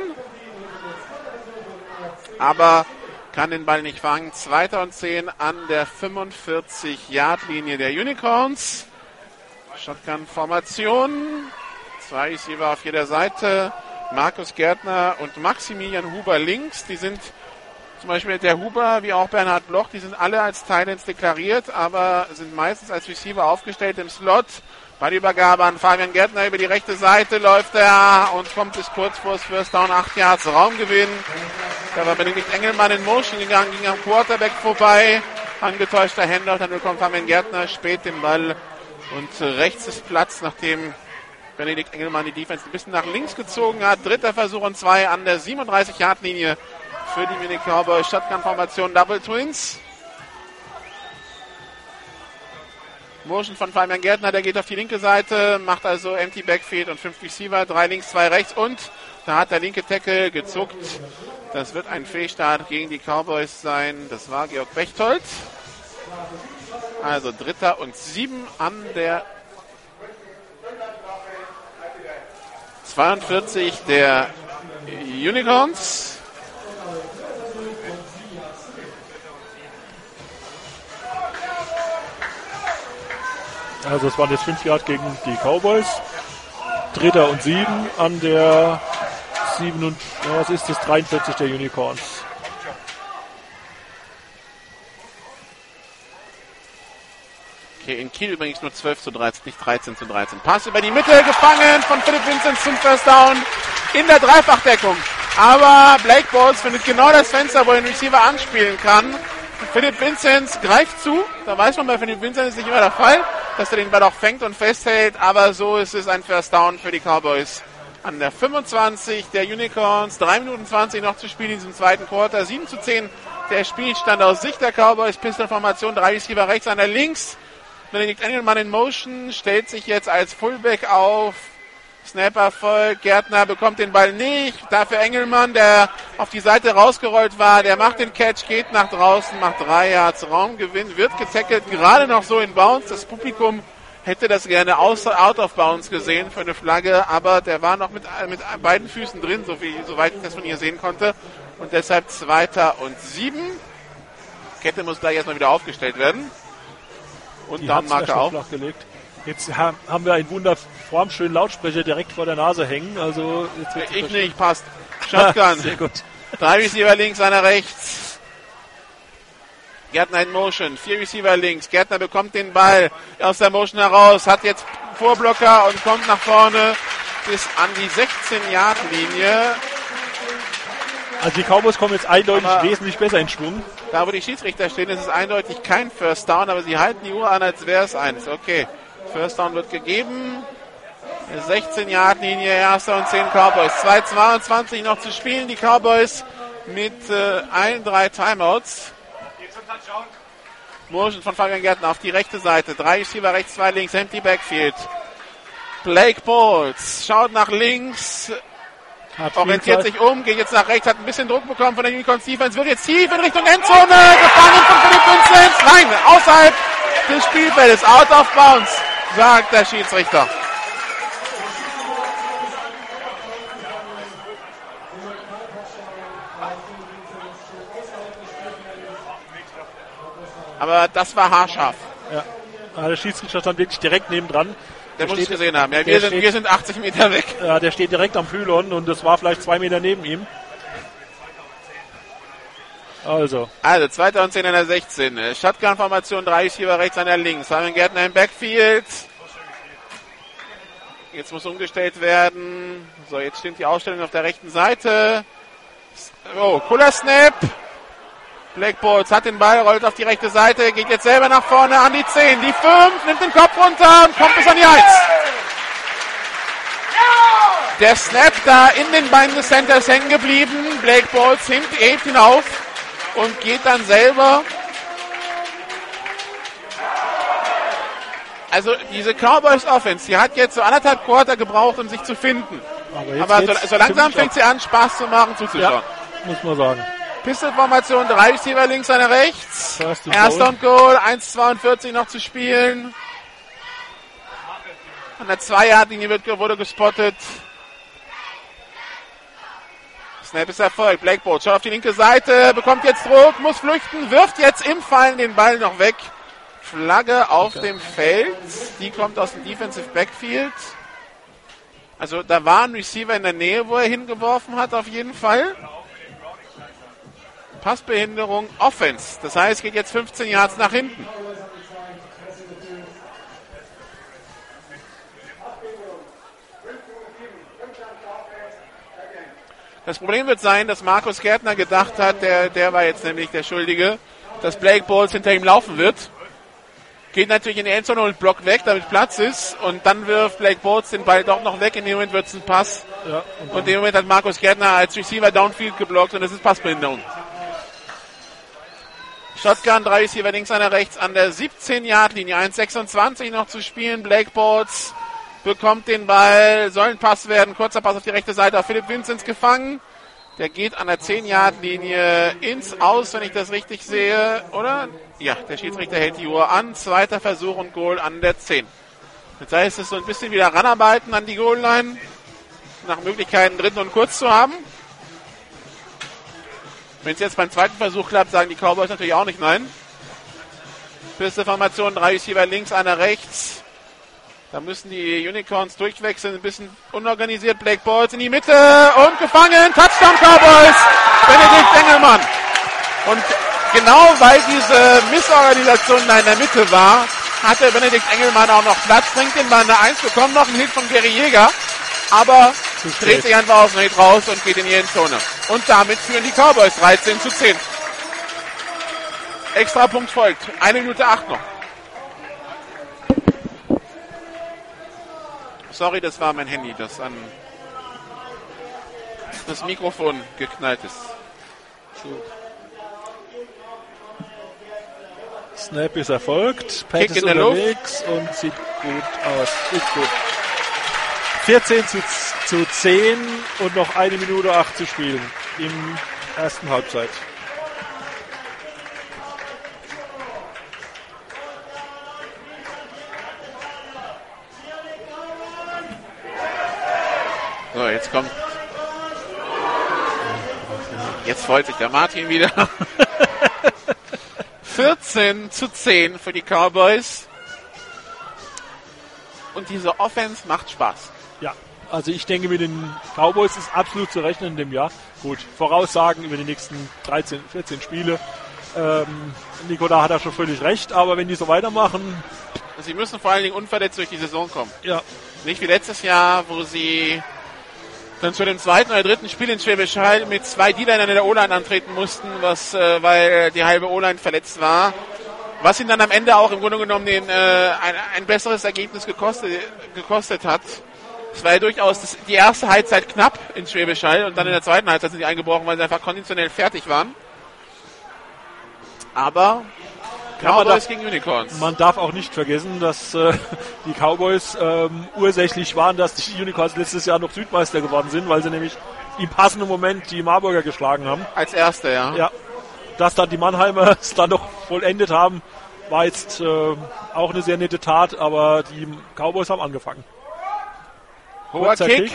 aber kann den Ball nicht fangen. Zweiter und zehn an der 45-Yard-Linie der Unicorns. Shotgun-Formation. Zwei Receiver auf jeder Seite. Markus Gärtner und Maximilian Huber links. Die sind zum Beispiel der Huber wie auch Bernhard Bloch, die sind alle als Titans deklariert, aber sind meistens als Receiver aufgestellt im Slot. Bei der Übergabe an Fabian Gärtner über die rechte Seite läuft er und kommt bis kurz vor das First Down, 8 Yards Raumgewinn. Da war Benedikt Engelmann in Motion gegangen, ging am Quarterback vorbei. Angetäuschter Händler, dann bekommt Fabian Gärtner spät den Ball und rechts ist Platz, nachdem Benedikt Engelmann die Defense ein bisschen nach links gezogen hat. Dritter Versuch und zwei an der 37-Yard-Linie für die Munich Cowboys. Shotgun-Formation Double Twins. Motion von Fabian Gärtner, der geht auf die linke Seite, macht also Empty Backfield und fünf Receiver, drei links, zwei rechts und da hat der linke Tackle gezuckt. Das wird ein Fehlstart gegen die Cowboys sein. Das war Georg Bechtold. Also dritter und sieben an der 42 der Unicorns. Also es waren jetzt 5 Yard gegen die Cowboys. Dritter und 7 an der 7 und, was ist das, 43 der Unicorns. Okay, in Kiel übrigens nur 12 zu 13, nicht 13 zu 13. Pass über die Mitte, gefangen von Philipp Vincent zum First Down in der Dreifachdeckung. Aber Blake Bowles findet genau das Fenster, wo er den Receiver anspielen kann. Philipp Vincent greift zu. Da weiß man bei Philipp Vincent ist nicht immer der Fall, dass er den Ball auch fängt und festhält. Aber so ist es ein First Down für die Cowboys. An der 25 der Unicorns. 3 Minuten 20 noch zu spielen in diesem zweiten Quarter. 7 zu 10 der Spielstand aus Sicht der Cowboys. Pistol-Formation. Drei Receiver rechts, einer links. Benedikt Engelmann in Motion. Stellt sich jetzt als Fullback auf. Snap Erfolg. Gärtner bekommt den Ball nicht. Dafür Engelmann, der auf die Seite rausgerollt war. Der macht den Catch, geht nach draußen, macht drei Yards Raumgewinn, wird getackelt, gerade noch so in Bounce. Das Publikum hätte das gerne außer out of bounds gesehen für eine Flagge, aber der war noch mit, mit beiden Füßen drin, so wie, soweit ich das von hier sehen konnte. Und deshalb zweiter und sieben. Kette muss gleich erstmal wieder aufgestellt werden. Und Die schon auch. flachgelegt. Jetzt ha- haben wir einen wunderformschönen Lautsprecher direkt vor der Nase hängen. Also Ich nicht, passt. Shotgun. Sehr gut. Drei Receiver links, einer rechts. Gärtner in Motion. Vier Receiver links. Gärtner bekommt den Ball aus der Motion heraus. Hat jetzt Vorblocker und kommt nach vorne bis an die 16-Yard-Linie. Also die Cowboys kommen jetzt eindeutig Aber- wesentlich besser in Schwung. Da, wo die Schiedsrichter stehen, ist es eindeutig kein First Down, aber sie halten die Uhr an, als wäre es eins. Okay. First Down wird gegeben. 16-Yard-Linie, erster und 10 Cowboys. 2,22 noch zu spielen. Die Cowboys mit äh, allen drei Timeouts. Motion von Fabian Gärtner auf die rechte Seite. Drei Receiver rechts, zwei links. Empty Backfield. Blake Bowles schaut nach links, Hat orientiert sich um, geht jetzt nach rechts, hat ein bisschen Druck bekommen von der Unicorns Defense, wird jetzt tief in Richtung Endzone, gefangen von Philipp Vincent. Nein, außerhalb des Spielfeldes, out of bounds, sagt der Schiedsrichter. Aber das war haarscharf. Ja. Der Schiedsrichter stand wirklich direkt nebendran. Der muss es steht- gesehen haben. Ja, der wir, sind, steht- wir sind 80 Meter weg. Ja, der steht direkt am Pylon und das war vielleicht zwei Meter neben ihm. Also, Also, 2. und 10 in der 16. Äh, Shotgun-Formation, drei Receiver rechts, einer links. Simon Gärtner im Backfield. Jetzt muss umgestellt werden. So, jetzt stimmt die Ausstellung auf der rechten Seite. Oh, cooler Snap. Black Bolts hat den Ball, rollt auf die rechte Seite, geht jetzt selber nach vorne an die 10, die 5, nimmt den Kopf runter und kommt bis an die 1. Der Snap da in den Beinen des Centers hängen geblieben. Blake Balls hebt, hebt ihn auf und geht dann selber. Also diese Cowboys Offense, die hat jetzt so anderthalb Quarter gebraucht, um sich zu finden. aber, jetzt Aber so, so langsam fängt sie an, Spaß zu machen, zuzuschauen. ab, muss man sagen. Pistol-Formation, drei Receiver links, einer rechts. Erster goal. und Goal, 1,42 noch zu spielen. An der 2-Yard-Linie wird, wurde gespottet. Snap ist erfolgt. Blackboard schaut auf die linke Seite, bekommt jetzt Druck, muss flüchten, wirft jetzt im Fallen den Ball noch weg. Flagge auf dem Feld. Die kommt aus dem Defensive Backfield. Also da war ein Receiver in der Nähe, wo er hingeworfen hat, auf jeden Fall. Passbehinderung Offense. Das heißt, geht jetzt 15 Yards nach hinten. Das Problem wird sein, dass Markus Gärtner gedacht hat, der, der war jetzt nämlich der Schuldige, dass Blake Bowles hinter ihm laufen wird. Geht natürlich in die Endzone und blockt weg, damit Platz ist. Und dann wirft Blake Bowles den Ball doch noch weg. In dem Moment wird es ein Pass. Ja, Und in dem Moment hat Markus Gärtner als Receiver Downfield geblockt und das ist Passbehinderung. Shotgun, drei Receiver links, einer rechts an der 17-Yard-Linie. 1,26 noch zu spielen. Blake Bolts bekommt den Ball, soll ein Pass werden. Kurzer Pass auf die rechte Seite auf Philipp Vinzenz gefangen. Der geht an der 10-Yard-Linie ins Aus, wenn ich das richtig sehe, oder? Ja, der Schiedsrichter hält die Uhr an. Zweiter Versuch und Goal an der 10. Jetzt heißt es so ein bisschen wieder ranarbeiten an die Goal-Line nach Möglichkeiten dritten und kurz zu haben. Wenn es jetzt beim zweiten Versuch klappt, sagen die Cowboys natürlich auch nicht nein. Beste Formation, drei Receiver links, einer rechts. Da müssen die Unicorns durchwechseln, ein bisschen unorganisiert. Black Balls in die Mitte und gefangen. Touchdown Cowboys. Benedikt Engelmann. Und genau weil diese Missorganisation da in der Mitte war, hatte Benedikt Engelmann auch noch Platz, bringt den Ball in der 1, bekommt noch einen Hit von Gary Jäger, aber dreht sich einfach aus dem Hit raus und geht in die Endzone. Und damit führen die Cowboys 13 zu 10. Extra Punkt folgt. Eine Minute acht noch. Sorry, das war mein Handy, das an das Mikrofon geknallt ist. Snap ist erfolgt. Pat Kick ist in der unterwegs und sieht gut aus. Sieht gut. 14 zu, zu 10 und noch eine Minute 8 zu spielen im ersten Halbzeit. So, jetzt kommt. Jetzt freut sich der Martin wieder. 14 zu 10 für die Cowboys. Und diese Offense macht Spaß. Ja, also ich denke, mit den Cowboys ist absolut zu rechnen in dem Jahr. Gut, Voraussagen über die nächsten 13, 14 Spiele. Ähm, Nikola hat da schon völlig recht, aber wenn die so weitermachen, Sie müssen vor allen Dingen unverletzt durch die Saison kommen. ja, Nicht wie letztes Jahr, wo sie dann zu dem zweiten oder dritten Spiel in Schwäbisch Hall mit zwei D-Linern in der O-Line antreten mussten, was, äh, weil die halbe O-Line verletzt war. Was ihnen dann am Ende auch im Grunde genommen den, äh, ein, ein besseres Ergebnis gekostet, gekostet hat. Es war ja durchaus das, die erste Halbzeit knapp in Schwäbisch Hall und dann in der zweiten Halbzeit sind sie eingebrochen, weil sie einfach konditionell fertig waren. Aber Cowboys gegen Unicorns. Man darf auch nicht vergessen, dass äh, die Cowboys ähm, ursächlich waren, dass die Unicorns letztes Jahr noch Südmeister geworden sind, weil sie nämlich im passenden Moment die Marburger geschlagen haben. Als Erster, ja. Ja, dass dann die Mannheimer es dann noch vollendet haben, war jetzt äh, auch eine sehr nette Tat, aber die Cowboys haben angefangen. Hoher Kurzer Kick.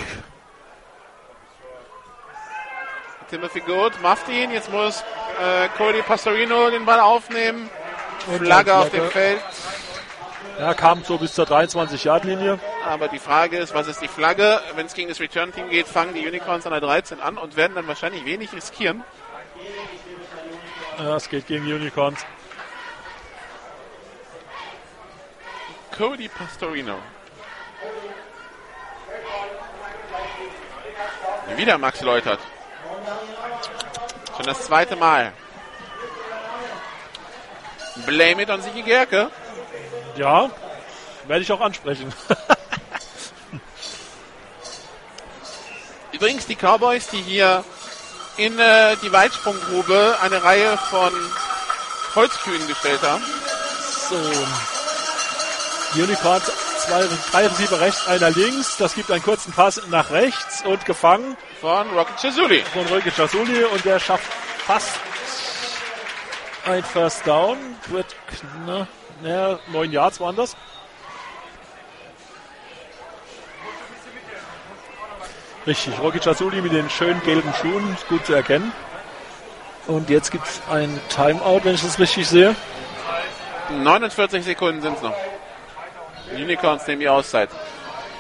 Timothy Good macht ihn. Jetzt muss äh, Cody Pastorino den Ball aufnehmen. Flagge auf dem Feld. Ja, kam so bis zur 23-Yard-Linie. Aber die Frage ist, was ist die Flagge? Wenn es gegen das Return-Team geht, fangen die Unicorns an der 13 an und werden dann wahrscheinlich wenig riskieren. Ja, es geht gegen die Unicorns. Cody Pastorino. Wieder Max Leutert. Schon das zweite Mal. Blame it on Sigi Gerke. Ja, werde ich auch ansprechen. Übrigens die Cowboys, die hier in äh, die Weitsprunggrube eine Reihe von Holzkühen gestellt haben. So. Die Unicorns, zwei, drei Receiver rechts, einer links. Das gibt einen kurzen Pass nach rechts und gefangen Von Rocket Chazuli. von Röke Chasuli und der schafft fast ein First Down. Wird knapp, naja, neun Yards waren das. Richtig, Rocky Chasuli mit den schönen gelben Schuhen, ist gut zu erkennen. Und jetzt gibt es ein Timeout, wenn ich das richtig sehe. 49 Sekunden sind es noch. Unicorns nehmen die Auszeit.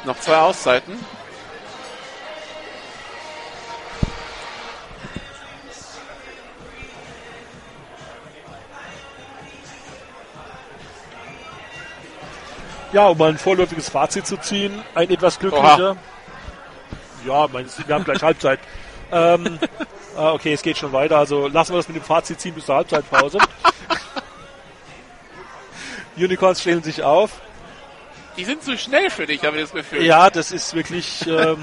Noch zwei Auszeiten. Ja, um mal ein vorläufiges Fazit zu ziehen, ein etwas glücklicher. Ja, mein, wir haben gleich Halbzeit. Ähm, ah, okay, es geht schon weiter, also lassen wir das mit dem Fazit ziehen bis zur Halbzeitpause. Unicorns stellen sich auf. Die sind zu schnell für dich, habe ich das Gefühl. Ja, das ist wirklich. Ähm,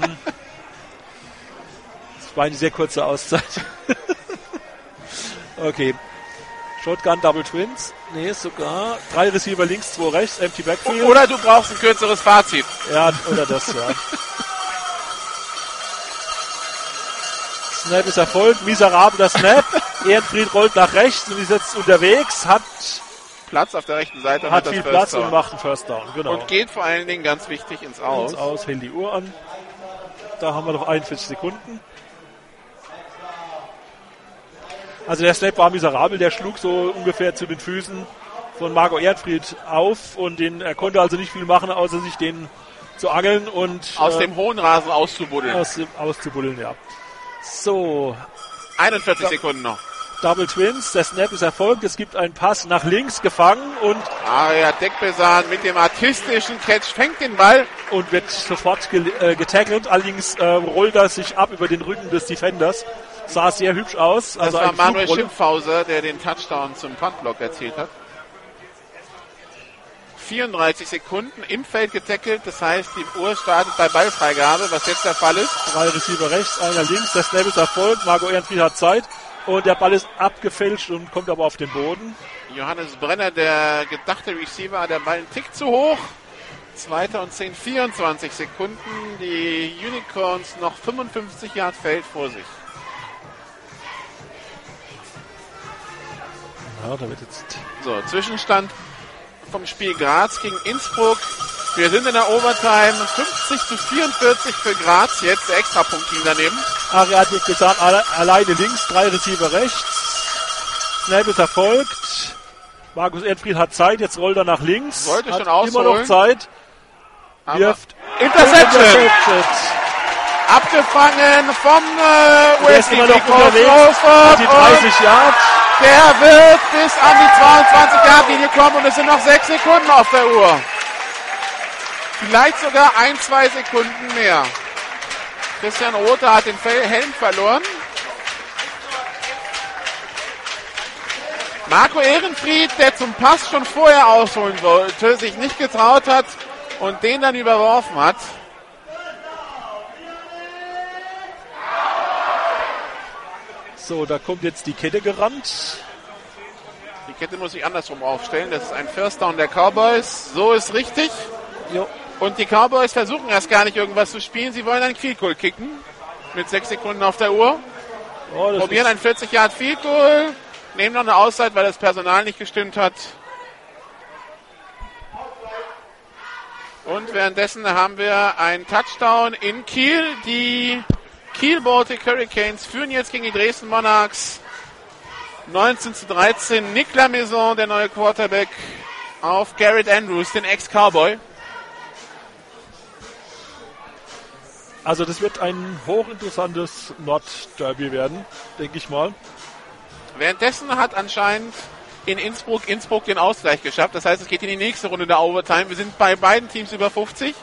das war eine sehr kurze Auszeit. okay. Shotgun Double Twins. Nee, sogar. Drei Receiver links, zwei rechts, Empty Backfield. Oder du brauchst ein kürzeres Fazit. Ja, oder das, ja. Snap ist Erfolg, miserabler Snap. Ehrenfried rollt nach rechts und ist jetzt unterwegs, hat, Platz auf der rechten Seite und hat das viel Platz Down. und macht einen First Down. Genau. Und geht vor allen Dingen ganz wichtig ins Aus. Aus, aus, hält die Uhr an. Da haben wir noch 41 Sekunden. Also der Snap war miserabel, der schlug so ungefähr zu den Füßen von Marco Ehrenfried auf und den, er konnte also nicht viel machen, außer sich den zu angeln und Aus äh, dem hohen Rasen auszubuddeln. aus, auszubuddeln, ja. So, 41 Sekunden noch. Double Twins. Der Snap ist erfolgt. Es gibt einen Pass nach links gefangen und, Aria Deckbesan mit dem artistischen Catch fängt den Ball. und wird sofort ge äh, getackelt. Allerdings äh, rollt er sich ab über den Rücken des Defenders. Sah sehr hübsch aus. Das Also war ein Manuel Flugrolle. Schimpfhauser, der den Touchdown zum Puntblock erzielt hat. 34 Sekunden im Feld getackelt, das heißt, die Uhr startet bei Ballfreigabe, was jetzt der Fall ist. Drei Receiver rechts, einer links. Der Snap ist erfolgt. Marco Ehrenfried hat Zeit. Und der Ball ist abgefälscht und kommt aber auf den Boden. Johannes Brenner, der gedachte Receiver, der Ball einen Tick zu hoch. Zweiter und 10, 24 Sekunden. Die Unicorns noch 55 Yard Feld vor sich. Ja, da wird jetzt So, Zwischenstand vom Spiel Graz gegen Innsbruck. Wir sind in der Overtime 50 zu 44 für Graz. Jetzt der Extrapunkt ging daneben. Ariad wird gesagt, alle, alleine links, drei Receiver rechts. Snap ist erfolgt. Markus Erdfried hat Zeit, jetzt rollt er nach links. Wollte hat schon ausholen. immer noch Zeit. Aber Wirft. Interception! Abgefangen vom äh, Wesley. Crawford Hat die und 30 Yard. Der wird bis an die 22 Yard Linie kommen und es sind noch 6 Sekunden auf der Uhr. Vielleicht sogar ein, zwei Sekunden mehr. Christian Rother hat den Helm verloren. Marco Ehrenfried, der zum Pass schon vorher ausholen wollte, sich nicht getraut hat und den dann überworfen hat. So, da kommt jetzt die Kette gerannt. Die Kette muss ich andersrum aufstellen. Das ist ein First Down der Cowboys. So ist richtig. Jo. Und die Cowboys versuchen erst gar nicht irgendwas zu spielen. Sie wollen einen Field Goal kicken. Mit sechs Sekunden auf der Uhr. Oh, Probieren ein 40 Yard Field Goal. Nehmen noch eine Auszeit, weil das Personal nicht gestimmt hat. Und währenddessen haben wir einen Touchdown in Kiel. Die Kiel Baltic Hurricanes führen jetzt gegen die Dresden Monarchs 19 zu 13. Nick Maison, der neue Quarterback, auf Garrett Andrews, den Ex-Cowboy. also das wird ein hochinteressantes Nordderby werden, denke ich mal. Währenddessen hat anscheinend in Innsbruck Innsbruck den Ausgleich geschafft. Das heißt, es geht in die nächste Runde der Overtime. Wir sind bei beiden Teams über 50.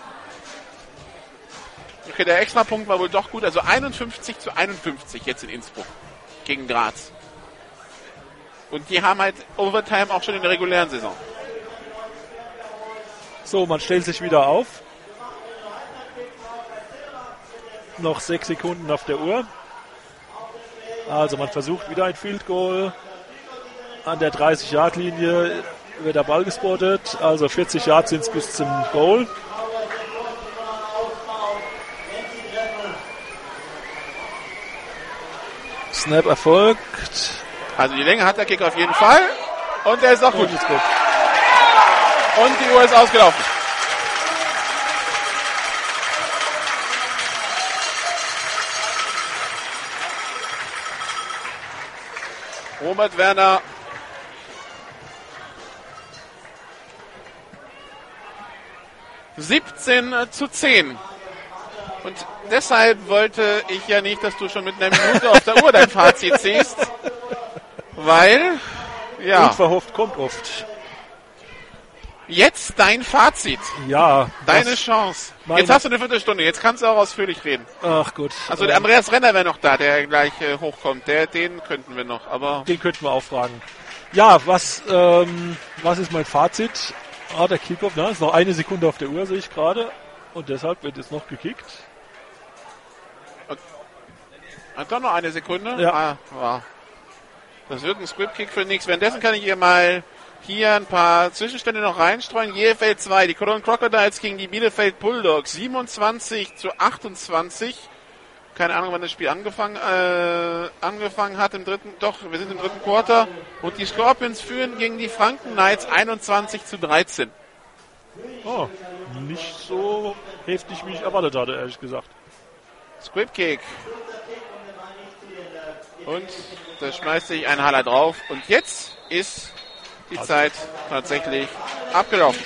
Okay, der Extrapunkt war wohl doch gut. Also 51 zu 51 jetzt in Innsbruck gegen Graz. Und die haben halt Overtime auch schon in der regulären Saison. So, man stellt sich wieder auf. Noch sechs Sekunden auf der Uhr. Also man versucht wieder ein Field Goal. An der 30-Yard-Linie wird der Ball gespottet. Also 40 Yards sind es bis zum Goal. Snap erfolgt. Also die Länge hat der Kick auf jeden Fall. Und der ist auch gut. Und ist gut. Und die Uhr ist ausgelaufen. Robert Werner. Siebzehn zu 10. Und deshalb wollte ich ja nicht, dass du schon mit einer Minute auf der Uhr dein Fazit ziehst. Weil, ja, Unverhofft kommt oft. jetzt dein Fazit. Ja. Deine Chance. Jetzt hast du eine Viertelstunde, jetzt kannst du auch ausführlich reden. Ach gut. Also der Andreas Renner wäre noch da, der gleich äh, hochkommt. Der, den könnten wir noch, aber Den könnten wir auch fragen. Ja, was, ähm, was ist mein Fazit? Ah, der Kickoff, ne? Ist noch eine Sekunde auf der Uhr, sehe ich gerade. Und deshalb wird jetzt noch gekickt. Hat doch noch eine Sekunde. Ja. Ah, wow. Das wird ein Script-Kick für nichts. Währenddessen kann ich hier mal hier ein paar Zwischenstände noch reinstreuen. GFL 2, die Cologne Crocodiles gegen die Bielefeld Bulldogs. 27 zu 28. Keine Ahnung, wann das Spiel angefangen, äh, angefangen hat im dritten, doch, wir sind im dritten Quarter. Und die Scorpions führen gegen die Franken Knights 21 zu 13. Oh, nicht so heftig, wie ich erwartet hatte, ehrlich gesagt. Squib Kick. Und da schmeißt sich ein Haller drauf. Und jetzt ist die Zeit tatsächlich abgelaufen.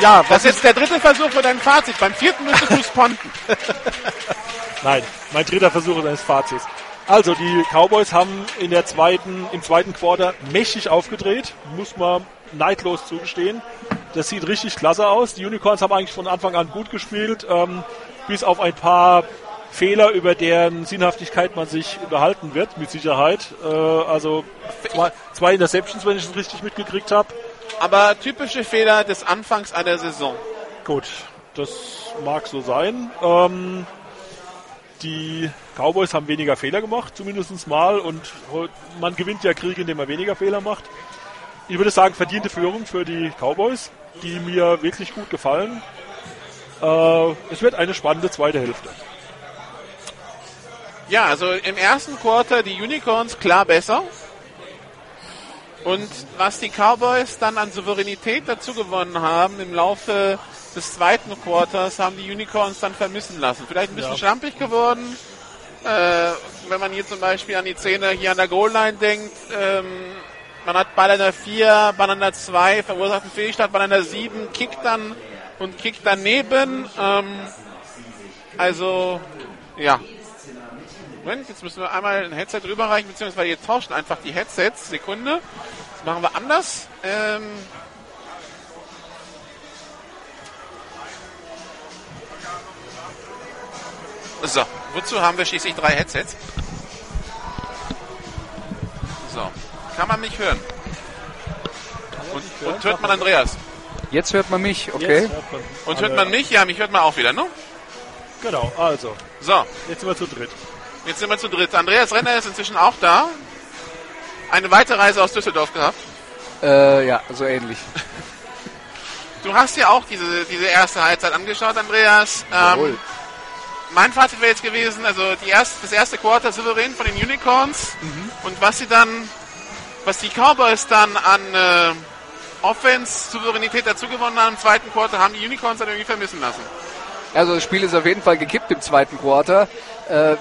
Ja, Das ist jetzt der dritte Versuch für dein Fazit. Beim vierten müsstest du sponten. Nein, mein dritter Versuch deines Fazits. Also, die Cowboys haben in der zweiten, im zweiten Quarter mächtig aufgedreht, muss man neidlos zugestehen. Das sieht richtig klasse aus. Die Unicorns haben eigentlich von Anfang an gut gespielt, ähm, bis auf ein paar Fehler, über deren Sinnhaftigkeit man sich unterhalten wird, mit Sicherheit. Äh, also zwei, zwei Interceptions, wenn ich es richtig mitgekriegt habe. Aber typische Fehler des Anfangs einer Saison. Gut, das mag so sein. Ähm, die Cowboys haben weniger Fehler gemacht, zumindest mal. Und man gewinnt ja Kriege, indem man weniger Fehler macht. Ich würde sagen, verdiente Führung für die Cowboys, die mir wirklich gut gefallen. Äh, es wird eine spannende zweite Hälfte. Ja, also im ersten Quarter die Unicorns klar besser. Und was die Cowboys dann an Souveränität dazu gewonnen haben im Laufe des zweiten Quarters, haben die Unicorns dann vermissen lassen. Vielleicht ein bisschen Ja. schlampig geworden. Äh, wenn man hier zum Beispiel an die Szene hier an der Goal-Line denkt, ähm, man hat Ball an der 4, Ball an der 2, verursacht einen Fehlstart, Ball an der 7, kickt dann und kickt daneben. Ähm, also, ja, Moment, jetzt müssen wir einmal ein Headset rüberreichen, beziehungsweise wir tauschen einfach die Headsets. Sekunde. Das machen wir anders. Ähm so, wozu haben wir schließlich drei Headsets? Kann man mich hören? Und, und hört man Andreas? Jetzt hört man mich, okay. Hört man Und hört man mich? Ja, mich hört man auch wieder, ne? Genau, also, So, jetzt sind wir zu dritt. Jetzt sind wir zu dritt. Andreas Renner ist inzwischen auch da. Eine weitere Reise aus Düsseldorf gehabt. Äh, ja, so ähnlich. Du hast ja auch diese, diese erste Halbzeit angeschaut, Andreas. Ähm, Jawohl. mein Fazit wäre jetzt gewesen, also die erste, das erste Quarter souverän von den Unicorns und was sie dann, was die Cowboys dann an äh, Offense-Souveränität dazu gewonnen haben im zweiten Quarter, haben die Unicorns dann irgendwie vermissen lassen. Also das Spiel ist auf jeden Fall gekippt im zweiten Quarter. Äh,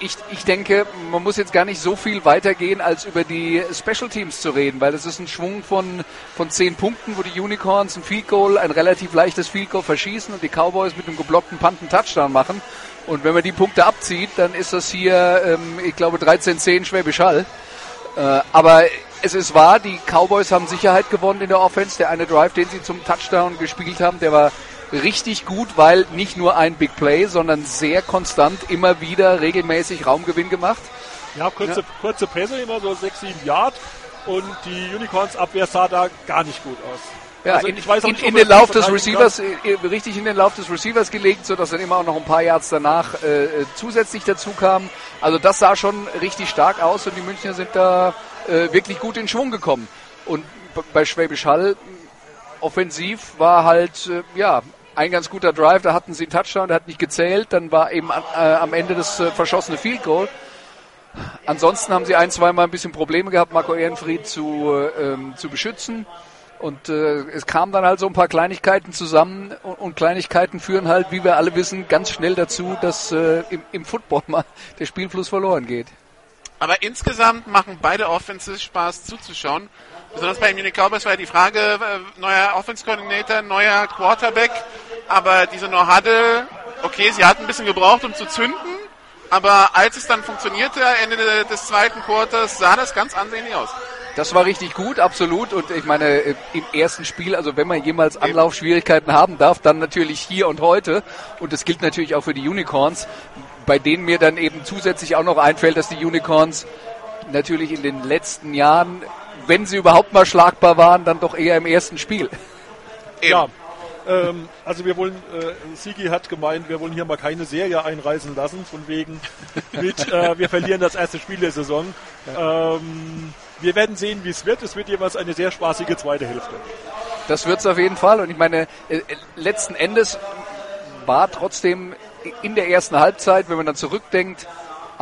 ich, ich denke, man muss jetzt gar nicht so viel weitergehen, als über die Special Teams zu reden, weil es ist ein Schwung von, von zehn Punkten, wo die Unicorns ein Field Goal, ein relativ leichtes Field Goal verschießen und die Cowboys mit einem geblockten Punt einen Touchdown machen. Und wenn man die Punkte abzieht, dann ist das hier, ähm, ich glaube, 13-10 Schwäbisch Hall. Äh, aber es ist wahr, die Cowboys haben Sicherheit gewonnen in der Offense. Der eine Drive, den sie zum Touchdown gespielt haben, der war richtig gut, weil nicht nur ein Big Play, sondern sehr konstant immer wieder regelmäßig Raumgewinn gemacht. Ja, kurze, kurze Pässe, immer so 6, 7 Yard. Und die Unicorns Abwehr sah da gar nicht gut aus. Ja, Also in, ich weiß in, nicht, in den Lauf des Receivers, äh, richtig in den Lauf des Receivers gelegt, sodass dann immer auch noch ein paar Yards danach äh, äh, zusätzlich dazu kamen. Also das sah schon richtig stark aus und die Münchner sind da äh, wirklich gut in Schwung gekommen. Und bei Schwäbisch Hall offensiv war halt, äh, ja, ein ganz guter Drive, da hatten sie einen Touchdown, der hat nicht gezählt, dann war eben äh, am Ende das äh, verschossene Field Goal. Ansonsten haben sie ein, zweimal ein bisschen Probleme gehabt, Marco Ehrenfried zu, äh, ähm, zu beschützen. Und äh, es kamen dann halt so ein paar Kleinigkeiten zusammen und, und Kleinigkeiten führen halt, wie wir alle wissen, ganz schnell dazu, dass äh, im, im Football mal der Spielfluss verloren geht. Aber insgesamt machen beide Offenses Spaß zuzuschauen. Besonders bei den Munich Cowboys war ja die Frage, äh, neuer Offense-Coordinator, neuer Quarterback, aber diese No-Huddle, okay, sie hatten ein bisschen gebraucht, um zu zünden, aber als es dann funktionierte, Ende des zweiten Quarters, sah das ganz ansehnlich aus. Das war richtig gut, absolut. Und ich meine, äh, im ersten Spiel, also wenn man jemals Anlaufschwierigkeiten haben darf, dann natürlich hier und heute. Und das gilt natürlich auch für die Unicorns, bei denen mir dann eben zusätzlich auch noch einfällt, dass die Unicorns natürlich in den letzten Jahren, wenn sie überhaupt mal schlagbar waren, dann doch eher im ersten Spiel. Ja, ähm, also wir wollen, äh, Sigi hat gemeint, wir wollen hier mal keine Serie einreisen lassen, von wegen mit, äh, wir verlieren das erste Spiel der Saison. Ähm, wir werden sehen, wie es wird. Es wird jeweils eine sehr spaßige zweite Hälfte. Das wird's auf jeden Fall. Und ich meine, äh, äh, letzten Endes war trotzdem in der ersten Halbzeit, wenn man dann zurückdenkt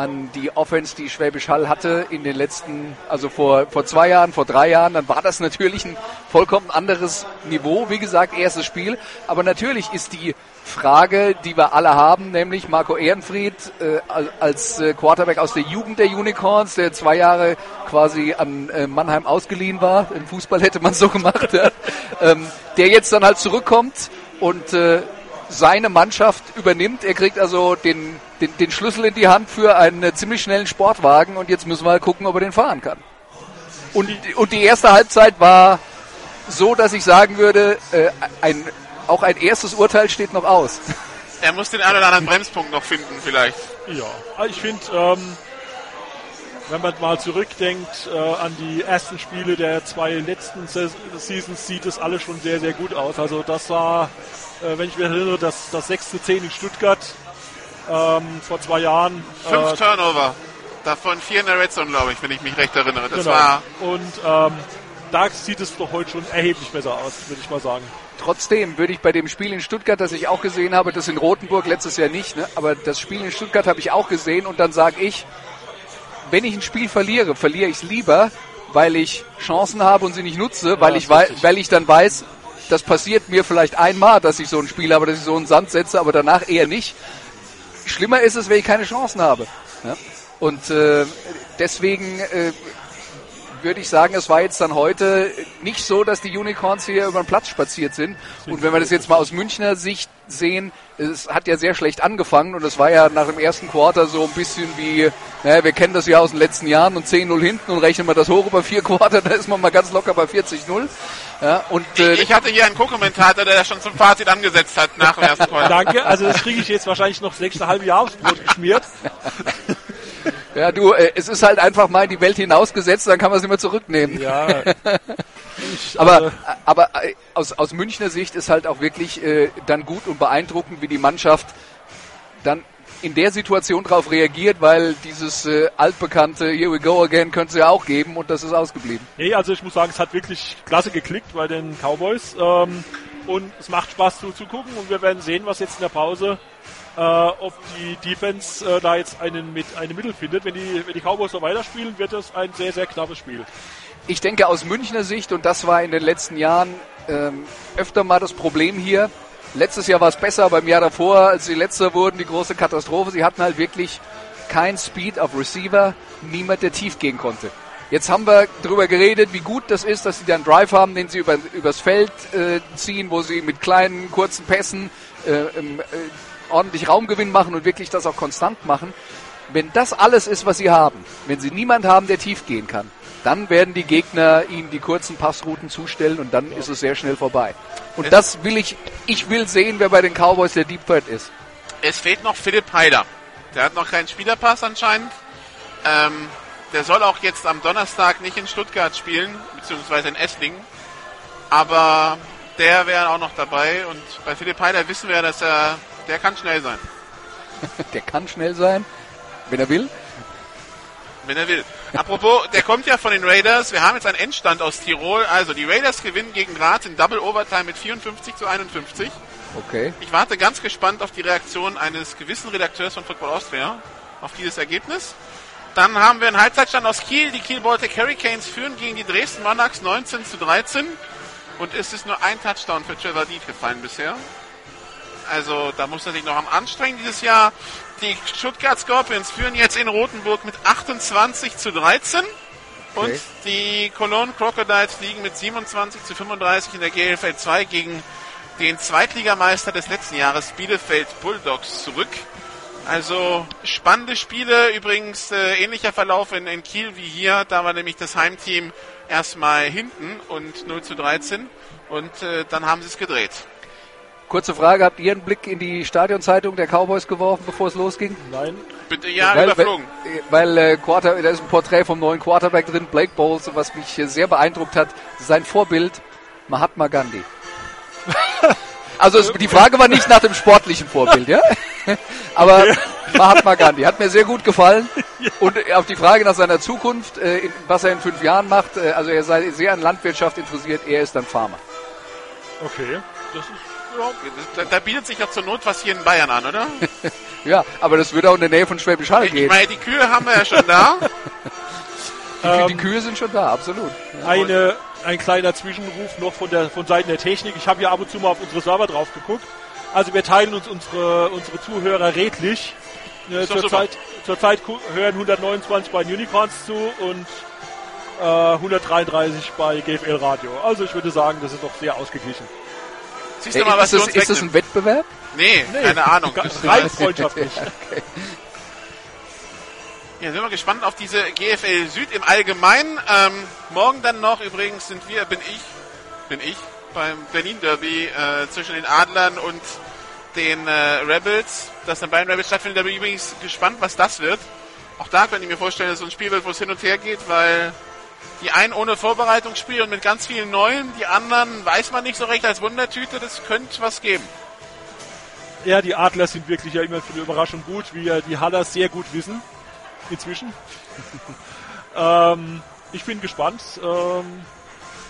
an die Offense, die Schwäbisch Hall hatte in den letzten, also vor, vor zwei Jahren, vor drei Jahren, dann war das natürlich ein vollkommen anderes Niveau. Wie gesagt, erstes Spiel. Aber natürlich ist die Frage, die wir alle haben, nämlich Marco Ehrenfried äh, al- als äh, Quarterback aus der Jugend der Unicorns, der zwei Jahre quasi an äh, Mannheim ausgeliehen war. Im Fußball hätte man so gemacht. Ja. ähm, der jetzt dann halt zurückkommt und äh, seine Mannschaft übernimmt. Er kriegt also den, den, den Schlüssel in die Hand für einen äh, ziemlich schnellen Sportwagen und jetzt müssen wir halt gucken, ob er den fahren kann. Und, und die erste Halbzeit war so, dass ich sagen würde, äh, ein, auch ein erstes Urteil steht noch aus. Er muss den einen oder anderen Bremspunkt noch finden, vielleicht. Ja, also ich finde, ähm, wenn man mal zurückdenkt äh, an die ersten Spiele der zwei letzten Ses Seasons, sieht es alles schon sehr, sehr gut aus. Also das war, äh, wenn ich mich erinnere, das, das 6-10 in Stuttgart ähm, vor zwei Jahren. Fünf äh, Turnover. Davon vier in der Red Zone, glaube ich, wenn ich mich recht erinnere. Das genau. war Und ähm, da sieht es doch heute schon erheblich besser aus, würde ich mal sagen. Trotzdem würde ich bei dem Spiel in Stuttgart, das ich auch gesehen habe, das in Rothenburg letztes Jahr nicht, ne? aber das Spiel in Stuttgart habe ich auch gesehen und dann sage ich, wenn ich ein Spiel verliere, verliere ich es lieber, weil ich Chancen habe und sie nicht nutze, weil, ich wei weil ich dann weiß, das passiert mir vielleicht einmal, dass ich so ein Spiel habe, dass ich so einen Sand setze, aber danach eher nicht. Schlimmer ist es, wenn ich keine Chancen habe. Ja? Und äh, deswegen äh, würde ich sagen, es war jetzt dann heute nicht so, dass die Unicorns hier über den Platz spaziert sind. Und wenn wir das jetzt mal aus Münchner Sicht sehen, es hat ja sehr schlecht angefangen und es war ja nach dem ersten Quarter so ein bisschen wie, naja, wir kennen das ja aus den letzten Jahren und 10-0 hinten und rechnen wir das hoch über vier Quarter, da ist man mal ganz locker bei 40-0. Ja, und, äh, ich hatte hier einen Co-Kommentator, der das schon zum Fazit angesetzt hat nach dem ersten Quartal. Danke, also das kriege ich jetzt wahrscheinlich noch das nächste halbe Jahr aufs Brot geschmiert. Ja, du, äh, es ist halt einfach mal in die Welt hinausgesetzt, dann kann man es nicht mehr zurücknehmen. Ja. Ich, Aber, äh, aber äh, aus, aus Münchner Sicht ist halt auch wirklich äh, dann gut und beeindruckend, wie die Mannschaft dann in der Situation darauf reagiert, weil dieses äh, altbekannte Here we go again könnte es ja auch geben und das ist ausgeblieben. Nee, also ich muss sagen, es hat wirklich klasse geklickt bei den Cowboys. Ähm, und es macht Spaß zuzugucken und wir werden sehen, was jetzt in der Pause, äh, ob die Defense äh, da jetzt einen mit eine Mittel findet. Wenn die, wenn die Cowboys so weiterspielen, wird das ein sehr, sehr knappes Spiel. Ich denke aus Münchner Sicht, und das war in den letzten Jahren ähm, öfter mal das Problem hier, letztes Jahr war es besser, beim Jahr davor, als sie letzter wurden, die große Katastrophe, sie hatten halt wirklich kein Speed auf Receiver, niemand, der tief gehen konnte. Jetzt haben wir darüber geredet, wie gut das ist, dass sie dann Drive haben, den sie über, übers Feld äh, ziehen, wo sie mit kleinen, kurzen Pässen äh, äh, ordentlich Raumgewinn machen und wirklich das auch konstant machen. Wenn das alles ist, was sie haben, wenn sie niemand haben, der tief gehen kann, dann werden die Gegner ihnen die kurzen Passrouten zustellen und dann ist es sehr schnell vorbei. Und das will ich, ich will sehen, wer bei den Cowboys der Deep Threat ist. Es fehlt noch Philipp Heider. Der hat noch keinen Spielerpass anscheinend. Ähm, der soll auch jetzt am Donnerstag nicht in Stuttgart spielen, beziehungsweise in Esslingen. Aber der wäre auch noch dabei. Und bei Philipp Heider wissen wir, dass er, der kann schnell sein, Der kann schnell sein, wenn er will. wenn er will. Apropos, der kommt ja von den Raiders. Wir haben jetzt einen Endstand aus Tirol. Also die Raiders gewinnen gegen Graz in Double Overtime mit 54 zu 51. Okay. Ich warte ganz gespannt auf die Reaktion eines gewissen Redakteurs von Football Austria auf dieses Ergebnis. Dann haben wir einen Halbzeitstand aus Kiel. Die Kiel Baltic Hurricanes führen gegen die Dresden Monarchs 19 zu 13. Und es ist nur ein Touchdown für Trevor Deed gefallen bisher. Also da muss er sich noch am anstrengen dieses Jahr. Die Stuttgart Scorpions führen jetzt in Rothenburg mit 28 zu 13. Und Okay. die Cologne Crocodiles liegen mit 27 zu 35 in der GLFL 2 gegen den Zweitligameister des letzten Jahres Bielefeld Bulldogs zurück. Also spannende Spiele, übrigens äh, ähnlicher Verlauf in, in Kiel wie hier. Da war nämlich das Heimteam erstmal hinten und 0 zu 13 und äh, dann haben sie es gedreht. Kurze Frage, habt ihr einen Blick in die Stadionzeitung der Cowboys geworfen, bevor es losging? Nein, Bitte ja, weil, überflogen. Weil, weil äh, Quarter, da ist ein Porträt vom neuen Quarterback drin, Blake Bowles, was mich äh, sehr beeindruckt hat, sein Vorbild, Mahatma Gandhi. also es, die Frage war nicht nach dem sportlichen Vorbild, ja? Aber Mahatma Gandhi hat mir sehr gut gefallen. Und äh, auf die Frage nach seiner Zukunft, äh, in, was er in fünf Jahren macht, äh, also er sei sehr an Landwirtschaft interessiert, er ist dann Farmer. okay. Das ist, Da, da bietet sich ja zur Not was hier in Bayern an, oder? Ja, aber das würde auch in der Nähe von Schwäbisch Hall Ich gehen. meine, die Kühe haben wir ja schon da. ähm, Die Kühe sind schon da, absolut. eine, ein kleiner Zwischenruf noch von der von Seiten der Technik. Ich habe ja ab und zu mal auf unsere Server drauf geguckt. Also wir teilen uns unsere, unsere Zuhörer redlich. Äh. Zurzeit ku- hören 129 bei den Unicorns zu und äh, 133 bei GFL Radio. Also ich würde sagen, das ist doch sehr ausgeglichen. Siehst du mal, was ist, du das, uns ist das ein? Wettbewerb? Nee, keine Ahnung. Rein freundschaftlich. Ja, sind wir gespannt auf diese GFL Süd im Allgemeinen. Ähm, morgen dann noch, übrigens sind wir, bin ich, bin ich beim Berlin Derby äh, zwischen den Adlern und den äh, Rebels, das dann bei den Rebels stattfindet. Da bin ich übrigens gespannt, was das wird. Auch da könnte ich mir vorstellen, dass es so ein Spiel wird, wo es hin und her geht, weil die einen ohne Vorbereitung spielen und mit ganz vielen Neuen, die anderen weiß man nicht so recht als Wundertüte, das könnte was geben. Ja, die Adler sind wirklich ja immer für eine Überraschung gut, wie ja die Hallers sehr gut wissen. Inzwischen. ähm, ich bin gespannt. Ähm,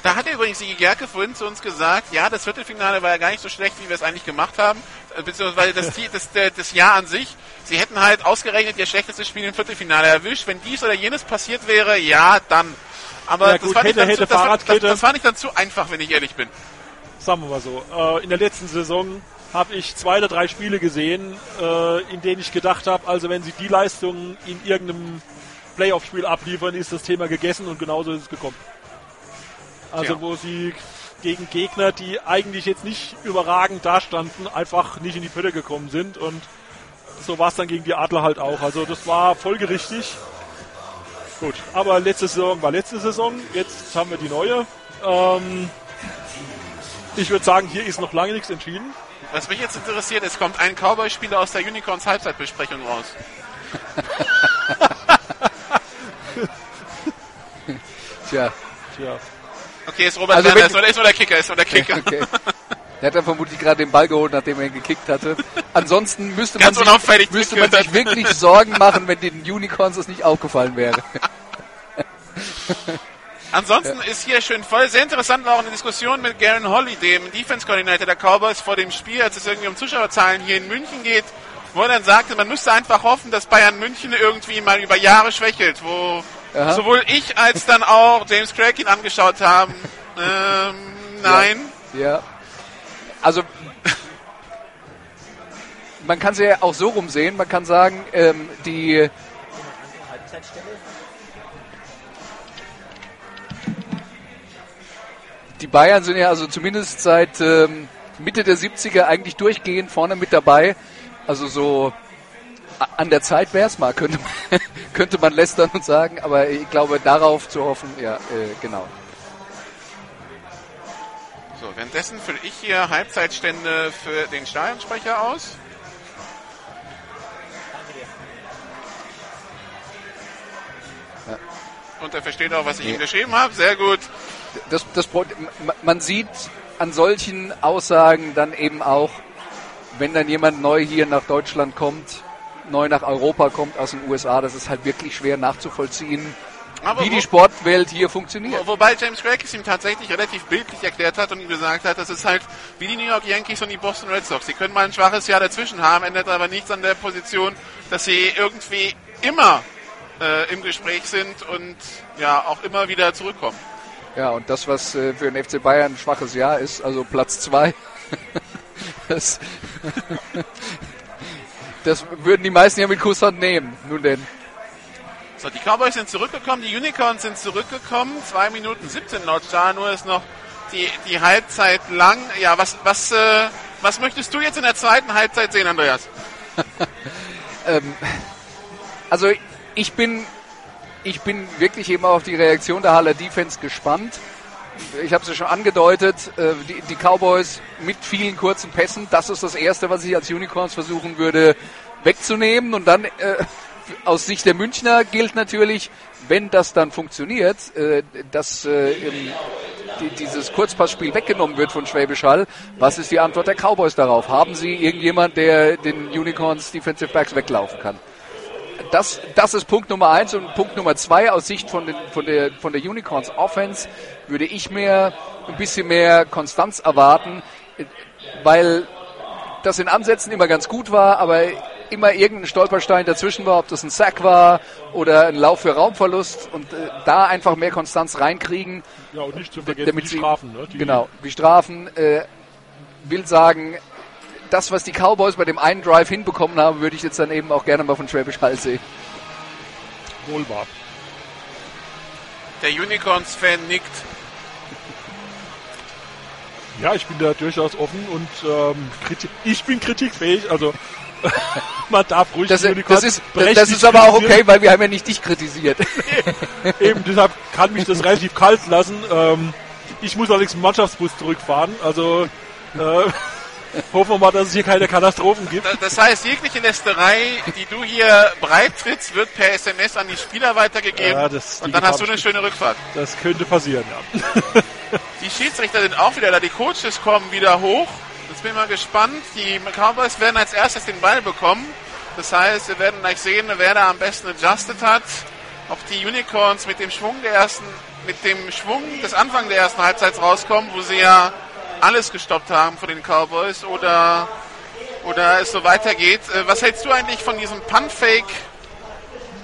Da hat übrigens die Gerke vorhin zu uns gesagt, ja, das Viertelfinale war ja gar nicht so schlecht, wie wir es eigentlich gemacht haben, äh, beziehungsweise das, das, das Jahr an sich. Sie hätten halt ausgerechnet ihr schlechtestes Spiel im Viertelfinale erwischt. Wenn dies oder jenes passiert wäre, ja, dann. Aber Ja, das, gut, fand ich hätte, hätte, zu, das, fand, das, das fand ich dann zu einfach, wenn ich ehrlich bin. sagen wir mal so, äh, in der letzten Saison habe ich zwei oder drei Spiele gesehen, äh, in denen ich gedacht habe, also wenn sie die Leistung in irgendeinem Playoff-Spiel abliefern, ist das Thema gegessen und genauso ist es gekommen. Also Tja. wo sie gegen Gegner, die eigentlich jetzt nicht überragend dastanden, einfach nicht in die Pötte gekommen sind und so war es dann gegen die Adler halt auch. Also das war folgerichtig. Gut, aber letzte Saison war letzte Saison, jetzt haben wir die neue. Ähm, ich würde sagen, hier ist noch lange nichts entschieden. Was mich jetzt interessiert, es kommt ein Cowboy-Spieler aus der Unicorns Halbzeitbesprechung raus. Tja, Tja. Okay, ist Robert Also Werner, wenn- ist nur, ist nur der Kicker, ist nur der Kicker. okay. Der hat dann vermutlich gerade den Ball geholt, nachdem er ihn gekickt hatte. Ansonsten müsste man, sich, müsste man sich wirklich Sorgen machen, wenn den Unicorns das nicht aufgefallen wäre. Ansonsten ist hier schön voll. Sehr interessant war auch eine Diskussion mit Garen Holly, dem Defense Coordinator der Cowboys, vor dem Spiel, als es irgendwie um Zuschauerzahlen hier in München geht, wo er dann sagte, man müsste einfach hoffen, dass Bayern München irgendwie mal über Jahre schwächelt, wo Aha. sowohl ich als dann auch James Craig ihn angeschaut haben. Ähm, nein. Ja. Also man kann es ja auch so rumsehen. Man kann sagen, ähm, die die Bayern sind ja also zumindest seit ähm, Mitte der 70er eigentlich durchgehend vorne mit dabei. Also so an der Zeit wäre es mal, könnte man, könnte man lästern und sagen, aber ich glaube, darauf zu hoffen, ja, äh, genau. Währenddessen fülle ich hier Halbzeitstände für den Stadionsprecher aus. Und er versteht auch, was ich ihm geschrieben habe. Sehr gut. das, das, man sieht an solchen Aussagen dann eben auch, wenn dann jemand neu hier nach Deutschland kommt, neu nach Europa kommt aus den USA, das ist halt wirklich schwer nachzuvollziehen, Aber wie die Sportwelt hier funktioniert. Wo- Wobei James Craig es ihm tatsächlich relativ bildlich erklärt hat und ihm gesagt hat, das ist halt wie die New York Yankees und die Boston Red Sox. Sie können mal ein schwaches Jahr dazwischen haben, ändert aber nichts an der Position, dass sie irgendwie immer äh, im Gespräch sind und ja auch immer wieder zurückkommen. Ja, und das, was äh, für den FC Bayern ein schwaches Jahr ist, also Platz zwei, das, das würden die meisten ja mit Kusshand nehmen. Nun denn. So, die Cowboys sind zurückgekommen, die Unicorns sind zurückgekommen. 2 Minuten 17 laut Star, nur ist noch die, die Halbzeit lang. Ja, was, was, äh, was möchtest du jetzt in der zweiten Halbzeit sehen, Andreas? Ähm, also ich bin, ich bin wirklich eben auf die Reaktion der Haller Defense gespannt. Ich habe es ja schon angedeutet, äh, die, die Cowboys mit vielen kurzen Pässen, das ist das Erste, was ich als Unicorns versuchen würde wegzunehmen. Und dann äh, aus Sicht der Münchner gilt natürlich, wenn das dann funktioniert, äh, dass äh, im, die, dieses Kurzpassspiel weggenommen wird von Schwäbisch Hall, was ist die Antwort der Cowboys darauf? Haben sie irgendjemand, der den Unicorns Defensive Backs weglaufen kann? Das, das ist Punkt Nummer eins und Punkt Nummer zwei aus Sicht von, den, von, der, von der Unicorns Offense würde ich mir ein bisschen mehr Konstanz erwarten, weil das in Ansätzen immer ganz gut war, aber immer irgendein Stolperstein dazwischen war, ob das ein Sack war oder ein Lauf für Raumverlust und äh, da einfach mehr Konstanz reinkriegen. Ja, und nicht zu vergessen, Damit die sie- Strafen. Ne? Die, Genau, die Strafen, äh, will sagen, das, was die Cowboys bei dem einen Drive hinbekommen haben, würde ich jetzt dann eben auch gerne mal von Schwäbisch Hall sehen. Wohl wahr. Der Unicorns-Fan nickt. Ja, ich bin da durchaus offen und ähm, ich bin kritikfähig, also man darf ruhig Das, die das, ist, das ist aber auch okay, weil wir haben ja nicht dich kritisiert. Eben, deshalb kann mich das relativ kalt lassen. Ähm, ich muss allerdings im Mannschaftsbus zurückfahren, also äh, hoffen wir mal, dass es hier keine Katastrophen gibt. Da- Das heißt, jegliche Nesterei, die du hier breit trittst, wird per SMS an die Spieler weitergegeben. Ja, das- und dann hast du eine schöne Rückfahrt. Das könnte passieren, ja. Die Schiedsrichter sind auch wieder da, die Coaches kommen wieder hoch. Jetzt bin ich mal gespannt. Die Cowboys werden als erstes den Ball bekommen. Das heißt, wir werden gleich sehen, wer da am besten adjusted hat. Ob die Unicorns mit dem Schwung der ersten, mit dem Schwung des Anfang der ersten Halbzeit rauskommen, wo sie ja alles gestoppt haben von den Cowboys oder, oder es so weitergeht. Äh, Was hältst du eigentlich von diesem Punt-Fake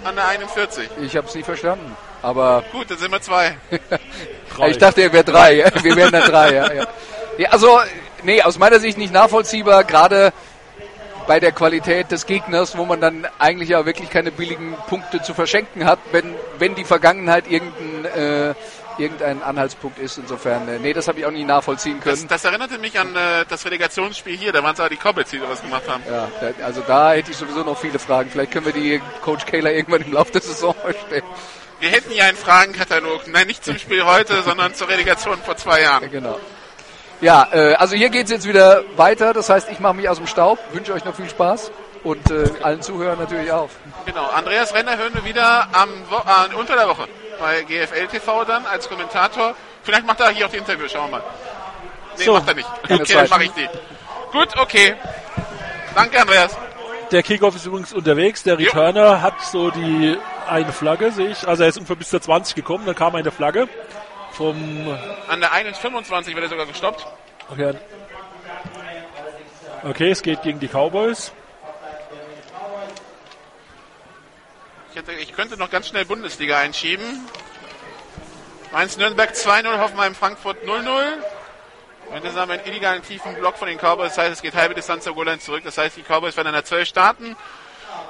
an der 41? Ich habe es nie verstanden. Aber Gut, dann sind wir zwei. Ich dachte, er wäre drei. Wir wären dann drei. Ja, ja. Ja, also, nee, aus meiner Sicht nicht nachvollziehbar, gerade bei der Qualität des Gegners, wo man dann eigentlich ja wirklich keine billigen Punkte zu verschenken hat, wenn, wenn die Vergangenheit irgendein, äh, irgendein Anhaltspunkt ist. Insofern, äh, nee, das habe ich auch nie nachvollziehen Das, können. das erinnerte mich an äh, das Relegationsspiel hier. Da waren es aber die Cowboys, die sowas gemacht haben. Ja, also da hätte ich sowieso noch viele Fragen. Vielleicht können wir die Coach Kaler irgendwann im Laufe der Saison stellen. Wir hätten ja einen Fragenkatalog. Nein, nicht zum Spiel heute, sondern zur Relegation vor zwei Jahren. Genau. Ja, äh, also hier geht's jetzt wieder weiter. Das heißt, ich mache mich aus dem Staub. Wünsche euch noch viel Spaß und äh, allen Zuhörern natürlich auch. Genau. Andreas Renner hören wir wieder am Wo äh, unter der Woche bei GFL TV dann als Kommentator. Vielleicht macht er hier auch die Interviews. Schauen wir mal. Nee, So, macht er nicht. Okay, dann mache ich die. Gut, okay. Danke, Andreas. Der Kickoff ist übrigens unterwegs. Der Returner hat so die eine Flagge, sehe ich. Also er ist ungefähr bis zur 20 gekommen, dann kam eine Flagge vom An der 1,25 wird er sogar gestoppt. Okay. okay, es geht gegen die Cowboys. Ich, hätte, ich könnte noch ganz schnell Bundesliga einschieben. Mainz Nürnberg 2-0, Hoffenheim Frankfurt 0-0. Und das haben wir einen illegalen tiefen Block von den Cowboys. Das heißt, es geht halbe Distanz zur Goal-Line zurück. Das heißt, die Cowboys werden an der 12 starten.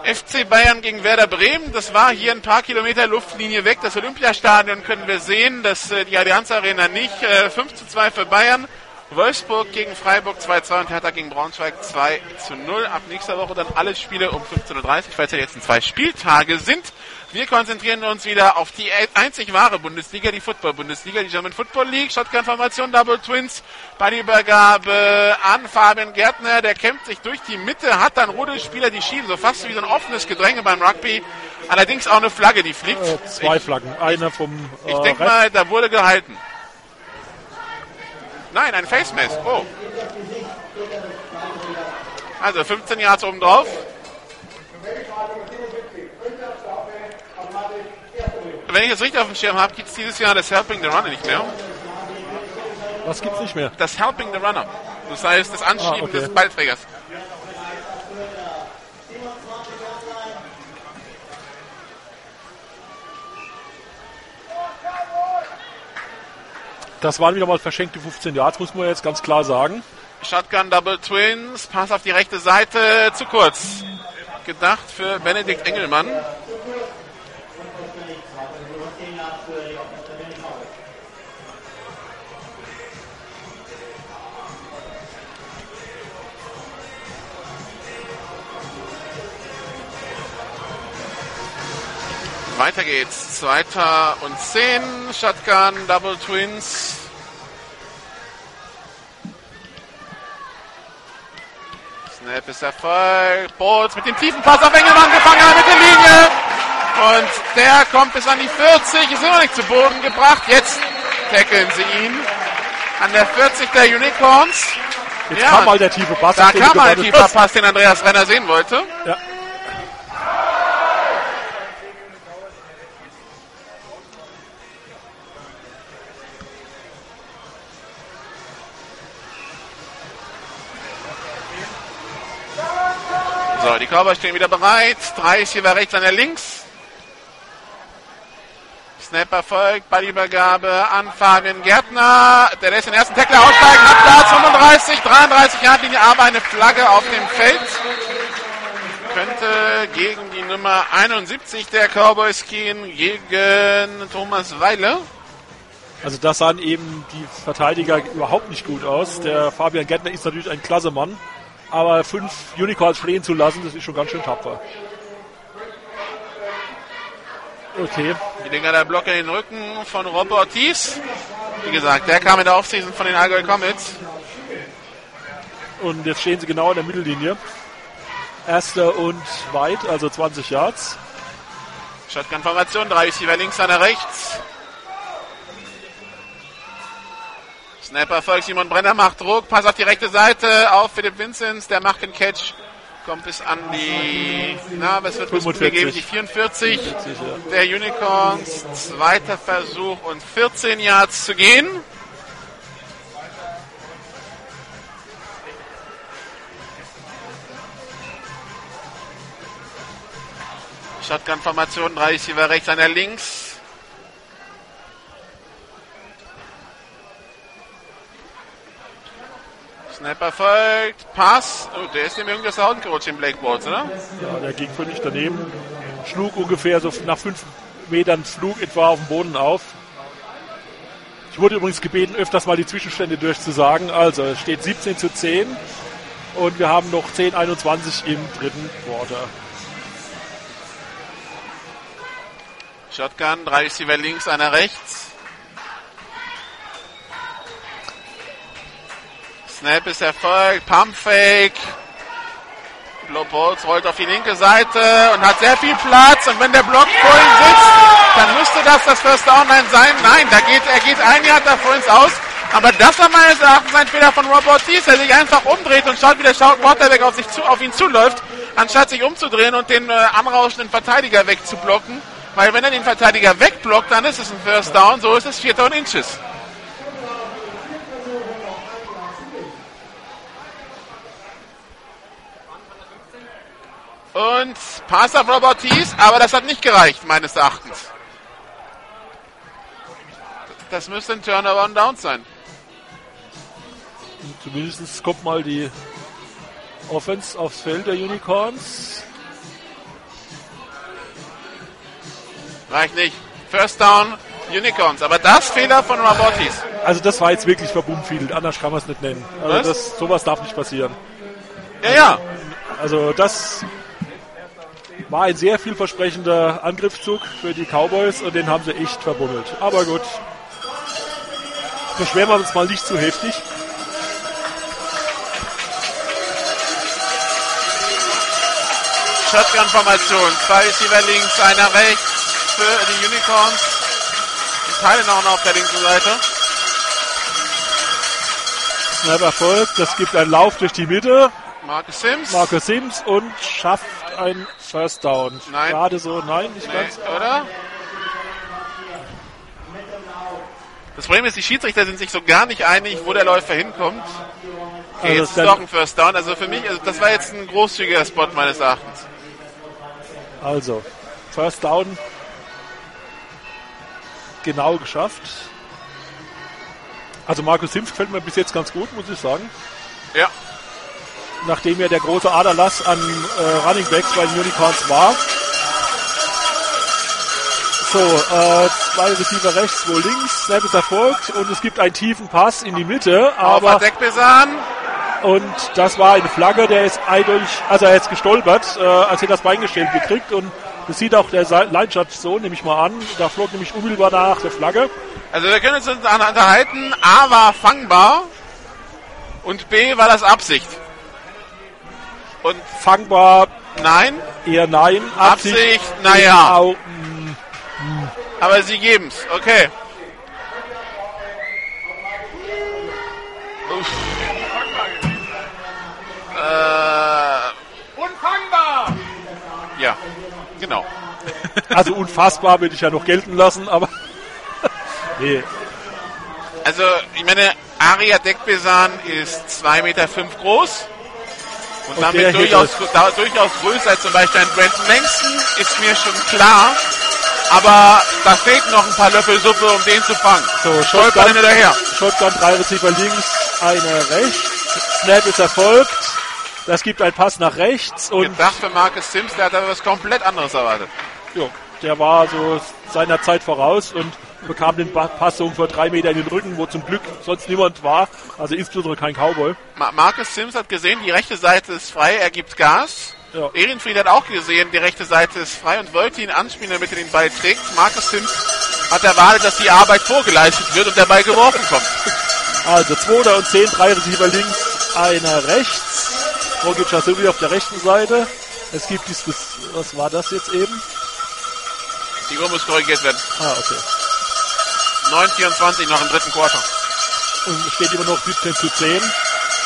FC Bayern gegen Werder Bremen. Das war hier ein paar Kilometer Luftlinie weg. Das Olympiastadion können wir sehen. Das, äh, die Allianz Arena nicht. Äh, 5 zu 2 für Bayern. Wolfsburg gegen Freiburg 2-2 und Hertha gegen Braunschweig 2 zu 0. Ab nächster Woche dann alle Spiele um 15.30 Uhr, weil es ja jetzt zwei Spieltage sind. Wir konzentrieren uns wieder auf die einzig wahre Bundesliga, die Football-Bundesliga, die German Football League. Shotgun-Formation, Double Twins, Ballübergabe an Fabian Gärtner. Der kämpft sich durch die Mitte, hat dann Rudelspieler, die schieben, so fast wie so ein offenes Gedränge beim Rugby. Allerdings auch eine Flagge, die fliegt. Äh, zwei Flaggen. Eine vom äh, Ich denke mal, da wurde gehalten. Nein, ein Face Mask. Oh. Also 15 Yards oben drauf. Wenn ich es richtig auf dem Schirm habe, gibt es dieses Jahr das Helping the Runner nicht mehr. Was gibt's nicht mehr? Das Helping the Runner. Das heißt, das Anschieben Ah, okay. des Ballträgers. Das waren wieder mal verschenkte 15 Yards, muss man jetzt ganz klar sagen. Shotgun Double Twins, Pass auf die rechte Seite, zu kurz. Gedacht für Benedikt Engelmann. Weiter geht's. Zweiter und zehn. Shotgun Double Twins. Snap ist erfolgt. Boots mit dem tiefen Pass auf Engelmann gefangen an der Mittellinie. Und der kommt bis an die 40. Ist immer nicht zu Boden gebracht. Jetzt tackeln sie ihn. An der 40 der Unicorns. Jetzt Ja, kam mal der tiefe Pass. Da kam mal tiefer hast. Pass, den Andreas Renner sehen wollte. Ja. Die Cowboys stehen wieder bereit. Drei Receiver rechts, einer links. Snap erfolgt, Ballübergabe an Fabian Gärtner. Der lässt den ersten Tackler aussteigen, hat Platz 35, 33 Yard Linie, aber eine Flagge auf dem Feld. könnte gegen die Nummer 71 der Cowboys gehen, gegen Thomas Weile. Also das sahen eben die Verteidiger überhaupt nicht gut aus. Der Fabian Gentner ist natürlich ein klasse Mann, aber fünf Unicorns stehen zu lassen, das ist schon ganz schön tapfer. Okay. Die Dinger der Block in den Rücken von Rob Ortiz. Wie gesagt, der kam in der Offseason von den Allgäu Comets. Und jetzt stehen sie genau in der Mittellinie. Erster und weit, also 20 Yards. Shotgun-Formation, drei Receiver links, einer rechts. Snapper folgt, Simon Brenner macht Druck, Pass auf die rechte Seite auf Philipp Vinzenz, der macht den Catch, kommt bis an die, na, was wird bis 45. gegeben, die 44 40, ja. der Unicorns, zweiter Versuch und 14 Yards zu gehen. Shotgun-Formation, drei Receiver rechts, einer links. Snapper folgt, Pass. Oh, der ist dem irgendwie aus der Haut gerutscht, im Blackboards, oder? Ja, der ging völlig daneben. Schlug ungefähr so nach fünf Metern Flug etwa auf dem Boden auf. Ich wurde übrigens gebeten, öfters mal die Zwischenstände durchzusagen. Also es steht 17 zu 10 und wir haben noch 10, 21 im dritten Quarter. Shotgun, drei Receiver links, einer rechts. Snap ist erfolgt, Pump Fake. Lopolz rollt auf die linke Seite und hat sehr viel Platz. Und wenn der Block vor ihm sitzt, dann müsste das das First Down sein. Nein, da geht, er geht ein Jahr davor ins Aus. Aber das war meines Erachtens ein Fehler von Rob Ortiz, der sich einfach umdreht und schaut, wie der Quarterback auf, sich zu, auf ihn zuläuft, anstatt sich umzudrehen und den äh, anrauschenden Verteidiger wegzublocken. Weil wenn er den Verteidiger wegblockt, dann ist es ein First Down. So ist es Vierter und Inches. Und Pass auf Robert Thies, aber das hat nicht gereicht, meines Erachtens. Das müsste ein Turnover und Down sein. Zumindest kommt mal die Offense aufs Feld der Unicorns. Reicht nicht. First Down, Unicorns. Aber das Fehler von Robotis. Also das war jetzt wirklich verbummfiedelt, anders kann man es nicht nennen. Also Was? das, sowas darf nicht passieren. Ja, ja. Also das war ein sehr vielversprechender Angriffszug für die Cowboys und den haben sie echt verbummelt. Aber gut. Beschweren wir uns mal nicht zu heftig. Shotgun-Formation. Zwei Receiver links, einer rechts für die Unicorns. Die teilen auch noch auf der linken Seite. Snap erfolgt. Das gibt einen Lauf durch die Mitte. Marcus Sims. Marcus Sims und schafft ein First Down. Nein. Gerade so, nein, nicht Nee, ganz. oder? Das Problem ist, die Schiedsrichter sind sich so gar nicht einig, wo der Läufer hinkommt. Okay, Also jetzt ist doch ein First Down. Also für mich, also das war jetzt ein großzügiger Spot meines Erachtens. Also, First Down genau geschafft. Also Markus Sims gefällt mir bis jetzt ganz gut, muss ich sagen. Ja. Nachdem er der große Aderlass an äh, Running Backs bei den Unicorns war. So, äh, zwei Receiver rechts, zwei links, Snap ist erfolgt und es gibt einen tiefen Pass in die Mitte, Aber und das war eine Flagge, der ist eindeutig, also er ist gestolpert, äh, als er das Bein gestellt gekriegt und das sieht auch der Line-Judge so, nehme ich mal an. Da flog nämlich unmittelbar nach der Flagge. Also wir können uns unterhalten. A war fangbar und B war das Absicht. Und Fangbar nein, eher nein. Absicht, naja. Au, aber sie geben's. Okay. Uff. Äh, Unfangbar! ja, genau. also unfassbar würde ich ja noch gelten lassen, aber nee. Also, ich meine, Aria Dekbesan ist 2,5 Meter fünf groß. Und, Und damit durchaus, da, durchaus größer als zum Beispiel ein Brandon Langston, ist mir schon klar. Aber da fehlt noch ein paar Löffel Suppe, um den zu fangen. So, Shotgun, hinterher. Shotgun, drei Receiver links, einer rechts. Snap ist erfolgt. Das gibt einen Pass nach rechts und Gedacht für Marcus Sims, der hat aber was komplett anderes erwartet. jo, der war so seiner Zeit voraus und bekam den Pass ungefähr drei Meter in den Rücken, wo zum Glück sonst niemand war. Also insbesondere kein Cowboy. Ma Marcus Sims hat gesehen, die rechte Seite ist frei, er gibt Gas. Ja. Ehrenfried hat auch gesehen, die rechte Seite ist frei und wollte ihn anspielen, damit er den Ball trägt. Marcus Sims hat erwartet, dass die Arbeit vorgeleistet wird und der Ball geworfen kommt. Also zweiter und zehn, drei Receiver links, einer rechts. Rogic Asobi auf der rechten Seite. Es gibt dieses, was war das jetzt eben? Die Uhr muss korrigiert werden. Ah, okay. 9,24 noch im dritten Quarter. Und es steht immer noch 17 zu 10.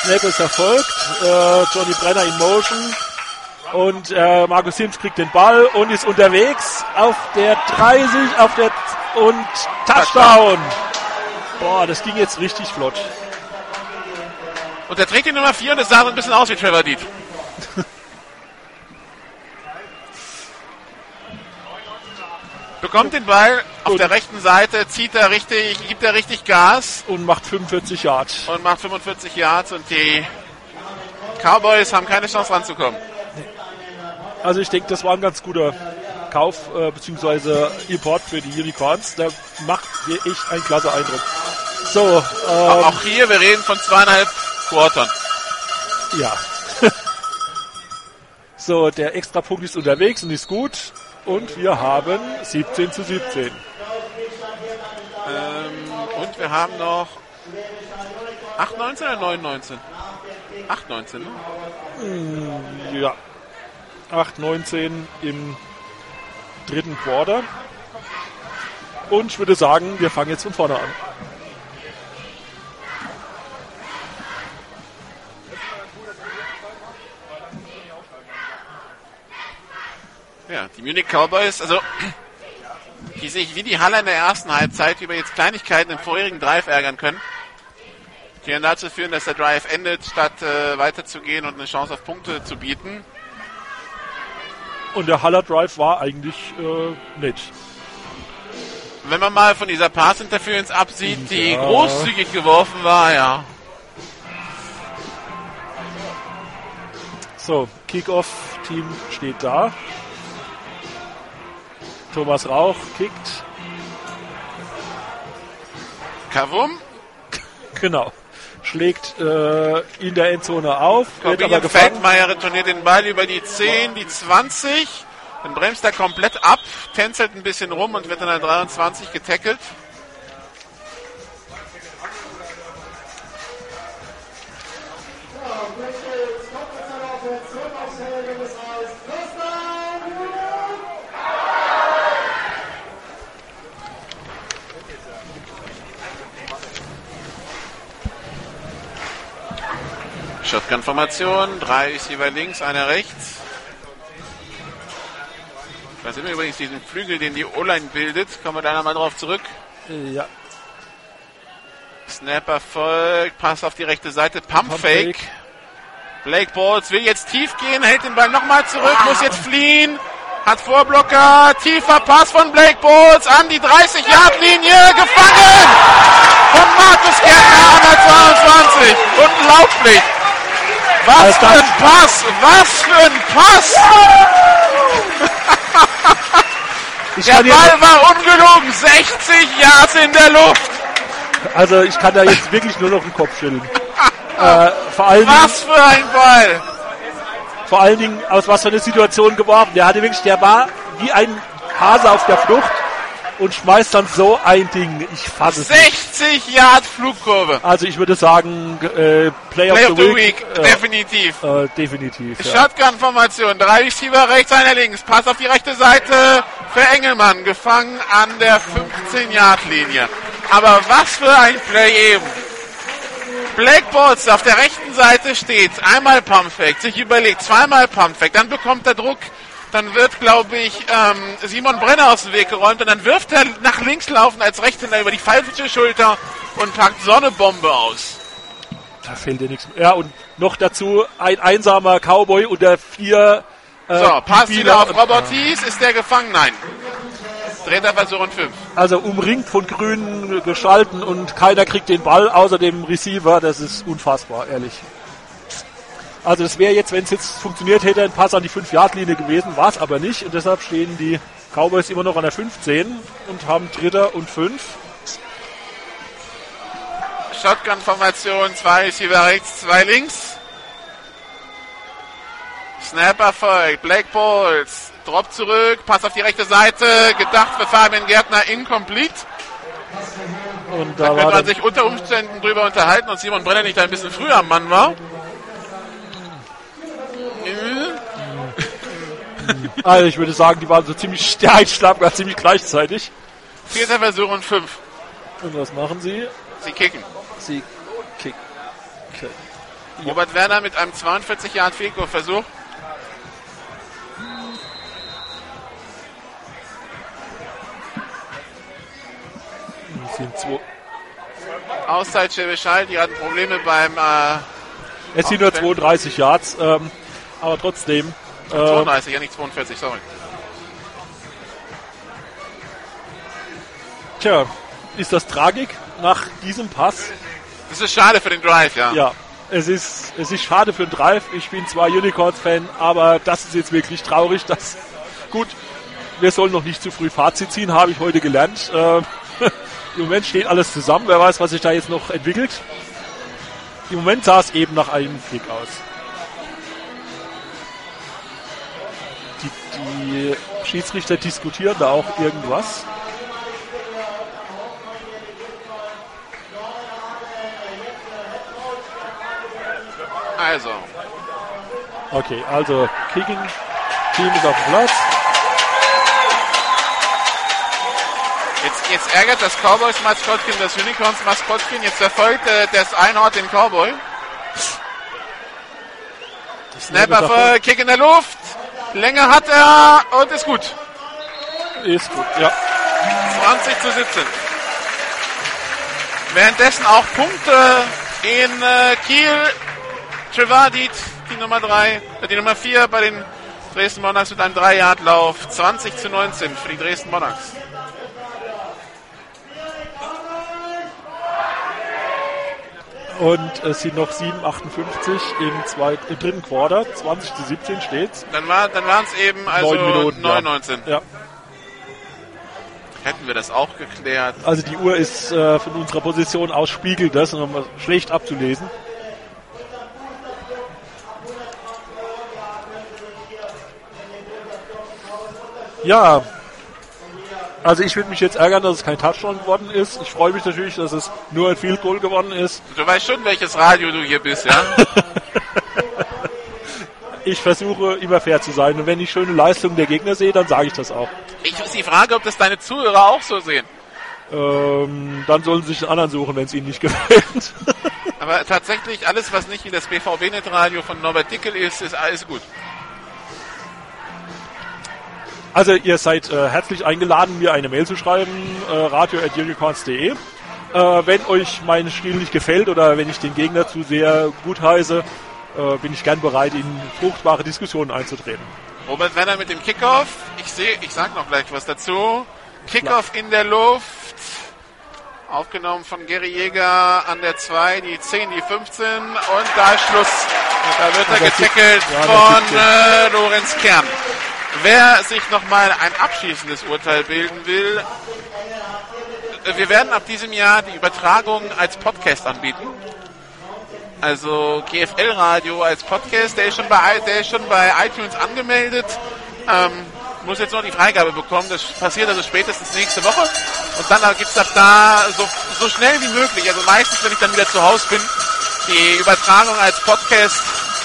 Snap ist erfolgt. Äh, Johnny Brenner in Motion. Und äh, Markus Sims kriegt den Ball und ist unterwegs auf der 30, auf der und Touchdown. Boah, das ging jetzt richtig flott. Und er trägt die Nummer 4 und es sah so ein bisschen aus wie Trevor Deed. Bekommt den Ball auf Und- der rechten Seite, zieht er richtig, gibt er richtig Gas Und macht 45 Yards. und macht 45 Yards und die Cowboys haben keine Chance ranzukommen. Also ich denke, das war ein ganz guter Kauf äh, bzw. Import für die Unicorns. Der macht mir echt einen klasse Eindruck. So, ähm, Auch hier, wir reden von zweieinhalb Quartern. ja. so, der Extrapunkt ist unterwegs und ist gut. Und wir haben 17 zu 17. Ähm, und wir haben noch 8,19 oder 9,19? 8,19, ne? Ja. 8-19 im dritten Quarter. Und ich würde sagen, wir fangen jetzt von vorne an. Ja, die Munich Cowboys, also die sich wie die Halle in der ersten Halbzeit über jetzt Kleinigkeiten im vorherigen Drive ärgern können, die dann dazu führen, dass der Drive endet, statt äh, weiterzugehen und eine Chance auf Punkte zu bieten. Und der Haller Drive war eigentlich äh, nett. Wenn man mal von dieser Pass-Interference absieht, die Ja. großzügig geworfen war, ja. So, Kickoff-Team steht da. Thomas Rauch kickt. Kavum, Genau. Schlägt äh, in der Endzone auf, wird aber. Feldmeier retourniert den Ball über die 10, die 20. Dann bremst er komplett ab, tänzelt ein bisschen rum und wird an der 23 getackelt. Shotgun-Formation, drei Receiver links, einer rechts. Da sind wir übrigens diesen Flügel, den die O-Line bildet. Kommen wir da nochmal drauf zurück. Ja, Snapper folgt, Pass auf die rechte Seite, Pumpfake. Pumpfake. Blake Balls will jetzt tief gehen, hält den Ball nochmal zurück, muss jetzt fliehen. Hat Vorblocker, tiefer Pass von Blake Balls an die 30-Yard-Linie, gefangen! Von Markus Gärtner an der 22. Unglaublich! Was für ein Pass! Was für ein Pass! ich Der Ball war ungelogen, 60 Yards in der Luft! also ich kann da jetzt wirklich nur noch den Kopf schütteln. äh, vor, allen Was für ein Ball! vor allen Dingen, aus was für eine Situation geworfen. Der hatte wirklich, der war wie ein Hase auf der Flucht und schmeißt dann so ein Ding. Ich fasse es nicht. 60 Yard Flugkurve. Also ich würde sagen, äh, Play, Play of the Week. Week, definitiv. Äh, äh, definitiv. Ja. Shotgun-Formation, drei Receiver rechts, einer links. Pass auf die rechte Seite für Engelmann, gefangen an der 15-Yard-Linie. Aber was für ein Play eben. Black Balls auf der rechten Seite steht, einmal Pumpfake, sich überlegt, zweimal Pumpfake, dann bekommt er Druck, dann wird, glaube ich, ähm, Simon Brenner aus dem Weg geräumt und dann wirft er nach links laufen als Rechtshänder über die falsche Schulter und packt Sonnebombe aus. Da fehlt dir nichts mehr. Ja, und noch dazu ein einsamer Cowboy unter vier äh, So, Pass wieder auf Robert Thies. Ist der gefangen? Nein. Dritter Versuch und fünf. Also umringt von grünen Gestalten und keiner kriegt den Ball außer dem Receiver. Das ist unfassbar, ehrlich. Also es wäre jetzt, wenn es jetzt funktioniert hätte, ein Pass an die 5-Yard-Linie gewesen, war es aber nicht. Und deshalb stehen die Cowboys immer noch an der 15 und haben Dritter und 5. Shotgun-Formation, zwei Receiver rechts, zwei links. Snap erfolgt, Black Balls, Drop zurück, Pass auf die rechte Seite, gedacht für Fabian Gärtner, incomplete. Und Da da könnte man sich unter Umständen drüber unterhalten und Simon Brenner nicht ein bisschen früher am Mann war. also ich würde sagen, die waren so ziemlich, der Einschlag war ziemlich gleichzeitig. Vierter Versuch und fünf. Und was machen sie? Sie kicken. Sie kicken. Robert Werner mit einem 42 Jahren Field-Goal-Versuch. sind zwei, Auszeit Schäbischal, die hatten Probleme beim äh, es sind nur 32 Yards, ähm, aber trotzdem. Ähm, 32, ja nicht 42, sorry. tja, ist das Tragik nach diesem Pass? Das ist schade für den Drive, ja. Ja, es ist, es ist schade für den Drive. Ich bin zwar Unicorns-Fan, aber das ist jetzt wirklich traurig. Dass, gut, wir sollen noch nicht zu früh Fazit ziehen, habe ich heute gelernt. Ähm, Im Moment steht alles zusammen. Wer weiß, was sich da jetzt noch entwickelt. Im Moment sah es eben nach einem Kick aus. Die, Schiedsrichter diskutieren da auch irgendwas. Also, Okay, also Kicking Team ist auf dem Platz. jetzt, jetzt ärgert das Cowboys-Maskottchen das Unicorns-Maskottchen. Jetzt verfolgt äh, das Einhorn den Cowboy. Snapper für Kick in der Luft. Länge hat er und ist gut. Ist gut, ja. 20 zu 17. Währenddessen auch Punkte in äh, Kiel. Trevadit, die Nummer 3, äh, die Nummer 4 bei den Dresden Monarchs mit einem 3-Yard-Lauf. 20 zu 19 für die Dresden Monarchs. Und es sind noch 7,58 im, zweit, im dritten Quarter. 20 zu 17 steht's. Dann, war, dann waren es eben also Neun Minuten, 9,19. Ja. Hätten wir das auch geklärt. Also die Uhr ist äh, von unserer Position aus spiegelt das und schlecht abzulesen. Ja, also ich würde mich jetzt ärgern, dass es kein Touchdown geworden ist. Ich freue mich natürlich, dass es nur ein Field Goal geworden ist. Du weißt schon, welches Radio du hier bist, ja? Ich versuche immer fair zu sein und wenn ich schöne Leistungen der Gegner sehe, dann sage ich das auch. Ich ist die Frage, ob das deine Zuhörer auch so sehen. Ähm, dann sollen sie sich einen anderen suchen, wenn es ihnen nicht gefällt. Aber tatsächlich, alles, was nicht wie das BVB-Net-Radio von Norbert Dickel ist, ist alles gut. Also ihr seid äh, herzlich eingeladen, mir eine Mail zu schreiben, äh, radio.unicorns.de. Äh, wenn euch mein Stil nicht gefällt oder wenn ich den Gegner zu sehr gut heiße, äh, bin ich gern bereit, in fruchtbare Diskussionen einzutreten. Robert Werner mit dem Kickoff. Ich sehe, ich sag noch gleich was dazu. Kickoff in der Luft. Aufgenommen von Gary Jäger an der 2, die 10, die 15 und da ist Schluss. Da wird er getackelt ja, von äh, Lorenz Kern. Wer sich nochmal ein abschließendes Urteil bilden will, wir werden ab diesem Jahr die Übertragung als Podcast anbieten. Also GFL Radio als Podcast, der ist schon bei, der ist schon bei iTunes angemeldet. Ähm, muss jetzt noch die Freigabe bekommen. Das passiert also spätestens nächste Woche. Und dann gibt es ab da so, so schnell wie möglich, also meistens, wenn ich dann wieder zu Hause bin, die Übertragung als Podcast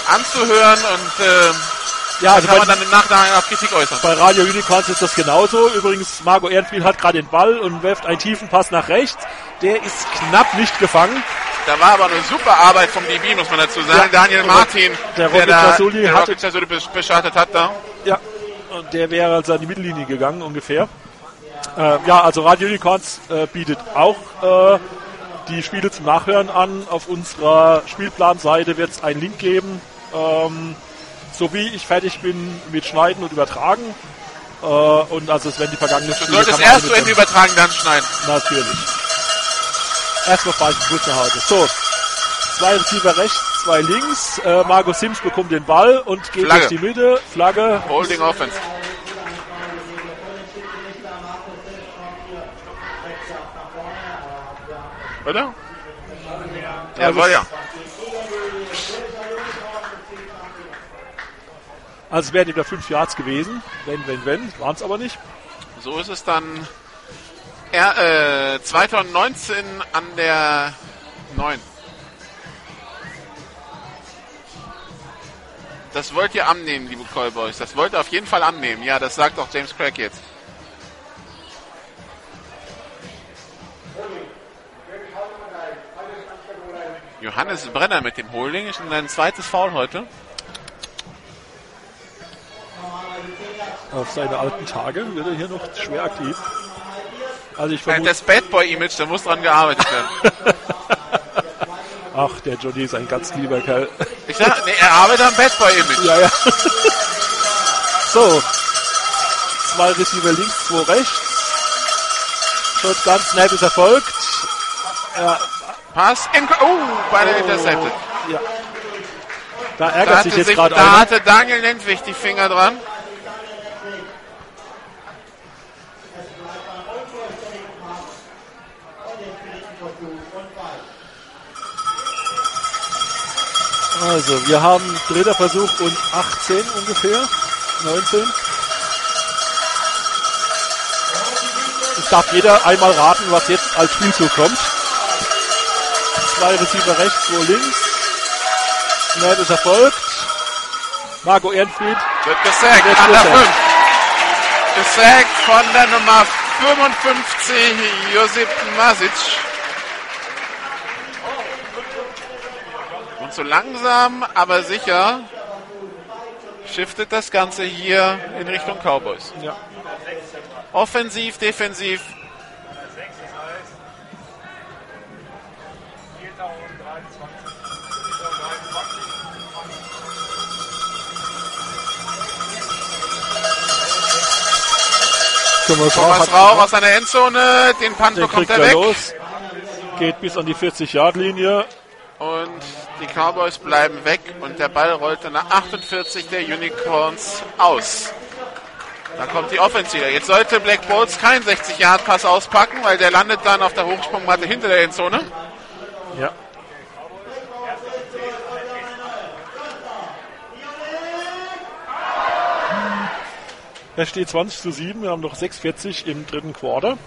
anzuhören und äh, Ja, also kann man dann im Nachhinein auch Kritik äußern. bei Radio Unicorns ist das genauso. Übrigens, Marco Ehrenspiel hat gerade den Ball und wirft einen tiefen Pass nach rechts. Der ist knapp nicht gefangen. Da war aber eine super Arbeit vom DB, muss man dazu sagen. Ja, Daniel der Martin, der der, Rocket da, Jasuli der hatte- beschattet hat da. Ja, und der wäre also an die Mittellinie gegangen ungefähr. Äh, ja, also Radio Unicorns äh, bietet auch äh, die Spiele zum Nachhören an. Auf unserer Spielplanseite wird es einen Link geben. Ähm, so wie ich fertig bin mit Schneiden und Übertragen. Äh, und also es werden die vergangenen Du Spiele... solltest erst zu Ende übertragen, dann schneiden. Natürlich. Erstmal fahre ich kurz nach Hause. So, Zwei Receiver rechts, zwei links. Äh, Marco Sims bekommt den Ball und geht Flagge. durch die Mitte. Flagge. Holding Offense. Oder? Ja, soll ja. Also es wären wieder fünf Yards gewesen. Wenn, wenn, wenn. Waren es aber nicht. So ist es dann er, äh, 2019 an der 9. Das wollt ihr annehmen, liebe Callboys. Das wollt ihr auf jeden Fall annehmen. Ja, das sagt auch James Craig jetzt. Johannes Brenner mit dem Holding. Ist ein zweites Foul heute. Auf seine alten Tage wird er hier noch schwer aktiv. Also ich vermute, Das Bad Boy Image, da muss dran gearbeitet werden. ach, der Johnny ist ein ganz lieber Kerl. Ich sag, nee, er arbeitet am Bad Boy Image. Ja, ja. so. Zwei Receiver links, zwei rechts. Shotgun Snap ist erfolgt. Ja, Pass in, oh, beide intercepted. ja. Da Da ärgert sich hatte, jetzt sich, gerade da einer. hatte Daniel Lentwig die Finger dran. Also, wir haben dritter Versuch und 18 ungefähr. 19. Es darf jeder einmal raten, was jetzt als Spielzug kommt. Zwei Receiver rechts, zwei links. Snap ist erfolgt. Marco Ehrenfried Wird gesackt, Wird an der gesackt. 5. Gesackt von der Nummer 55, Josip Masic. So langsam, aber sicher shiftet das Ganze hier in Richtung Cowboys. Ja. Offensiv, defensiv. Thomas Thomas Rauch aus seiner Endzone, den Punt Den bekommt er er weg. los. Geht bis an die 40-Yard-Linie. Und die Cowboys bleiben weg und der Ball rollte nach 48 der Unicorns aus. Da kommt die Offense wieder. Jetzt sollte Black Bolts keinen 60-Yard-Pass auspacken, weil der landet dann auf der Hochsprungmatte hinter der Endzone. Ja. Es steht 20 zu 7. Wir haben noch 6,40 im dritten Quarter.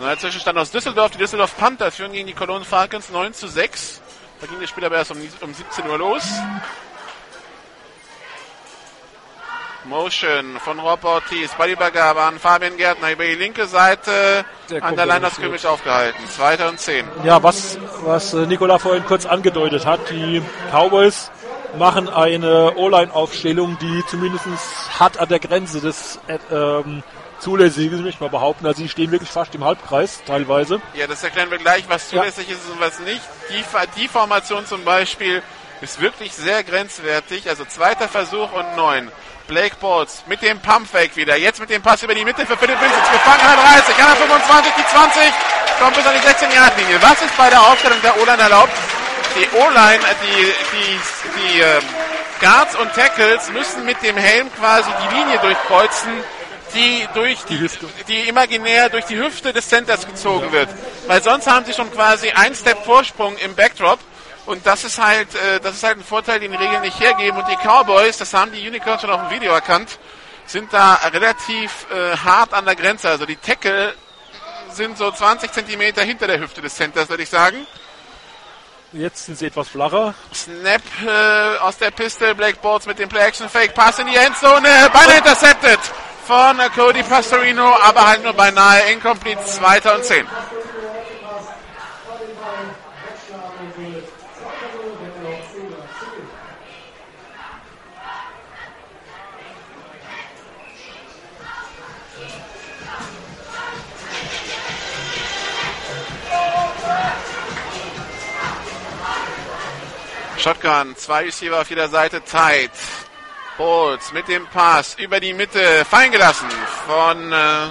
Neuer Zwischenstand aus Düsseldorf. Die Düsseldorf Panthers führen gegen die Cologne Falcons 9 zu 6. Da ging das Spiel aber erst um, um 17 Uhr los. Motion von Rob Ortiz. Ballübergabe an Fabian Gärtner über die linke Seite. Der an der Scrimmage aufgehalten. Zweiter und 10. Ja, was, was äh, Nikola vorhin kurz angedeutet hat, die Cowboys machen eine O-Line-Aufstellung, die zumindest hart an der Grenze des äh, ähm, Zulässigen, möchte ich mal behaupten. Also sie stehen wirklich fast im Halbkreis teilweise. Ja, das erklären wir gleich, was Ja. zulässig ist und was nicht. Die, die Formation zum Beispiel ist wirklich sehr grenzwertig. Also zweiter Versuch und neun. Blake Bolts mit dem Pumpfake wieder. Jetzt mit dem Pass über die Mitte für Philipp Vincent. Gefangen an der 30, an der 25, die 20. Kommt bis an die 16-Yard-Linie. Was ist bei der Aufstellung der O-Line erlaubt? Die O-Line, die, die, die ähm, Guards und Tackles müssen mit dem Helm quasi die Linie durchkreuzen, die durch die, die imaginär durch die Hüfte des Centers gezogen wird. Weil sonst haben sie schon quasi einen Step Vorsprung im Backdrop. Und das ist halt, äh, das ist halt ein Vorteil, den die Regeln nicht hergeben. Und die Cowboys, das haben die Unicorns schon auf dem Video erkannt, sind da relativ äh, hart an der Grenze. Also die Tackle sind so 20 Zentimeter hinter der Hüfte des Centers, würde ich sagen. Jetzt sind sie etwas flacher. Snap äh, aus der Piste, Blake Bolts mit dem Play-Action-Fake, Pass in die Endzone, beinahe intercepted von Cody Pastorino, aber halt nur beinahe incomplete, zweiter und zehn. Shotgun, zwei Receiver auf jeder Seite, tight. Bolts mit dem Pass über die Mitte, fallen gelassen von äh,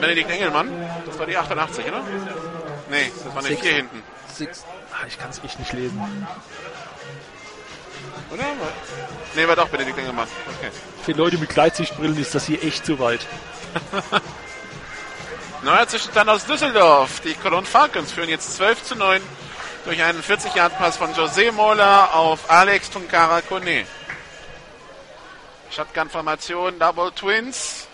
Benedikt Engelmann. Das war die 88, oder? Nee, das war eine 4 hinten. Six. Ah, ich kann es echt nicht lesen. Oder? Nee, war doch Benedikt Engelmann. Okay. Für Leute mit Gleitsichtbrillen ist das hier echt zu weit. Neuer Zwischenstand aus Düsseldorf. Die Cologne Falcons führen jetzt 12 zu 9 durch einen 40-Yard-Pass von José Mola auf Alex Tunkara Kone. Shotgun-Formation, Double Twins.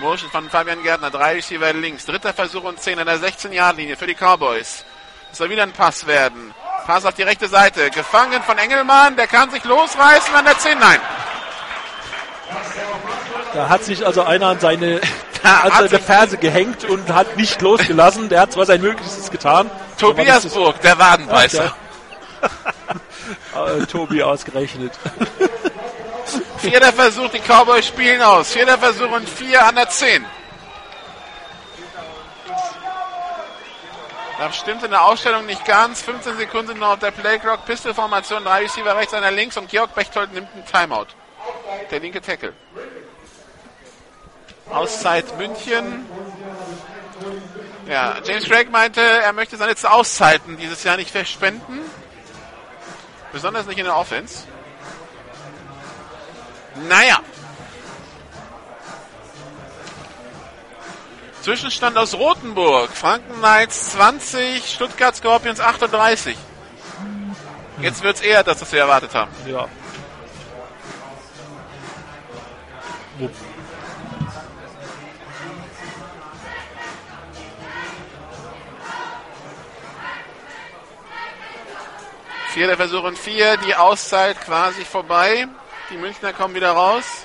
Motion von Fabian Gärtner, drei Receiver links. Dritter Versuch und 10 an der 16-Yard-Linie für die Cowboys. Es soll wieder ein Pass werden. Pass auf die rechte Seite. Gefangen von Engelmann, der kann sich losreißen an der 10. Nein. Da hat sich also einer an seine, an seine Ferse gehängt und hat nicht losgelassen. Der hat zwar sein Möglichstes getan. Tobias Burg, der Wadenbeißer. Äh, Tobi ausgerechnet. Vierter Versuch, die Cowboys spielen aus. Vierter Versuch und vier an der 10. Das stimmt in der Ausstellung nicht ganz. 15 Sekunden sind noch auf der Playclock. Pistolformation, drei Receiver rechts, einer links und Georg Bechtold nimmt einen Timeout. Der linke Tackle. Auszeit München. Ja, James Craig meinte, er möchte seine Auszeiten dieses Jahr nicht verspenden. Besonders nicht in der Offense. Naja. Zwischenstand aus Rothenburg. Franken Knights 20, Stuttgart Scorpions 38. Jetzt wird's eher das, was wir erwartet haben. Ja. Vierter Versuch und vier, die Auszeit quasi vorbei. Die Münchner kommen wieder raus.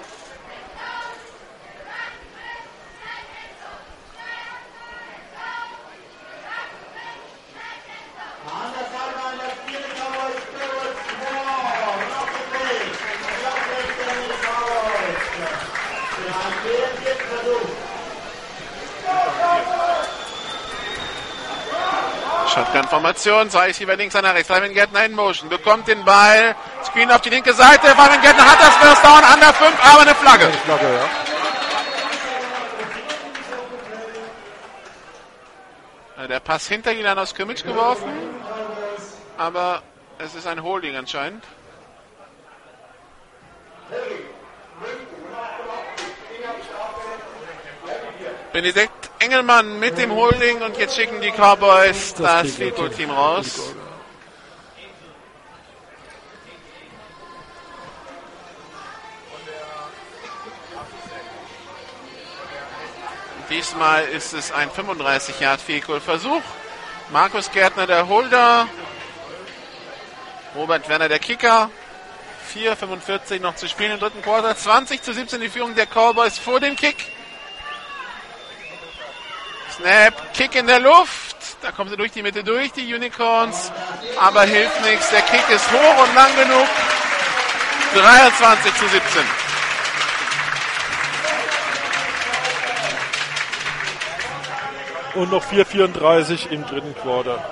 Shotgun-Formation, zwei ist hier links, einer rechts. Fabian Gärtner in Motion, bekommt den Ball, Screen auf die linke Seite. Fabian Gärtner hat das First Down an der 5, aber eine Flagge. Flagge, ja. Äh, Der Pass hinter ihn an aus Scrimmage geworfen, aber es ist ein Holding anscheinend. Benedikt Engelmann mit dem Holding und jetzt schicken die Cowboys das, Field Goal Team raus. Diesmal ist es ein 35 Yard Field Versuch. Markus Gärtner der Holder. Robert Werner der Kicker. 4,45 noch zu spielen im dritten Quarter. 20 zu 17 die Führung der Cowboys vor dem Kick. Snap, Kick in der Luft. Da kommen sie durch die Mitte durch, die Unicorns. Aber hilft nichts. Der Kick ist hoch und lang genug. 23 zu 17. Und noch 4,34 im dritten Quarter.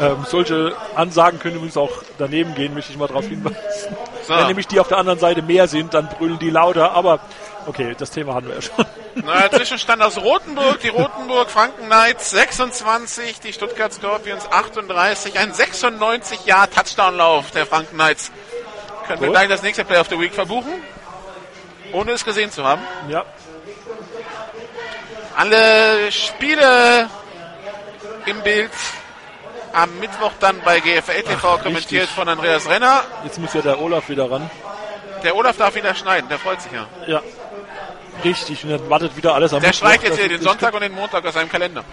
Ähm, solche Ansagen können übrigens auch daneben gehen, möchte ich mal darauf hinweisen. So. Wenn nämlich die auf der anderen Seite mehr sind, dann brüllen die lauter. Aber okay, das Thema hatten wir ja schon. Neuer Zwischenstand aus Rotenburg. Die Rotenburg Franken Knights 26, die Stuttgart Scorpions 38. Ein 96 Jahr Touchdown-Lauf der Franken Knights. Können wir Gut. gleich das nächste Play of the Week verbuchen? Ohne es gesehen zu haben. Ja, Alle Spiele im Bild am Mittwoch dann bei GFL TV kommentiert richtig. von Andreas Renner. jetzt muss ja der Olaf wieder ran. Der Olaf darf wieder schneiden, der freut sich ja. Ja, richtig. Und dann wartet wieder alles am Der Mittwoch, streicht jetzt hier den Sonntag und den Montag aus seinem Kalender.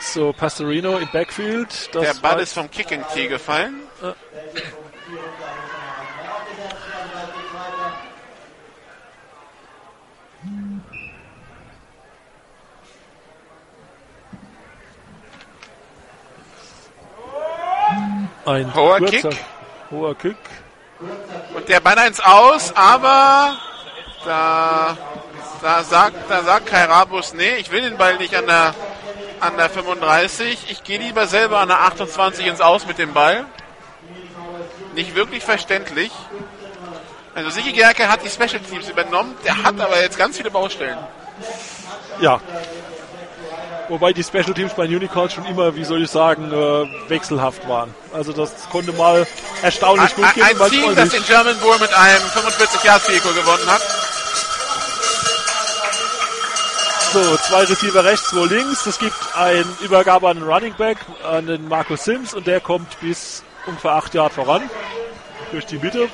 So, Pastorino im Backfield. Das Der Ball ist vom Kicking Tee gefallen. Ein Hoher kurzer, Kick. Hoher Kick. Und der Banner ins Aus, aber da, da sagt, da sagt Kai Rabus, nee, ich will den Ball nicht an der an der 35. Ich gehe lieber selber an der 28 ins Aus mit dem Ball. Nicht wirklich verständlich. Also Sigi Gerke hat die Special Teams übernommen, der hat aber jetzt ganz viele Baustellen. Ja. Wobei die Special Teams bei Unicorns schon immer, wie soll ich sagen, äh, wechselhaft waren. Also das konnte mal erstaunlich gut gehen. ein Team, das den German Bowl mit einem 45 Yards Fico gewonnen hat. So, zwei Receiver rechts, zwei links. Es gibt ein Übergabe an den Running Back, an den Markus Sims und der kommt bis ungefähr acht Yard voran. Durch die Mitte.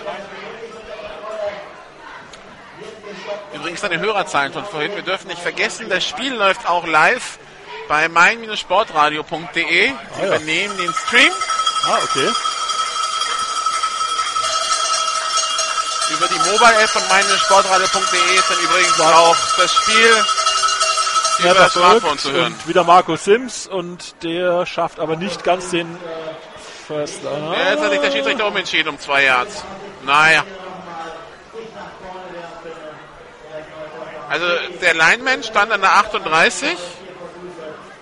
Übrigens deine Hörerzahlen von vorhin. Wir dürfen nicht vergessen, das Spiel läuft auch live bei mein-sportradio.de. Ah, ja. übernehmen den Stream Ah, okay. über die Mobile-App von mein-sportradio.de ist dann übrigens auch das Spiel Ja, über das Smartphone zu hören. Und wieder Markus Sims und der schafft aber nicht ganz den First Down. Ja, jetzt hat sich der Schiedsrichter umentschieden um zwei Yards. Naja. Also der Lineman stand an der 38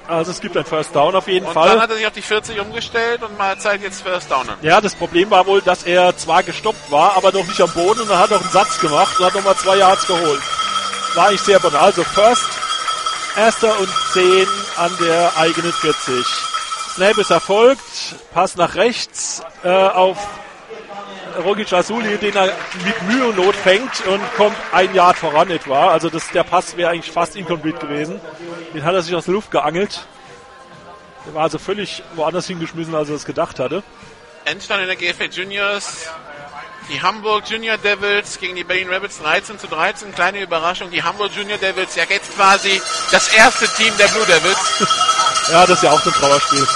Also es gibt ein First Down auf jeden und Fall. dann hat er sich auf die 40 umgestellt und mal zeigt jetzt First Down an. Ja, das Problem war wohl, dass er zwar gestoppt war, aber noch nicht am Boden und er hat noch einen Satz gemacht und hat nochmal zwei Yards geholt. War ich sehr banal. Also First, erster und 10 an der eigenen 40. Snap ist erfolgt, Pass nach rechts äh, auf Rogic Asuli, den er mit Mühe und Not fängt und kommt ein Yard voran etwa. Also das, der Pass wäre eigentlich fast incomplete gewesen. Den hat er sich aus der Luft geangelt. Der war also völlig woanders hingeschmissen, als er es gedacht hatte. Endstand in der GFL Juniors. Die Hamburg Junior Devils gegen die Berlin Rabbits 13 zu 13. Kleine Überraschung. Die Hamburg Junior Devils ja jetzt quasi das erste Team der Blue Devils. Ja, das ist ja auch so ein Trauerspiel.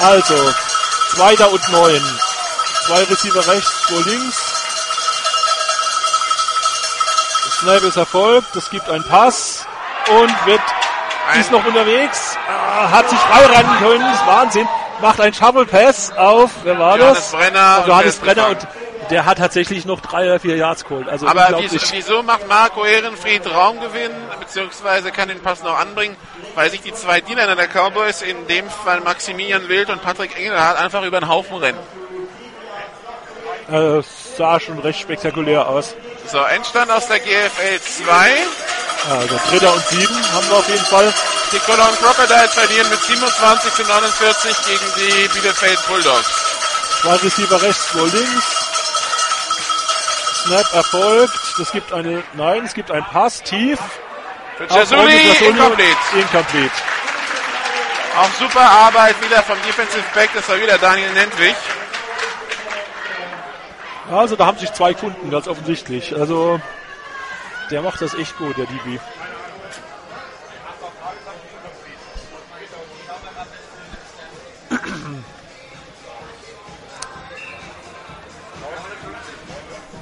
Also, zweiter und neun. Zwei Receiver rechts, zwei links. Snap ist erfolgt, es gibt einen Pass und wird, ist noch unterwegs, ah, hat sich frei rennen können, das ist Wahnsinn. Macht einen Shovel Pass auf, wer war Johannes das? Brenner Auf Johannes und Brenner und der hat tatsächlich noch drei oder vier Yards geholt. Also Aber wieso, wieso macht Marco Ehrenfried Raumgewinn, beziehungsweise kann den Pass noch anbringen, weil sich die zwei Diener der Cowboys, in dem Fall Maximilian Wild und Patrick Engelhardt, einfach über den Haufen rennen. Äh, sah schon recht spektakulär aus. So, Endstand aus der GFL 2. Also dritter und sieben haben wir auf jeden Fall. Die Cologne Crocodiles verlieren mit 27 zu 49 gegen die Bielefeld Bulldogs. Zwei Receiver rechts, zwei links. Snap erfolgt. Es gibt eine, nein, es gibt einen Pass tief. Für Jasuli. incomplete. Incomplete. Auch super Arbeit wieder vom Defensive Back, das war wieder Daniel Nentwich. Also da haben sich zwei gefunden, ganz offensichtlich. Also der macht das echt gut, der DB.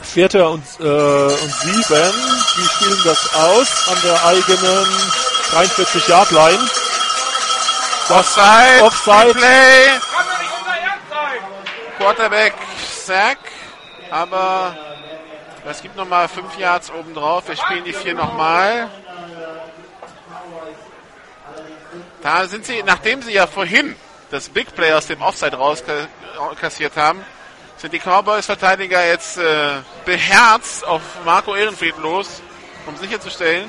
Vierter und, äh, und sieben, die spielen das aus an der eigenen 43-Yard-Line. Offside, Offside. Play. Quarterback Sack, aber es gibt nochmal 5 Yards obendrauf. Wir spielen die 4 nochmal. Da sind sie, nachdem sie ja vorhin das Big Play aus dem Offside rauskassiert haben, sind die Cowboys-Verteidiger jetzt äh, beherzt auf Marco Ehrenfried los, um sicherzustellen,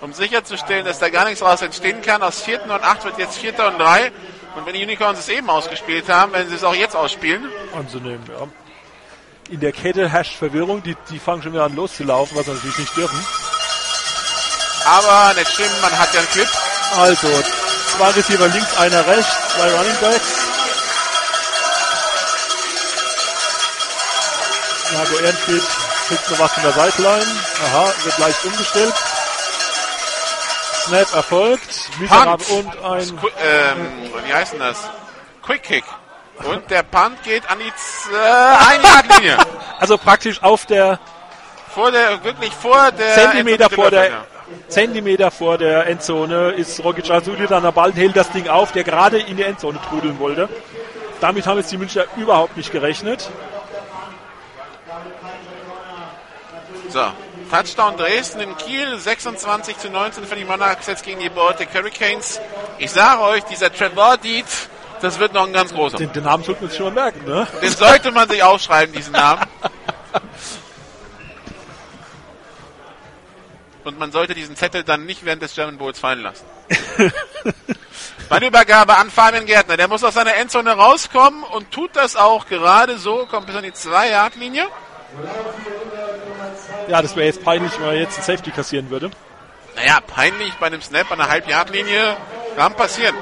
um sicherzustellen, dass da gar nichts raus entstehen kann. Aus vierten und acht wird jetzt vierter und drei. Und wenn die Unicorns es eben ausgespielt haben, werden sie es auch jetzt ausspielen. anzunehmen, ja. In der Kette herrscht Verwirrung, die, die fangen schon wieder an loszulaufen, was sie natürlich nicht dürfen. Aber nicht schlimm, man hat ja einen Clip. Also, zwei Receiver links, einer rechts, zwei Running Backs. Marco Ehrenfried kriegt noch was von der Sideline. Aha, wird leicht umgestellt. Snap erfolgt. Miserabel und ein ähm, wie heißt denn das? Quick Kick. Und der Punt geht an die Z- äh, Ein-Yard-Linie. also praktisch auf der vor der, wirklich vor der Zentimeter vor der. Zentimeter vor der Endzone ist Rogic Asuli dann der Ball hält das Ding auf, der gerade in die Endzone trudeln wollte. Damit haben jetzt die Münchner überhaupt nicht gerechnet. So, Touchdown Dresden in Kiel, 26 zu 19 für die Monarchs jetzt gegen die Baltic Hurricanes. Ich sage euch, dieser Trevor Deed, das wird noch ein ganz großer. Den, den Namen sollte man sich schon mal merken, ne? Den sollte man sich aufschreiben, diesen Namen. Und man sollte diesen Zettel dann nicht während des German Bowls fallen lassen. Ballübergabe an Fabian Gärtner. Der muss aus seiner Endzone rauskommen und tut das auch gerade so, kommt bis an die 2-Yard-Linie. Ja, das wäre jetzt peinlich, wenn er jetzt ein Safety kassieren würde. Naja, peinlich bei einem Snap an der Halb-Yard-Linie kann passieren.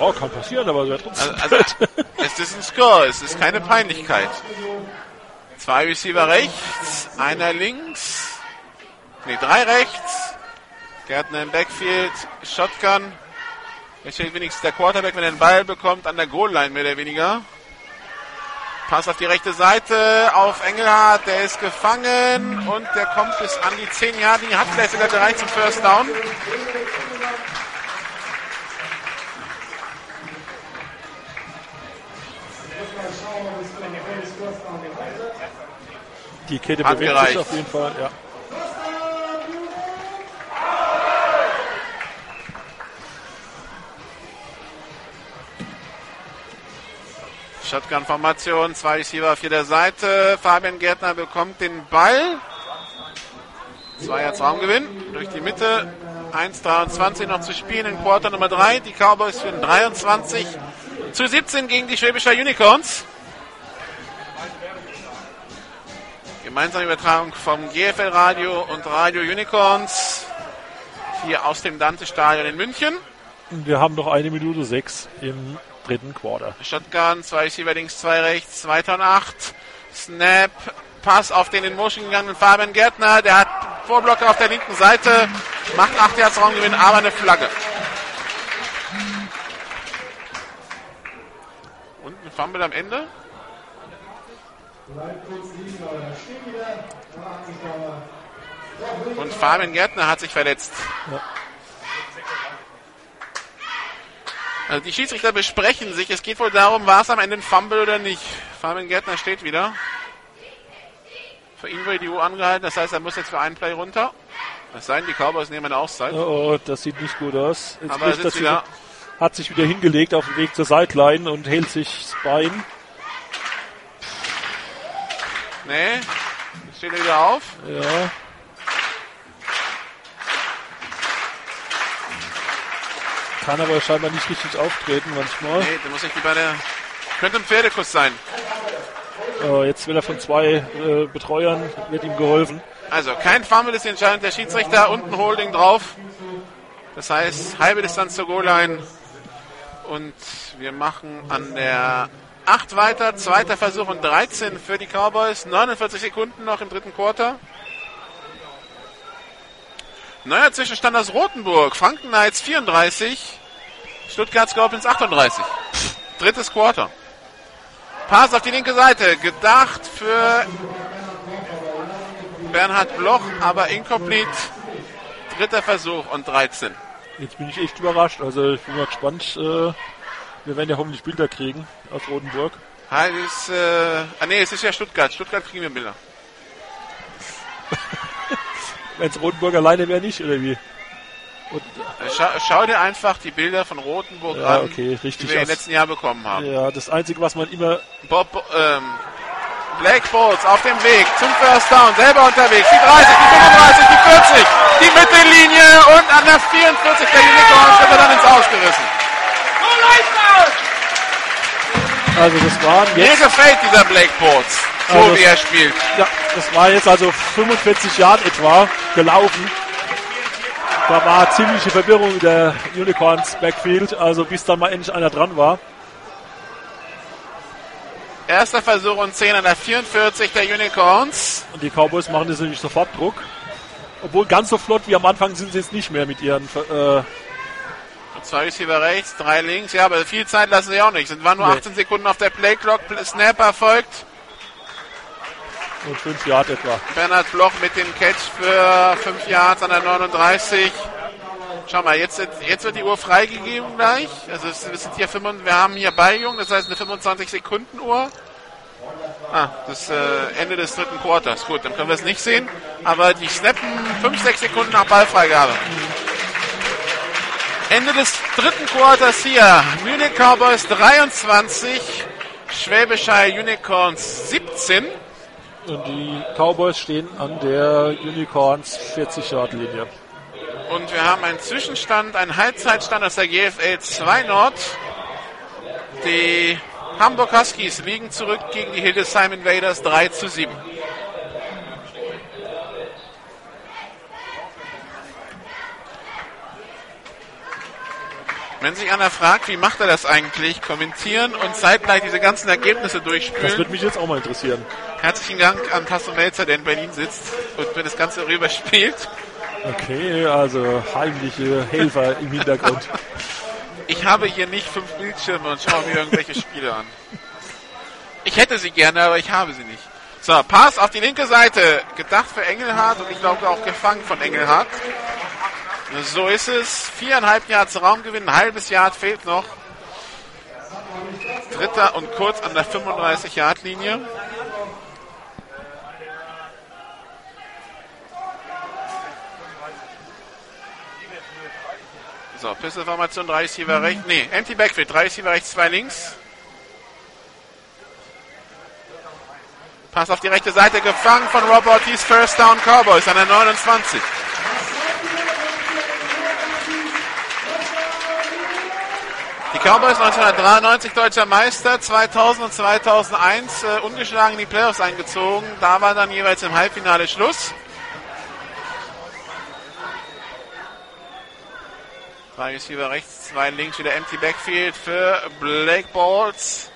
Ja, kann passieren, aber wäre trotzdem. Also, also es ist ein Score, es ist keine Peinlichkeit. Zwei Receiver rechts, einer links, nee, drei rechts. Gärtner im Backfield, Shotgun. Jetzt steht wenigstens der Quarterback, wenn er den Ball bekommt, an der Goal-Line mehr oder weniger. Pass auf die rechte Seite, auf Engelhardt, der ist gefangen und der kommt bis an die 10 Jahre, linie hat vielleicht sogar gereicht zum First Down. Die Kette bewegt sich auf jeden Fall, ja. Shotgun-Formation, zwei Receiver auf jeder Seite. Fabian Gärtner bekommt den Ball. Zwei Yards Raumgewinn durch die Mitte. 1,23 noch zu spielen in Quarter Nummer 3. Die Cowboys führen 23 zu 17 gegen die Schwäbischer Unicorns. Gemeinsame Übertragung vom GFL Radio und Radio Unicorns. Hier aus dem Dante-Stadion in München. Wir haben noch eine Minute sechs im dritten Quarter. Shotgun, zwei Receiver links, zwei rechts, 2 und 8. Snap, Pass auf den in Motion gegangenen Fabian Gärtner. Der hat Vorblocker auf der linken Seite, macht 8 Yards Raumgewinn, aber eine Flagge. Und ein Fumble am Ende. Und Fabian Gärtner hat sich verletzt. Also die Schiedsrichter besprechen sich. Es geht wohl darum, war es am Ende ein Fumble oder nicht. Fabian Gärtner steht wieder. Für ihn wurde die Uhr angehalten, das heißt, er muss jetzt für einen Play runter. Das sei denn, die Cowboys nehmen eine Auszeit. Oh, oh, das sieht nicht gut aus. Jetzt Aber er das wieder. hat sich wieder hingelegt auf dem Weg zur Sideline und hält sich das Bein. Nee, steht er wieder auf. Ja. Kann aber scheinbar nicht richtig auftreten manchmal. Nee, der muss sich wie bei der... Könnte ein Pferdekuss sein. Oh, jetzt will er von zwei äh, Betreuern, wird ihm geholfen. Also, kein Fumble ist die Entscheidung der Schiedsrichter. Unten Holding drauf. Das heißt, halbe Distanz zur Goal-Line. Und wir machen an der 8 weiter. Zweiter Versuch und 13 für die Cowboys. 49 Sekunden noch im dritten Quarter. Neuer Zwischenstand aus Rothenburg. Franken Knights 34. Stuttgart Scorpions 38. Drittes Quarter. Pass auf die linke Seite. Gedacht für Bernhard Bloch, aber incomplete. Dritter Versuch und 13. Jetzt bin ich echt überrascht. Also ich bin mal gespannt. Äh, wir werden ja hoffentlich Bilder kriegen aus Rotenburg. Ist, äh, ah nee, es ist ja Stuttgart. Stuttgart kriegen wir Bilder. Wenn es Rotenburg alleine wäre, nicht, oder wie? Und, Äh, Schau, schau dir einfach die Bilder von Rothenburg ja, an, okay, die richtig. wir im letzten Jahr bekommen haben. ja, das Einzige, was man immer Bob, ähm, Black Bolts auf dem Weg zum First Down, selber unterwegs. Die 30, die 35, die 40, die Mittellinie und an der 44 der Unicorns wird er dann ins Ausgerissen. Also das waren Mir jetzt, gefällt dieser Black Bolts, so Also wie er spielt. ja, das war jetzt also 45 Jahre etwa gelaufen. Da war ziemliche Verwirrung in der Unicorns Backfield, also bis dann mal endlich einer dran war. Erster Versuch und 10 an der 44 der Unicorns. Und die Cowboys machen das natürlich sofort Druck. Obwohl ganz so flott wie am Anfang sind sie jetzt nicht mehr mit ihren äh, Zwei Receiver rechts, drei links. Ja, aber viel Zeit lassen sie auch nicht. Es waren nur Nee. 18 Sekunden auf der Playclock. Snap erfolgt. Und 5 Yard etwa. Bernhard Bloch mit dem Catch für 5 Yards an der 39. Schau mal, jetzt, jetzt wird die Uhr freigegeben gleich. Also es, wir sind hier 25, wir haben hier Beigung, das heißt eine 25 Sekunden Uhr. Ah, das äh, Ende des dritten Quarters. Gut, dann können wir es nicht sehen. Aber die snappen 5, 6 Sekunden nach Ballfreigabe. Ende des dritten Quarters hier. Munich Cowboys 23, Schwäbisch Hall Unicorns 17. Und die Cowboys stehen an der Unicorns 40-Yard-Linie. Und wir haben einen Zwischenstand, einen Halbzeitstand aus der GFL 2 Nord. Die Hamburg Huskies liegen zurück gegen die Hildesheim Invaders 3 zu 7. Wenn sich einer fragt, wie macht er das eigentlich, kommentieren und zeitgleich diese ganzen Ergebnisse Das durchspülen, würde mich jetzt auch mal interessieren. herzlichen Dank an Tasso Melzer, der in Berlin sitzt und mir das Ganze rüberspielt. Okay, also heimliche Helfer im Hintergrund. Ich habe hier nicht fünf Bildschirme und schaue mir irgendwelche Spiele an. Ich hätte sie gerne, aber ich habe sie nicht. So, Pass auf die linke Seite. Gedacht für Engelhardt und ich glaube auch gefangen von Engelhardt. So ist es. Viereinhalb Yards Raumgewinn, ein halbes Yard fehlt noch. Dritter und kurz an der 35-Yard-Linie. So, Pissinformation, drei Receiver rechts. Nee, Empty Backfield, drei Receiver rechts, zwei links. Pass auf die rechte Seite, gefangen von Rob Ortiz, First Down Cowboys an der 29. Die Cowboys 1993 deutscher Meister, 2000 und 2001 äh, ungeschlagen in die Playoffs eingezogen. Da war dann jeweils im Halbfinale Schluss. Drei Receiver rechts, zwei links, wieder empty Backfield für Blake Bolts.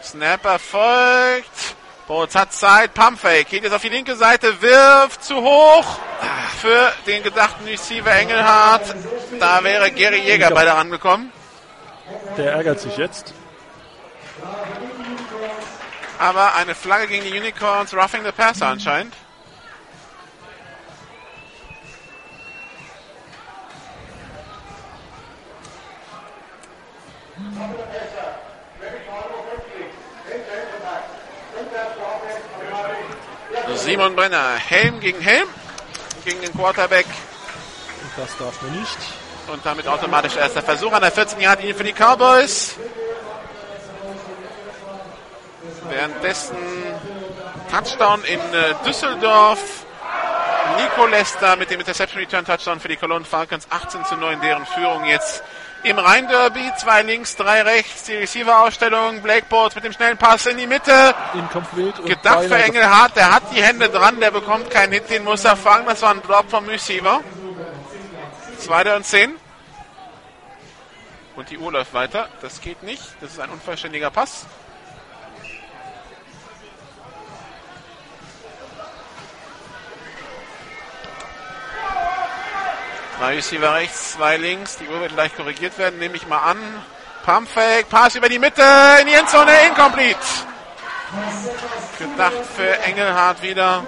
Snapper folgt. Bolts hat Zeit, Pumpfake, geht jetzt auf die linke Seite, wirft zu hoch für den gedachten Receiver Engelhardt. Da wäre Gary Jäger bei der angekommen. Der ärgert sich jetzt. Aber eine Flagge gegen die Unicorns, roughing the passer anscheinend. Simon Brenner, Helm gegen Helm, gegen den Quarterback Und das darf man nicht. Und damit automatisch erster Versuch an der 14 Yard linie für die Cowboys. Währenddessen Touchdown in äh, Düsseldorf. Nico Lester mit dem Interception Return Touchdown für die Cologne Falcons. 18 zu 9 deren Führung jetzt im Rhein-Derby. Zwei links, drei rechts. Die Receiver-Ausstellung. Blake Bortz mit dem schnellen Pass in die Mitte. Incomplete. Und Gedacht für Engelhardt. Der hat die Hände dran. Der bekommt keinen Hit. Den muss er fangen. Das war ein Drop vom Receiver. Zweiter und zehn. Und die Uhr läuft weiter. Das geht nicht. Das ist ein unvollständiger Pass. Drei Receiver rechts, zwei links. Die Uhr wird gleich korrigiert werden, nehme ich mal an. Pumpfake, Pass über die Mitte, in die Endzone, incomplete. Gedacht für Engelhardt wieder.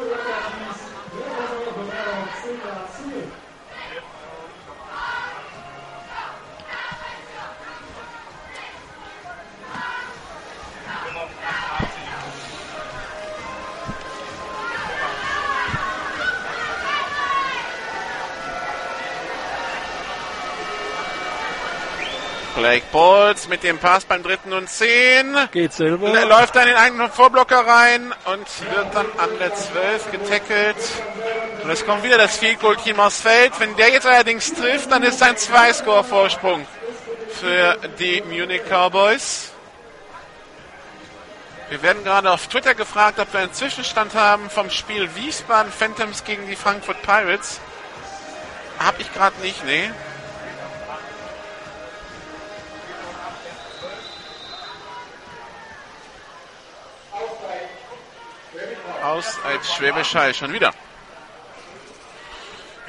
Blake Bolts mit dem Pass beim dritten und zehn. Geht selber. Er läuft dann in den eigenen Vorblocker rein und wird dann an der 12 getackelt. Und es kommt wieder das Field Goal Team aufs Feld. Wenn der jetzt allerdings trifft, dann ist ein Zwei-Score-Vorsprung für die Munich Cowboys. Wir werden gerade auf Twitter gefragt, ob wir einen Zwischenstand haben vom Spiel Wiesbaden Phantoms gegen die Frankfurt Pirates. Hab ich gerade nicht, nee. Aus als Schwäbisch Hall schon wieder.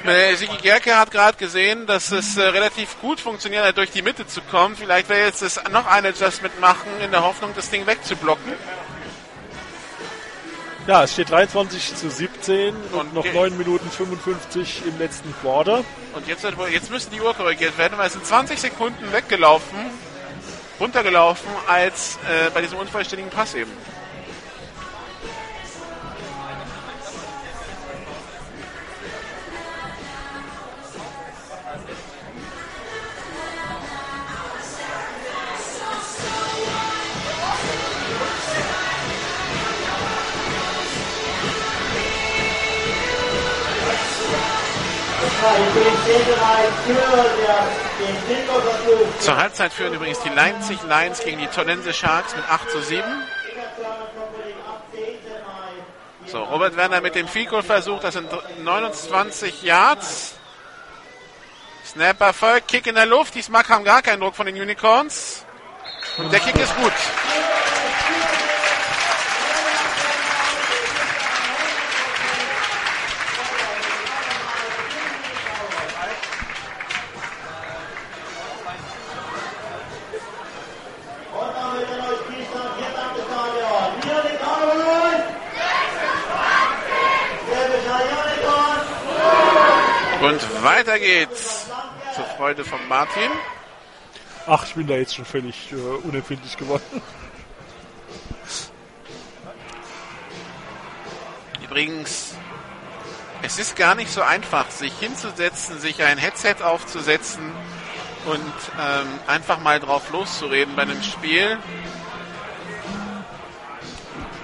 Äh, Sigi Gerke hat gerade gesehen, dass es äh, relativ gut funktioniert hat, durch die Mitte zu kommen. Vielleicht er jetzt das noch ein Adjustment machen, in der Hoffnung, das Ding wegzublocken. Ja, es steht 23 zu 17 und, Und noch ge- 9 Minuten 55 im letzten Quarter. Und jetzt, jetzt müsste die Uhr korrigiert werden, weil es sind 20 Sekunden weggelaufen, runtergelaufen, als äh, bei diesem unvollständigen Pass eben. Zur Halbzeit führen übrigens die Leipzig Lions gegen die Tonnense Sharks mit 8 zu 7. So, Robert Werner mit dem Fico versucht, das sind 29 Yards. Snap Erfolg, Kick in der Luft. Diesmal kam gar kein Druck von den Unicorns. Und der Kick ist gut. Und weiter geht's zur Freude von Martin. Ach, ich bin da jetzt schon völlig äh, unempfindlich geworden. Übrigens, es ist gar nicht so einfach, sich hinzusetzen, sich ein Headset aufzusetzen und ähm, einfach mal drauf loszureden bei einem Spiel.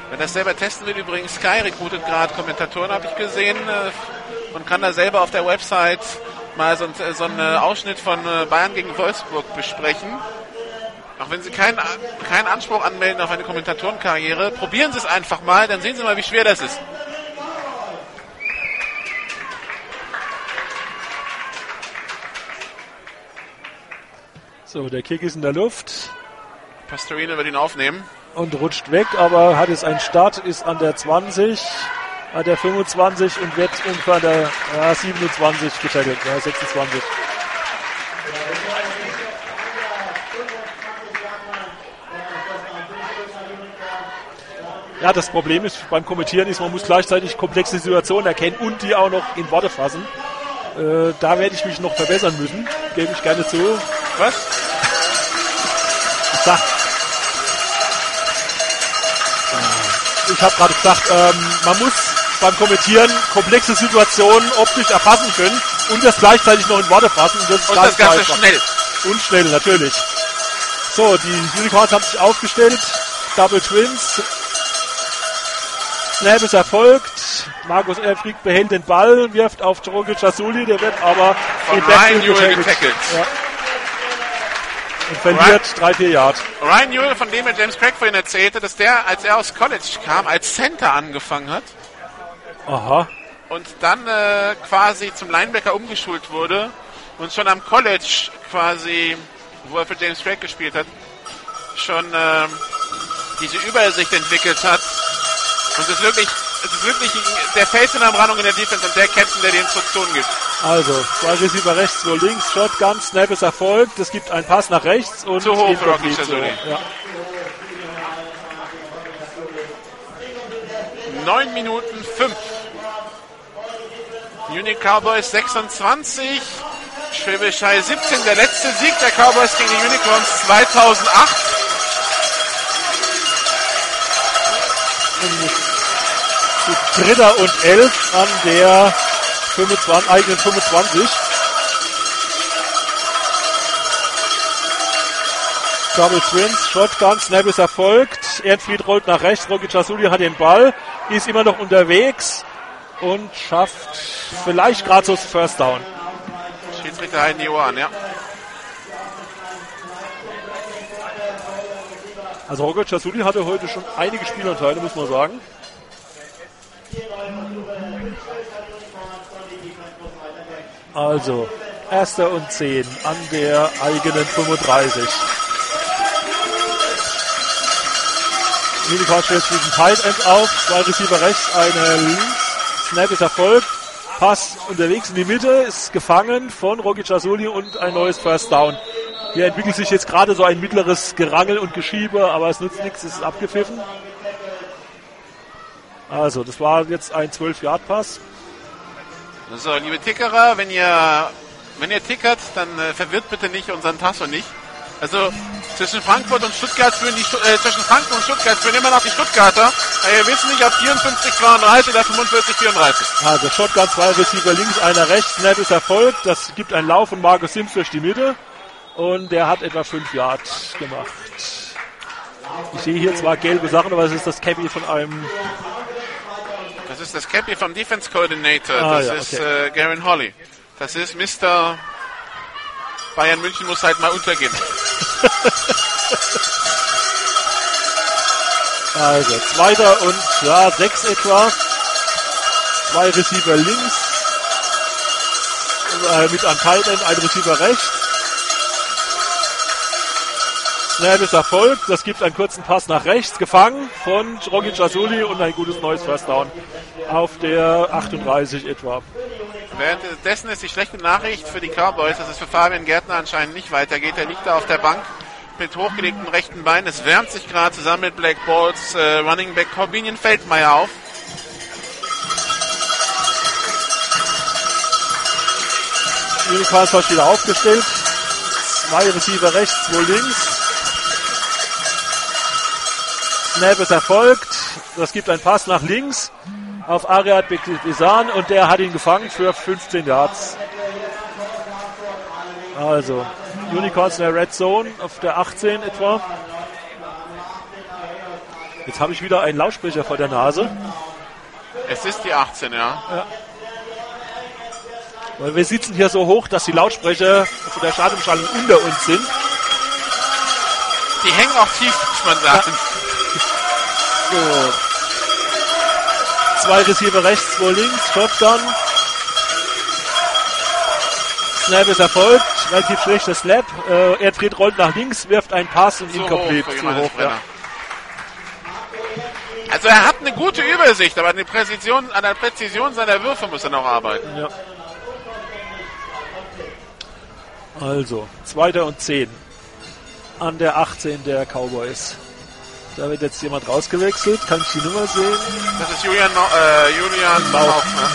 Wer das selber testen will, übrigens Sky recruitet gerade Kommentatoren, habe ich gesehen, äh, und kann da selber auf der Website mal so, ein, so einen Ausschnitt von äh, Bayern gegen Wolfsburg besprechen. Auch wenn Sie keinen, keinen Anspruch anmelden auf eine Kommentatorenkarriere, probieren Sie es einfach mal, dann sehen Sie mal, wie schwer das ist. So, der Kick ist in der Luft Pastorino wird ihn aufnehmen. und rutscht weg, aber hat jetzt einen Start, ist an der 20, an der 25 und wird ungefähr der ja, 27 getackelt, ja, 26. Ja, das Problem ist beim Kommentieren ist, man muss gleichzeitig komplexe Situationen erkennen und die auch noch in Worte fassen. Äh, da werde ich mich noch verbessern müssen, gebe ich gerne zu. Was? Ich sag, ich habe gerade gesagt, ähm, man muss beim Kommentieren komplexe Situationen optisch erfassen können und das gleichzeitig noch in Worte fassen. Und das, Und das Ganze einfach. schnell. Und schnell, natürlich. So, die Unicorns haben sich aufgestellt. Double Twins. Snap ist erfolgt. Markus Elfried behält den Ball, wirft auf Drogic Asuli, der wird aber Von Ryan Newell getackelt. Ja. Und verliert drei, vier Yard. Ryan Newell, von dem mir James Craig vorhin erzählte, dass der, als er aus College kam, als Center angefangen hat Aha. und dann äh, quasi zum Linebacker umgeschult wurde und schon am College quasi, wo er für James Craig gespielt hat, schon ähm, diese Übersicht entwickelt hat. Und es ist wirklich, es ist wirklich der Face in der Brandung in der Defense und der Captain, der die Instruktionen gibt. Also, zwei Receiver rechts, zwei links, Shotgun, Snap ist erfolgt. Es gibt einen Pass nach rechts und Zu hoch für Rocky. Ja. 9 Minuten 5. Union Cowboys 26. Schwäbisch Hall 17. Der letzte Sieg der Cowboys gegen die Unicorns 2008. Dritter und elf an der 25, eigenen 25. Double Twins, Shotgun, Snap ist erfolgt. Erdfried rollt nach rechts, Rocky Chasuli hat den Ball, ist immer noch unterwegs und schafft vielleicht gerade so das First Down. Schiedsrichter halten die Uhr an, ja. Also Roger Chasuli hatte heute schon einige Spielanteile, muss man sagen. Also, erster und 10 an der eigenen 35. Unicorn stellt sich ein Tight End auf, zwei Receiver rechts, eine links. Snap ist erfolgt. Pass unterwegs in die Mitte, ist gefangen von Rocky Chasuli und ein neues First Down. Hier entwickelt sich jetzt gerade so ein mittleres Gerangel und Geschiebe, aber es nützt nichts, es ist abgepfiffen. Also, das war jetzt ein 12-Yard-Pass. So, liebe Tickerer, wenn ihr, wenn ihr tickert, dann äh, verwirrt bitte nicht unseren Tasso nicht. Also, Zwischen Frankfurt und Stuttgart führen die äh, zwischen Frankfurt und Stuttgart führen immer noch die Stuttgarter. Wir wissen nicht, ob 54 32 oder 45 34. Also Shotgun, zwei Receiver links, einer rechts. Snap ist erfolgt. Das gibt einen Lauf von Markus Sims durch die Mitte. Und der hat etwa 5 Yards gemacht. Ich sehe hier zwar gelbe Sachen, aber es ist das Cappy von einem. Das ist das Cappy vom Defense Coordinator. Ah, das ja, ist okay. äh, Garen Holly. Das ist Mr. Bayern München muss halt mal untergehen. Also zweiter und ja, sechs etwa. Zwei Receiver links. Äh, mit einem Tight End, ein Receiver rechts. Snap ist erfolgt. Das gibt einen kurzen Pass nach rechts. Gefangen von Rogi Jasuli und ein gutes neues First Down auf der 38 etwa. Währenddessen ist die schlechte Nachricht für die Cowboys, dass es für Fabian Gärtner anscheinend nicht weitergeht. Er liegt da auf der Bank mit hochgelegtem rechten Bein. Es wärmt sich gerade zusammen mit Black Balls äh, Running Back Corbinian Feldmeier auf. Unicorns hat wieder aufgestellt. Zwei Receiver rechts, zwei links. Snap ist erfolgt. Das gibt einen Pass nach links auf Ariad Besan und der hat ihn gefangen für 15 Yards. Also, Unicorns in der Red Zone auf der 18 etwa. Jetzt habe ich wieder einen Lautsprecher vor der Nase. Es ist die 18, ja. Weil wir sitzen hier so hoch, dass die Lautsprecher von der Stadionschallung unter uns sind. Die hängen auch tief, muss man sagen. So. Zwei Receiver rechts, zwei links, Shotgun. Snap ist erfolgt, relativ schlechter Snap. Äh, er dreht, rollt nach links, wirft einen Pass und Zu incomplete. hoch Johannes hoch, ja. Also er hat eine gute Übersicht, aber an, die Präzision, an der Präzision seiner Würfe muss er noch arbeiten. Ja. Also, zweiter und zehn. An der 18 der Cowboys. Da wird jetzt jemand rausgewechselt. Kann ich die Nummer sehen? Das ist Julian, Mau- äh, Julian Mau. Mauch, ne?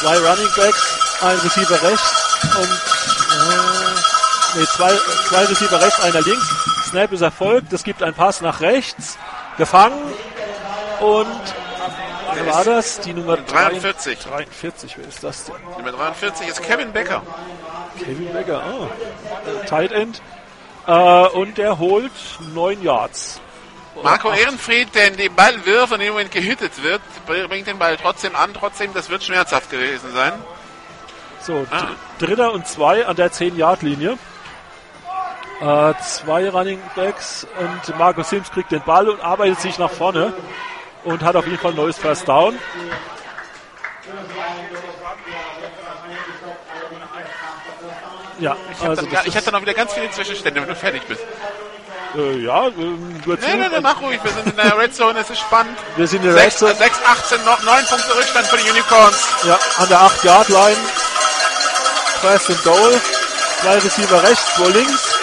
Zwei Running Backs, ein Receiver rechts und äh, nee, zwei, zwei Receiver rechts, einer links. Snap ist erfolgt. Es gibt einen Pass nach rechts. Gefangen. Und wer war das? Die Nummer 43. 43, wer ist das denn? Nummer 43 ist Kevin Becker. Kevin Becker. Äh, Tight End. Äh, und der holt neun Yards. Marco Ehrenfried, der in den Ball wirft und im Moment gehittet wird, bringt den Ball trotzdem an. Trotzdem, das wird schmerzhaft gewesen sein. So, Ah. dr- dritter und zwei an der 10-Yard-Linie. Äh, zwei Running Backs und Marco Sims kriegt den Ball und arbeitet sich nach vorne und hat auf jeden Fall ein neues First Down. Ja, Ich habe also dann, gar- ich hab dann auch wieder ganz viele Zwischenstände, wenn du fertig bist. ist, äh, ja, ähm, nur zu. Nee, nee, nee, mach ruhig. Wir sind in der Red Zone, es ist spannend. Wir sind in der Red 6, Zone. 6 18, noch 9 Punkte Rückstand für die Unicorns. Ja, an der 8-Yard-Line. First and Goal. Zwei Receiver rechts, zwei links.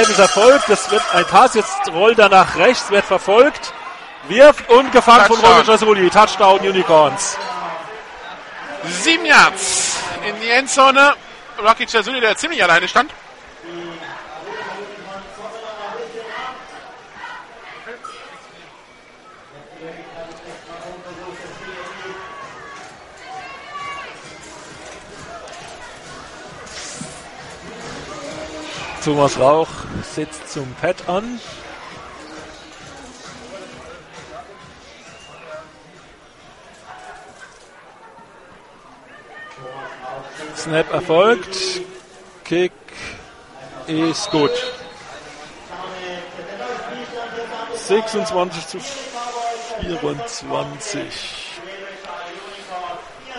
Ist erfolgt. Das wird ein Pass. Jetzt rollt er nach rechts, wird verfolgt. Wirft und gefangen von. Roger Jasuli. Touchdown Unicorns. 7 Yards in die Endzone. Rocky Chazuli, der ziemlich alleine stand. Thomas Rauch setzt zum Pad an. Snap erfolgt. Kick ist gut. 26 zu 24.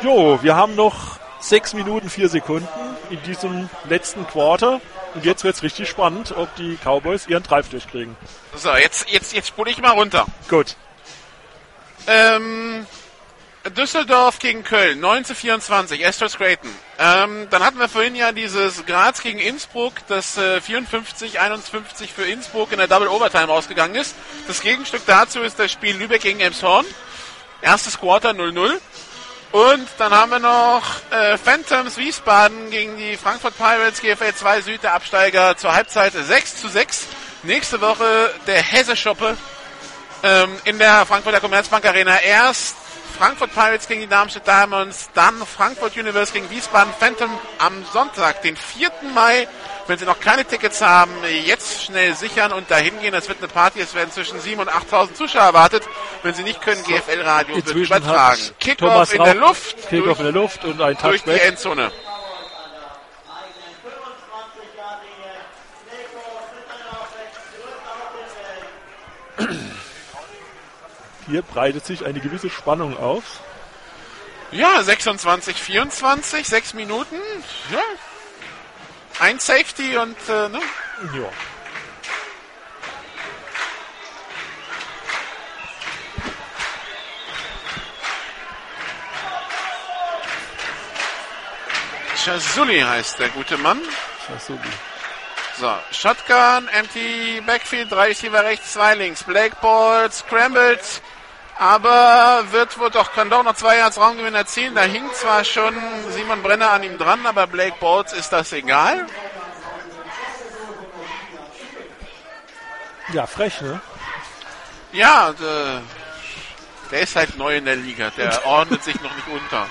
Jo, wir haben noch 6 Minuten 4 Sekunden in diesem letzten Quarter. Und jetzt wird's richtig spannend, ob die Cowboys ihren Drive durchkriegen. So, jetzt, jetzt, jetzt spule ich mal runter. Gut. Ähm, Düsseldorf gegen Köln, 9 zu 24, Astro Creighton. Ähm, dann hatten wir vorhin ja dieses Graz gegen Innsbruck, das äh, 54, 51 für Innsbruck in der Double Overtime ausgegangen ist. Das Gegenstück dazu ist das Spiel Lübeck gegen Elmshorn. Erstes Quarter 0-0. Und dann haben wir noch äh, Phantoms Wiesbaden gegen die Frankfurt Pirates GFL 2 Süd, der Absteiger zur Halbzeit 6 zu 6. Nächste Woche der Hesse-Schoppe ähm, in der Frankfurter Commerzbank Arena. Erst Frankfurt Pirates gegen die Darmstadt Diamonds, dann Frankfurt Universe gegen Wiesbaden Phantom am Sonntag, den 4. Mai. Wenn Sie noch keine Tickets haben, jetzt schnell sichern und dahin gehen. Es wird eine Party. Es werden zwischen 7.000 und 8.000 Zuschauer erwartet. Wenn Sie nicht können, GFL Radio wird übertragen. Kickoff in der Luft Kickoff in der Luft und ein durch die Touchback. Endzone. Hier breitet sich eine gewisse Spannung auf. Ja, 26, 24, sechs Minuten. Ja. Ein Safety und äh, ne? Ja. Chazuli heißt der gute Mann. Chasubi. So, Shotgun, empty Backfield, drei Receiver rechts, zwei links. Blake Ball, scrambled, aber wird wohl doch, kann doch noch zwei Yards Raumgewinn erzielen. Da hing zwar schon Simon Brenner an ihm dran, aber Blake Balls ist das egal. Ja, frech, ne? Ja, und, äh, der ist halt neu in der Liga, der ordnet sich noch nicht unter.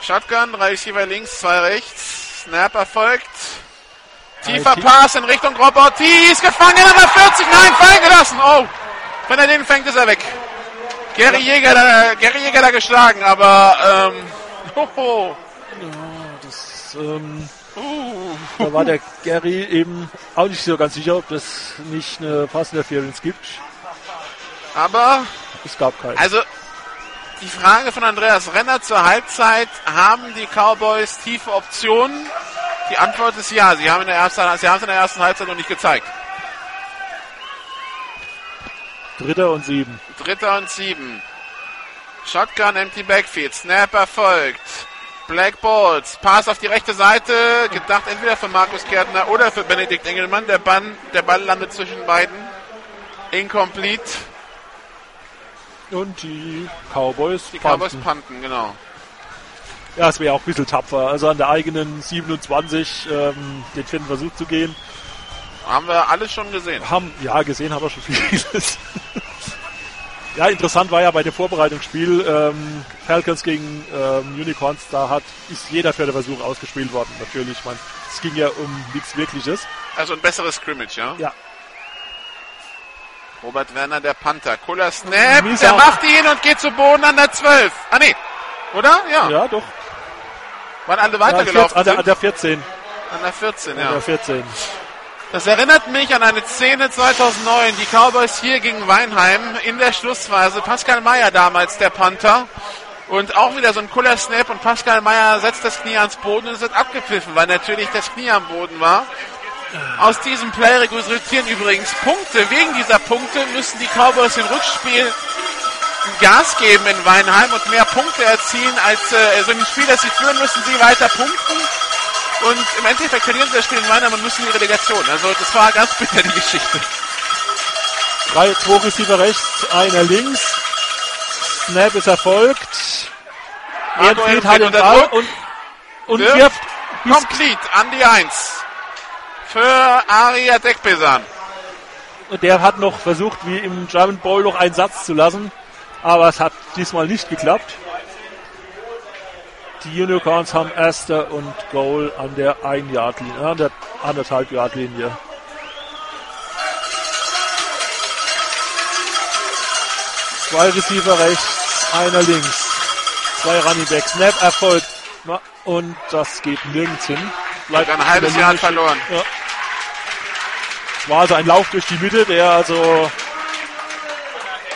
Shotgun, drei Receiver links, zwei rechts. Snap erfolgt. Tiefer Tief- Pass in Richtung Rob Ortiz. Gefangen an der 40. Nein, fallen gelassen. Oh, wenn er den fängt, ist er weg. Gary Jäger, da, Gary Jäger da geschlagen, aber ähm, hoho. Das, ähm, Uh, da war der Gary eben auch nicht so ganz sicher, ob das nicht eine Passinterference gibt. aber Es gab keine. Also, die Frage von Andreas Renner zur Halbzeit, haben die Cowboys tiefe Optionen? Die Antwort ist ja, sie haben in der ersten, sie haben es in der ersten Halbzeit noch nicht gezeigt. Dritter und sieben. Dritter und sieben. Shotgun, empty backfield, Snap erfolgt. Black Balls, Pass auf die rechte Seite, gedacht entweder für Markus Kärtner oder für Benedikt Engelmann. Der, Bann, der Ball landet zwischen beiden. Incomplete. Und die Cowboys. Die Cowboys punten, genau. Ja, es wäre auch ein bisschen tapfer. Also an der eigenen 27 ähm, den vierten Versuch zu gehen. Haben wir alles schon gesehen. Haben, ja, gesehen haben wir schon vieles. ja, interessant war ja bei dem Vorbereitungsspiel ähm, Falcons gegen ähm, Unicorns, da hat ist jeder vierte Versuch ausgespielt worden. Natürlich, ich meine, es ging ja um nichts Wirkliches. Also ein besseres Scrimmage, ja? Ja, Robert Werner, der Panther. Cooler Snap. Mies Der auch. macht ihn und geht zu Boden an der 12. Ah, nee. Oder? Ja. ja, doch. Waren alle Ja, weitergelaufen. an, der, an der 14. An der 14, An ja. der 14. Das erinnert mich an eine Szene 2009. Die Cowboys hier gegen Weinheim in der Schlussphase. Pascal Meyer damals, der Panther. Und auch wieder so ein cooler Snap und Pascal Meyer setzt das Knie ans Boden und es wird abgepfiffen, weil natürlich das Knie am Boden war. Aus diesem Play resultieren übrigens Punkte. Wegen dieser Punkte müssen die Cowboys im Rückspiel Gas geben in Weinheim und mehr Punkte erzielen als äh, also dem Spiel, das sie führen, müssen sie weiter punkten. Und im Endeffekt verlieren sie das Spiel in Weinheim und müssen die Relegation. Also das war ganz bitter die Geschichte. Drei, zwei Receiver rechts, einer links. Snap ist erfolgt. Ehrenfried hat den Ball und, und Wirft. Complete an die 1. Für Aria Dekbesan. Und der hat noch versucht, wie im German Bowl noch einen Satz zu lassen. Aber es hat diesmal nicht geklappt. Die Unicorns haben Erster und Goal an der 1 Yard Linie, an der anderthalb Yard Linie. Zwei Receiver rechts, einer links. Zwei Running Back. Snap erfolgt. Und das geht nirgends hin. Bleibt Ein halbes Jahr verloren. Ja. War also ein Lauf durch die Mitte, der also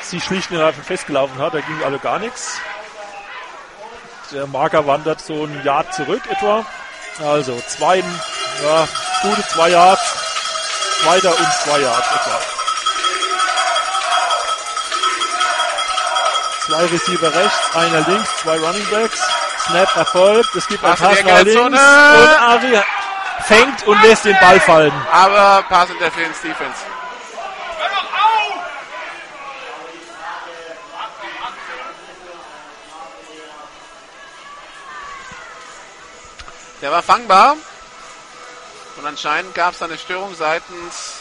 sich schlicht und ergreifend festgelaufen hat. Da ging alle gar nichts. Der Marker wandert so ein Yard zurück etwa. Also zwei, ja, gute zwei Yards. Zweiter und zwei Yards etwa. Zwei Receiver rechts, einer links, zwei Running Backs. Snap erfolgt. Es gibt ein Pass nach links. Und Ari fängt und lässt den Ball fallen. Aber Pass Interference Defense. Der war fangbar. Und anscheinend gab es eine Störung seitens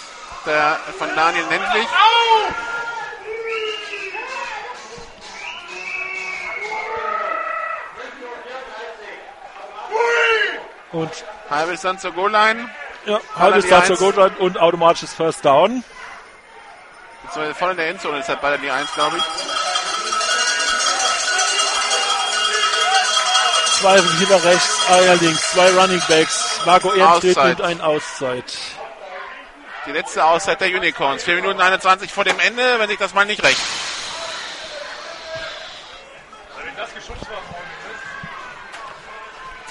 der, von Daniel Nendlich. Und Halbes dann zur Goal-Line. ja, halbes Start zur Eins. Goal und automatisches First Down. Beziehungsweise voll in der Endzone ist halt bei die 1, glaube ich. Zwei Receiver rechts, einer links, zwei Running Backs. Marco Ehrenstedt nimmt einen Auszeit. Die letzte Auszeit der Unicorns. 4 Minuten 21 vor dem Ende, wenn sich das mal nicht recht.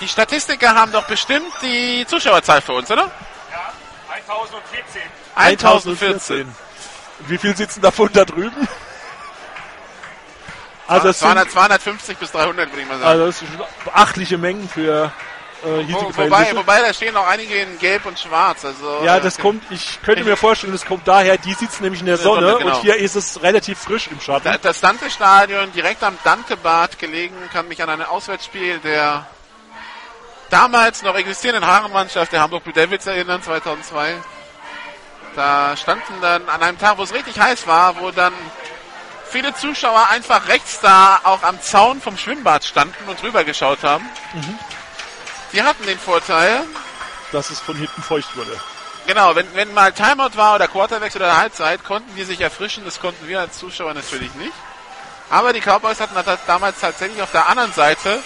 Die Statistiker haben doch bestimmt die Zuschauerzahl für uns, oder? 1014. 1014. Wie viel sitzen davon da drüben? Also es sind 200, 250 bis 300, würde ich mal sagen. also es sind beachtliche Mengen für äh, hiesige Wo, wobei, Verhältnisse. wobei, da stehen noch einige in Gelb und Schwarz. Also, Ja, äh, das kommt, ich könnte mir vorstellen, das kommt daher, die sitzen nämlich in der In der Sonne, Sonne, genau. und hier ist es relativ frisch im Schatten. Da- Das Dante-Stadion direkt am Dante-Bad gelegen, kann mich an ein Auswärtsspiel der damals noch existierenden Herrenmannschaft der Hamburg Blue Devils erinnern, 2002. Da standen dann an einem Tag, wo es richtig heiß war, wo dann viele Zuschauer einfach rechts da auch am Zaun vom Schwimmbad standen und rüber geschaut haben. Die hatten den Vorteil, dass es von hinten feucht wurde. Genau, wenn, wenn mal Timeout war oder Quarterwechsel oder Halbzeit, konnten die sich erfrischen. Das konnten wir als Zuschauer natürlich nicht. Aber die Cowboys hatten da- damals tatsächlich auf der anderen Seite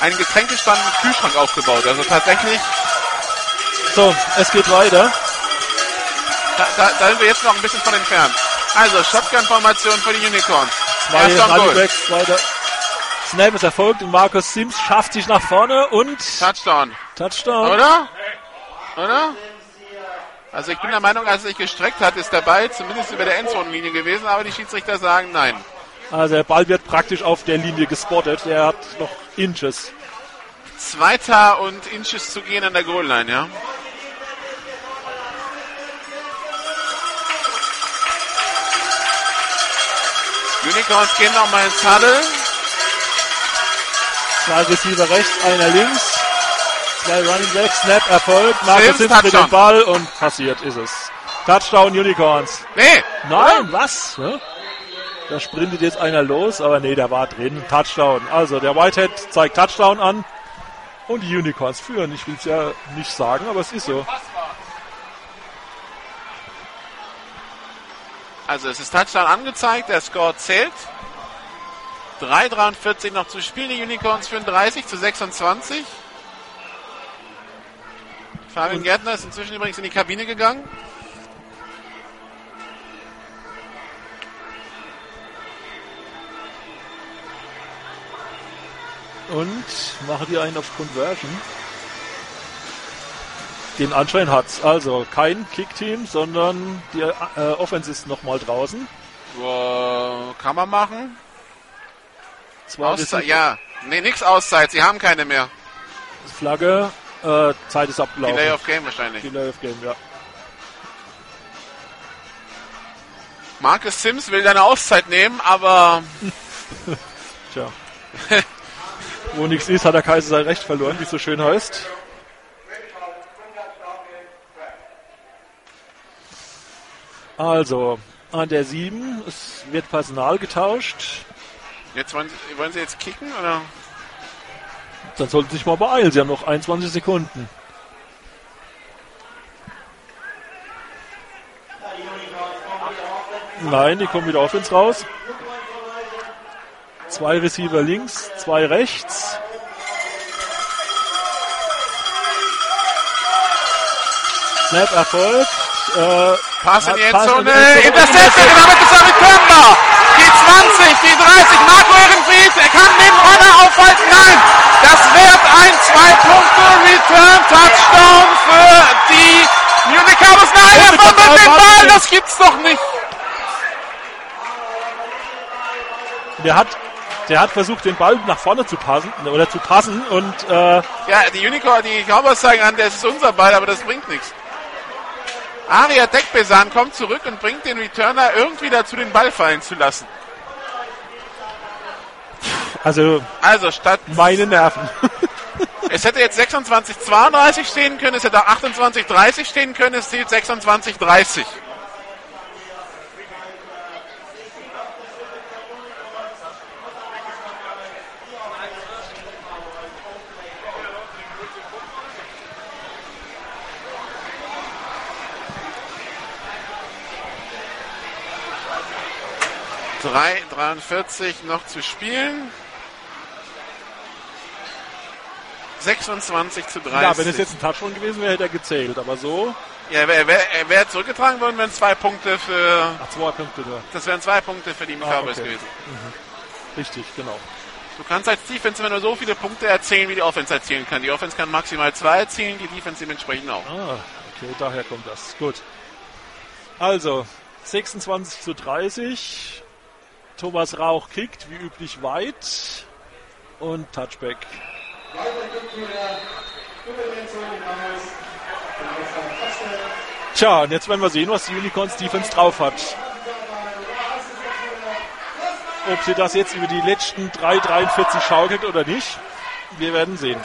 einen Getränkestand mit Kühlschrank aufgebaut. Also tatsächlich, So, es geht weiter. da, da, da sind wir jetzt noch ein bisschen von entfernt. Also, Shotgun-Formation für die Unicorns. Zwei. Runningbacks, zweiter Snap ist erfolgt und Markus Sims schafft sich nach vorne und Touchdown. Touchdown. Oder? Oder? Also ich bin der Meinung, als er sich gestreckt hat, ist der Ball zumindest über der Endzonenlinie gewesen, aber die Schiedsrichter sagen nein. Also der Ball wird praktisch auf der Linie gespottet. Der hat noch Inches. Zweiter und Inches zu gehen an der Goal-Line, ja. Unicorns gehen nochmal ins Huddle. Zwei Receiver rechts, einer links. Zwei Running Backs, Snap erfolgt. Markus Sims, mit dem Ball und passiert ist es. Touchdown Unicorns. Nee, Nein, was? Ne? Da sprintet jetzt einer los, aber nee, der war drin. Touchdown. Also der Whitehead zeigt Touchdown an. Und die Unicorns führen. Ich will es ja nicht sagen, aber es ist so. Also es ist Touchdown angezeigt, der Score zählt. 3,43 noch zu spielen, die Unicorns führen 30 zu 26. Fabian Gärtner ist inzwischen übrigens in die Kabine gegangen. Und machen die einen auf Conversion. Den Anschein hat's. Also kein Kick-Team, sondern die äh, Offense ist nochmal draußen. Wo kann man machen? Zwei Auszeit, ja. Nee, nix Auszeit, sie haben keine mehr. Flagge, äh, Zeit ist abgelaufen. Delay of Game wahrscheinlich. Delay of Game, ja. Marcus Sims will deine Auszeit nehmen, aber Tja. Wo nichts ist, hat der Kaiser sein Recht verloren, wie es so schön heißt. Also, an der 7, es wird Personal getauscht. jetzt wollen sie, wollen sie jetzt kicken oder? Dann sollten sie sich mal beeilen, sie haben noch 21 Sekunden. Nein, die kommen wieder Offense raus. Zwei Receiver links, zwei rechts. Snap erfolgt. Äh, Pass in die Endzone. Intercepted, und damit ist er returnbar. Die 20, die 30, Marco Ehrenfried, er kann den Runner aufhalten. Nein, das wird ein Zwei-Punkte-Return-Touchdown für die Munich Cowboys. Nein, er mit der den Ball. Ball, das gibt's doch nicht. der hat Der hat versucht, den Ball nach vorne zu passen oder zu passen und äh, Ja, die Unicorn, die Cowboys zeigen an, das ist unser Ball, aber das bringt nichts. Aria Dekbesan kommt zurück und bringt den Returner irgendwie dazu, den Ball fallen zu lassen. also Also statt, meine Nerven. es hätte jetzt 26-32 stehen können, es hätte auch 28-30 stehen können, es steht 26-30. Drei, 43 noch zu spielen. 26 zu 30. Ja, wenn es jetzt ein Touchdown gewesen wäre, hätte er gezählt, aber so, Ja, er wäre wär, wär zurückgetragen worden, wenn zwei Punkte für. ach, zwei Punkte nur. Das wären zwei Punkte für die Ah, Cowboys okay. gewesen. Richtig, genau. Du kannst als Defense immer nur so viele Punkte erzielen, wie die Offense erzielen kann. Die Offense kann maximal zwei erzielen, die Defense dementsprechend auch. Ah, okay, daher kommt das. Gut. Also, 26 zu 30. Thomas Rauch kickt, wie üblich, weit. Und Touchback. Tja, und jetzt werden wir sehen, was die Unicorns Defense drauf hat. Ob sie das jetzt über die letzten 3,43 schaukelt oder nicht, wir werden sehen.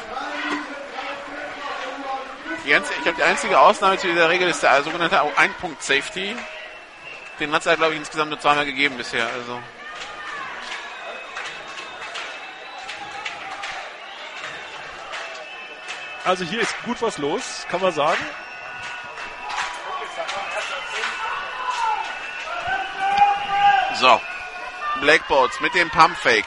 Die ganze, ich glaube, die einzige Ausnahme zu dieser Regel ist der sogenannte Ein-Punkt-Safety. Den hat es ja, glaube ich, insgesamt nur zweimal gegeben bisher. Also. Also hier ist gut was los, kann man sagen. So. Blackboards mit dem Pumpfake.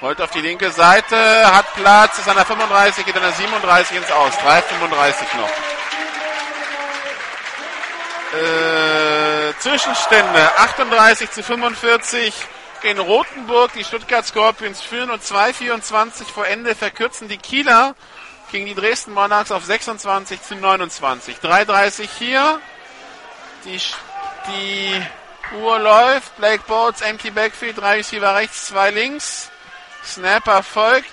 Rollt auf die linke Seite, hat Platz, ist an der 35, geht an der 37 ins Aus. 3,35 noch. Äh, Zwischenstände 38 zu 45 in Rothenburg. Die Stuttgart Scorpions führen und 2,24 vor Ende verkürzen die Kieler gegen die Dresden Monarchs auf 26 zu 29. 3,30 hier. Die, die Uhr läuft. Blake Boats, empty backfield, drei Receiver rechts, zwei links. Snapper folgt.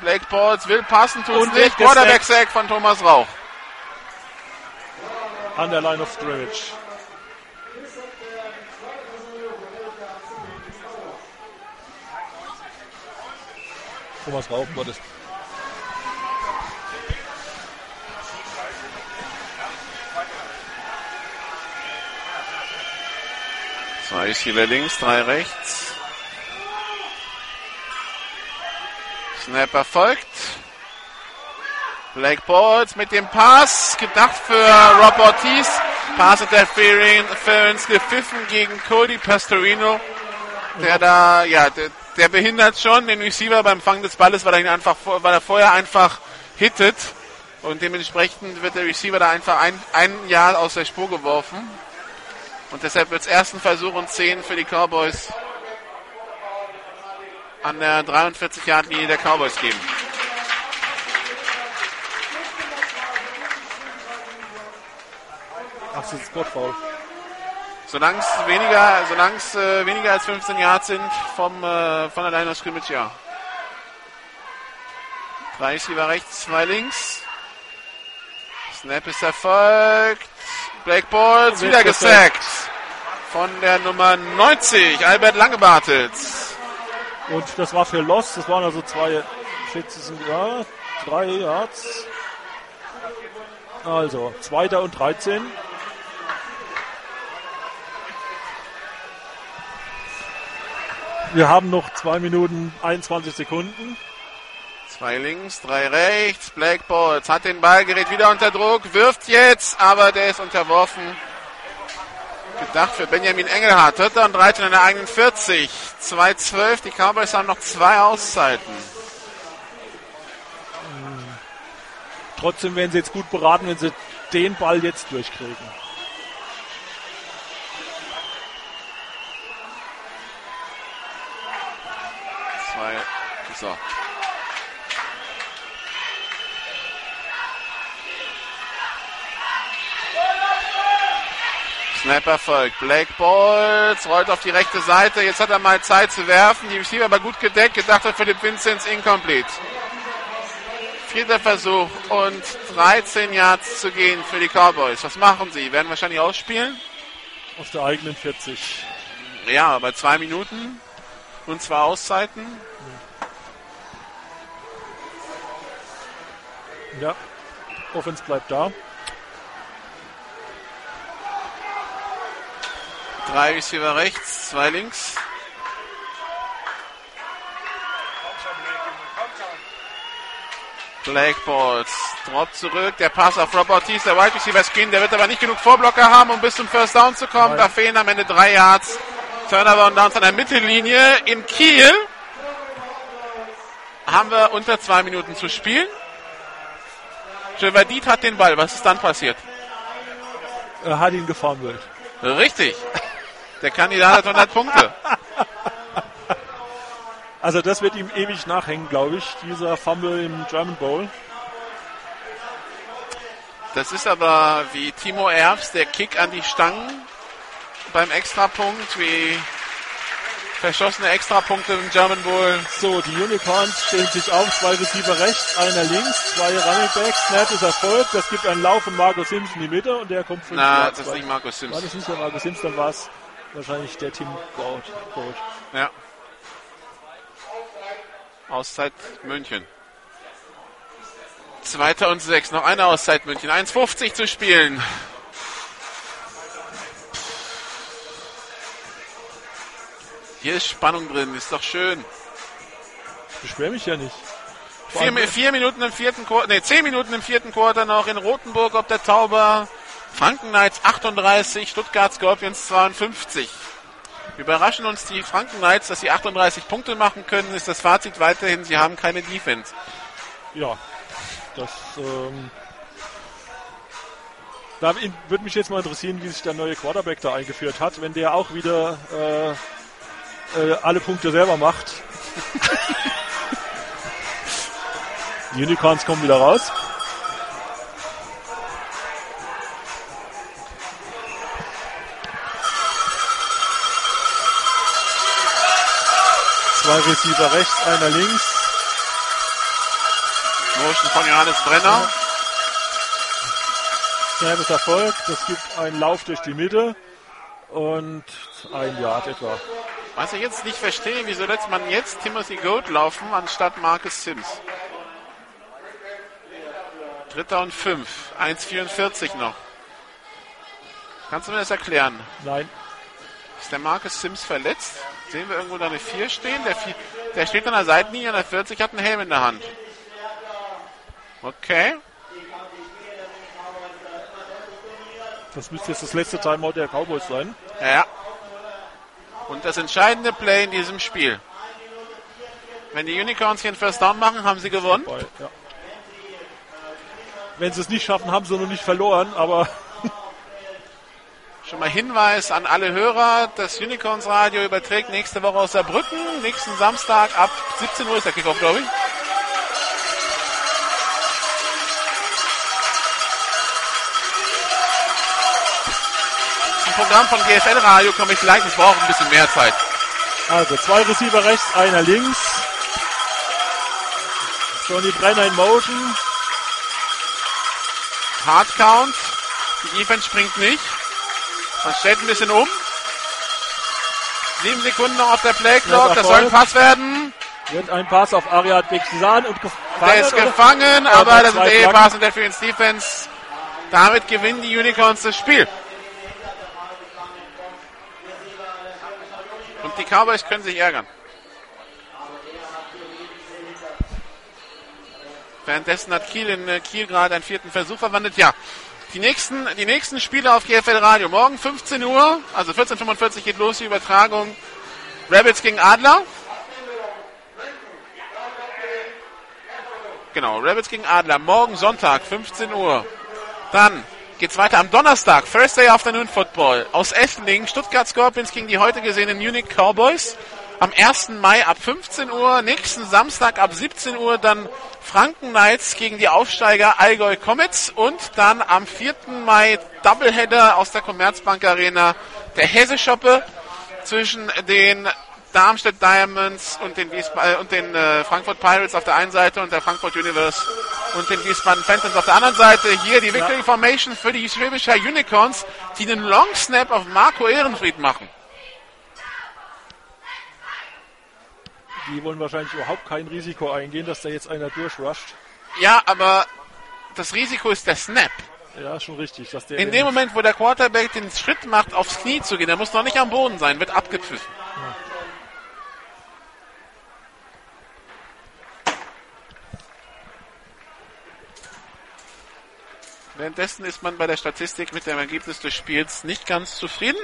Blake Boats will passen, tut's Und nicht. wird Quarterback gesackt. Sack von Thomas Rauch. An der Line of Scrimmage. Thomas Rauch, Gottes. Zwei Receiver links, drei rechts. Snapper folgt. Blake Balls mit dem Pass, gedacht für Rob Ortiz. Pass Interference gepfiffen gegen Cody Pastorino. Der da, ja, der, der behindert schon den Receiver beim Fang des Balles, weil er ihn einfach, weil er vorher einfach hittet. Und dementsprechend wird der Receiver da einfach ein, ein Jahr aus der Spur geworfen. Und deshalb wird es ersten Versuch und 10 für die Cowboys an der 43-Yard-Linie der Cowboys geben. Ach, das ist. Solange es weniger, äh, weniger als 15 Yards sind vom äh, von der Line of Scrimmage, ja. Drei Receiver rechts, zwei links. Snap ist erfolgt. Black Balls wieder gesackt. Von der Nummer 90, Albert Langebartels. Und das war für Loss, das waren also zwei Schätze sind ja, drei Yards. Also, zweiter und 13. Wir haben noch zwei Minuten 21 Sekunden. Zwei links, drei rechts. Black Balls hat den Ball, gerät wieder unter Druck, wirft jetzt, aber der ist unterworfen. Gedacht für Benjamin Engelhardt. Dritter und 13 in der eigenen 40. 2-12. Die Cowboys haben noch zwei Auszeiten. Trotzdem wären sie jetzt gut beraten, wenn sie den Ball jetzt durchkriegen. Zwei. So. Snap erfolgt. Blake Balls rollt auf die rechte Seite. Jetzt hat er mal Zeit zu werfen. Die Receiver aber gut gedeckt. Gedacht hat Philipp Vinzenz incomplete. Vierter Versuch und 13 Yards zu gehen für die Cowboys. Was machen sie? Werden wahrscheinlich ausspielen? Aus der eigenen 40. Ja, bei zwei Minuten und zwei Auszeiten. Ja. Offense bleibt da. Drei Receiver rechts, zwei links. Black Balls. Drop zurück. Der Pass auf Robert Thies, der Wide Receiver Screen. Der wird aber nicht genug Vorblocker haben, um bis zum First Down zu kommen. Da fehlen am Ende drei Yards. Turnover und Downs an der Mittellinie. In Kiel haben wir unter zwei Minuten zu spielen. Javadit hat den Ball. Was ist dann passiert? Er hat ihn gefummelt. Richtig. Der Kandidat hat 100 Punkte. Also das wird ihm ewig nachhängen, glaube ich, dieser Fumble im German Bowl. Das ist aber wie Timo Erbs, der Kick an die Stangen beim Extrapunkt, wie verschossene Extrapunkte im German Bowl. So, die Unicorns stellen sich auf, zwei Receiver rechts, einer links, zwei Running Backs, Snap ist erfolgt, das gibt einen Lauf von Marcus Sims in die Mitte und der kommt fünf Na, das ist nicht Markus War Sims. das nicht der Marcus Sims, dann war es wahrscheinlich der Tim Gold. Ja. Auszeit München. Zweiter und sechs. Noch eine Auszeit München. 1,50 zu spielen. Hier ist Spannung drin. Ist doch schön. Ich beschwer mich ja nicht. Vier, vier Minuten im vierten Quarter, nee, zehn Minuten im vierten Quarter noch in Rothenburg ob der Tauber. Franken Knights 38, Stuttgart Scorpions 52. Überraschen uns die Franken Knights, dass sie 38 Punkte machen können, ist das Fazit weiterhin, sie haben keine Defense. Ja, das ähm, da würde mich jetzt mal interessieren, wie sich der neue Quarterback da eingeführt hat, wenn der auch wieder äh, äh, alle Punkte selber macht. Die Unicorns kommen wieder raus. Zwei Receiver rechts, einer links. Motion von Johannes Brenner. Snap Erfolg. Das gibt einen Lauf durch die Mitte und ein Yard etwa. Was ich jetzt nicht verstehe, wieso lässt man jetzt Timothy Gold laufen, anstatt Marcus Sims? Dritter und fünf. 1,44 noch. Kannst du mir das erklären? Nein, Ist der Marcus Sims verletzt? Sehen wir irgendwo da eine 4 stehen? Der, vier, der steht an der Seitenlinie, an der 40, hat einen Helm in der Hand. Okay. das müsste jetzt das letzte Timeout der Cowboys sein. Ja. Und das entscheidende Play in diesem Spiel. Wenn die Unicorns hier einen First Down machen, haben sie gewonnen. Ja. Wenn sie es nicht schaffen, haben sie noch nicht verloren, aber Schon mal Hinweis an alle Hörer, das Unicorns Radio überträgt nächste Woche aus Saarbrücken. Nächsten Samstag ab 17 Uhr ist der Kickoff, glaube ich. Zum Programm von GFL Radio komme ich gleich, ich brauche ein bisschen mehr Zeit. also zwei Receiver rechts, einer links. Johnny Brenner in Motion. Hard Count. Die Defense springt nicht. Man stellt ein bisschen um. Sieben Sekunden noch auf der Play Clock. Ja, Das soll ein. Pass werden. Wird ein Pass auf Ariad Beksan und gefangen. Der ist oder? gefangen, Aber aber das ist zwei der Flaggen. Pass Interference Defense. Damit gewinnen die Unicorns das Spiel. Und die Cowboys können sich ärgern. Währenddessen hat Kiel in äh, Kiel gerade einen vierten Versuch verwandelt. Ja, die nächsten, die nächsten Spiele auf GFL Radio. Morgen 15 Uhr, also 14.45 Uhr geht los die Übertragung. Rabbits gegen Adler. Genau, Rabbits gegen Adler. Morgen Sonntag, 15 Uhr. Dann geht's weiter am Donnerstag, Thursday Afternoon Football. Aus Esslingen, Stuttgart Scorpions gegen die heute gesehenen Munich Cowboys. Am 1. Mai ab 15 Uhr, nächsten Samstag ab 17 Uhr dann Franken Knights gegen die Aufsteiger Allgäu Comets und dann am 4. Mai Doubleheader aus der Commerzbank Arena der Hesse-Shoppe zwischen den Darmstadt Diamonds und den, Wiesba äh, und den äh, Frankfurt Pirates auf der einen Seite und der Frankfurt Universe und den Wiesbaden Phantoms auf der anderen Seite. Hier die Victory Formation für die Schwäbischer Unicorns, die einen Long Snap auf Marco Ehrenfried machen. Die wollen wahrscheinlich überhaupt kein Risiko eingehen, dass da jetzt einer durchrusht. Ja, aber das Risiko ist der Snap. Ja, schon richtig. Dass der In dem Moment, wo der Quarterback den Schritt macht, aufs Knie zu gehen, der muss noch nicht am Boden sein, wird abgepfiffen. Währenddessen ist man bei der Statistik mit dem Ergebnis des Spiels nicht ganz zufrieden.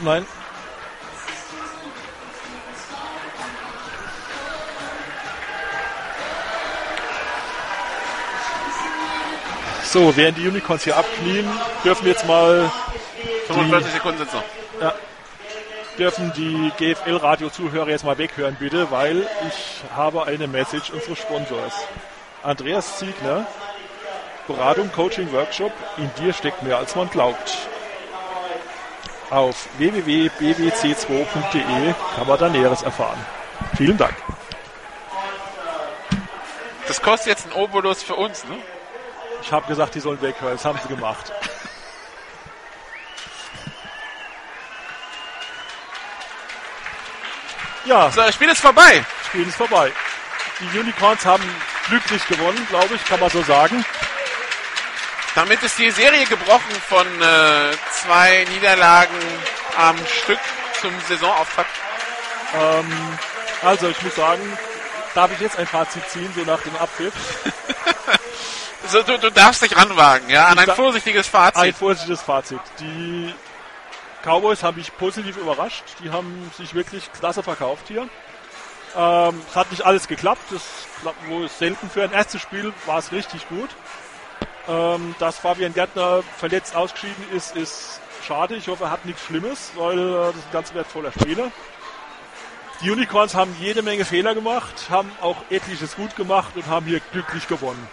Nein. So, während die Unicorns hier abknien, dürfen jetzt mal 45 Sekunden sind noch. ja, dürfen die GFL-Radio-Zuhörer jetzt mal weghören, bitte, weil ich habe eine Message unseres Sponsors. Andreas Ziegner, Beratung, Coaching, Workshop, in dir steckt mehr als man glaubt. Auf www.bbc2.de kann man da Näheres erfahren. Vielen Dank. Das kostet jetzt einen Obolus für uns, ne? Ich habe gesagt, die sollen weghören, das haben sie gemacht. Ja, So, das Spiel ist vorbei. Spiel ist vorbei. Die Unicorns haben glücklich gewonnen, glaube ich, kann man so sagen. Damit ist die Serie gebrochen von äh, zwei Niederlagen am Stück zum Saisonauftakt. Ähm, also ich muss sagen, darf ich jetzt ein Fazit ziehen, so nach dem Abpfiff? So, du, du darfst dich ranwagen, ja, an ein da- vorsichtiges Ein Fazit. vorsichtiges Fazit. Die Cowboys haben mich positiv überrascht. Die haben sich wirklich klasse verkauft hier. Ähm, es hat nicht alles geklappt. Das klappt wohl selten für ein erstes Spiel war es richtig gut. Ähm, dass Fabian Gärtner verletzt ausgeschieden ist, ist schade. Ich hoffe, er hat nichts Schlimmes, weil äh, das ist ein ganz wertvoller Spieler. Die Unicorns haben jede Menge Fehler gemacht, haben auch etliches gut gemacht und haben hier glücklich gewonnen.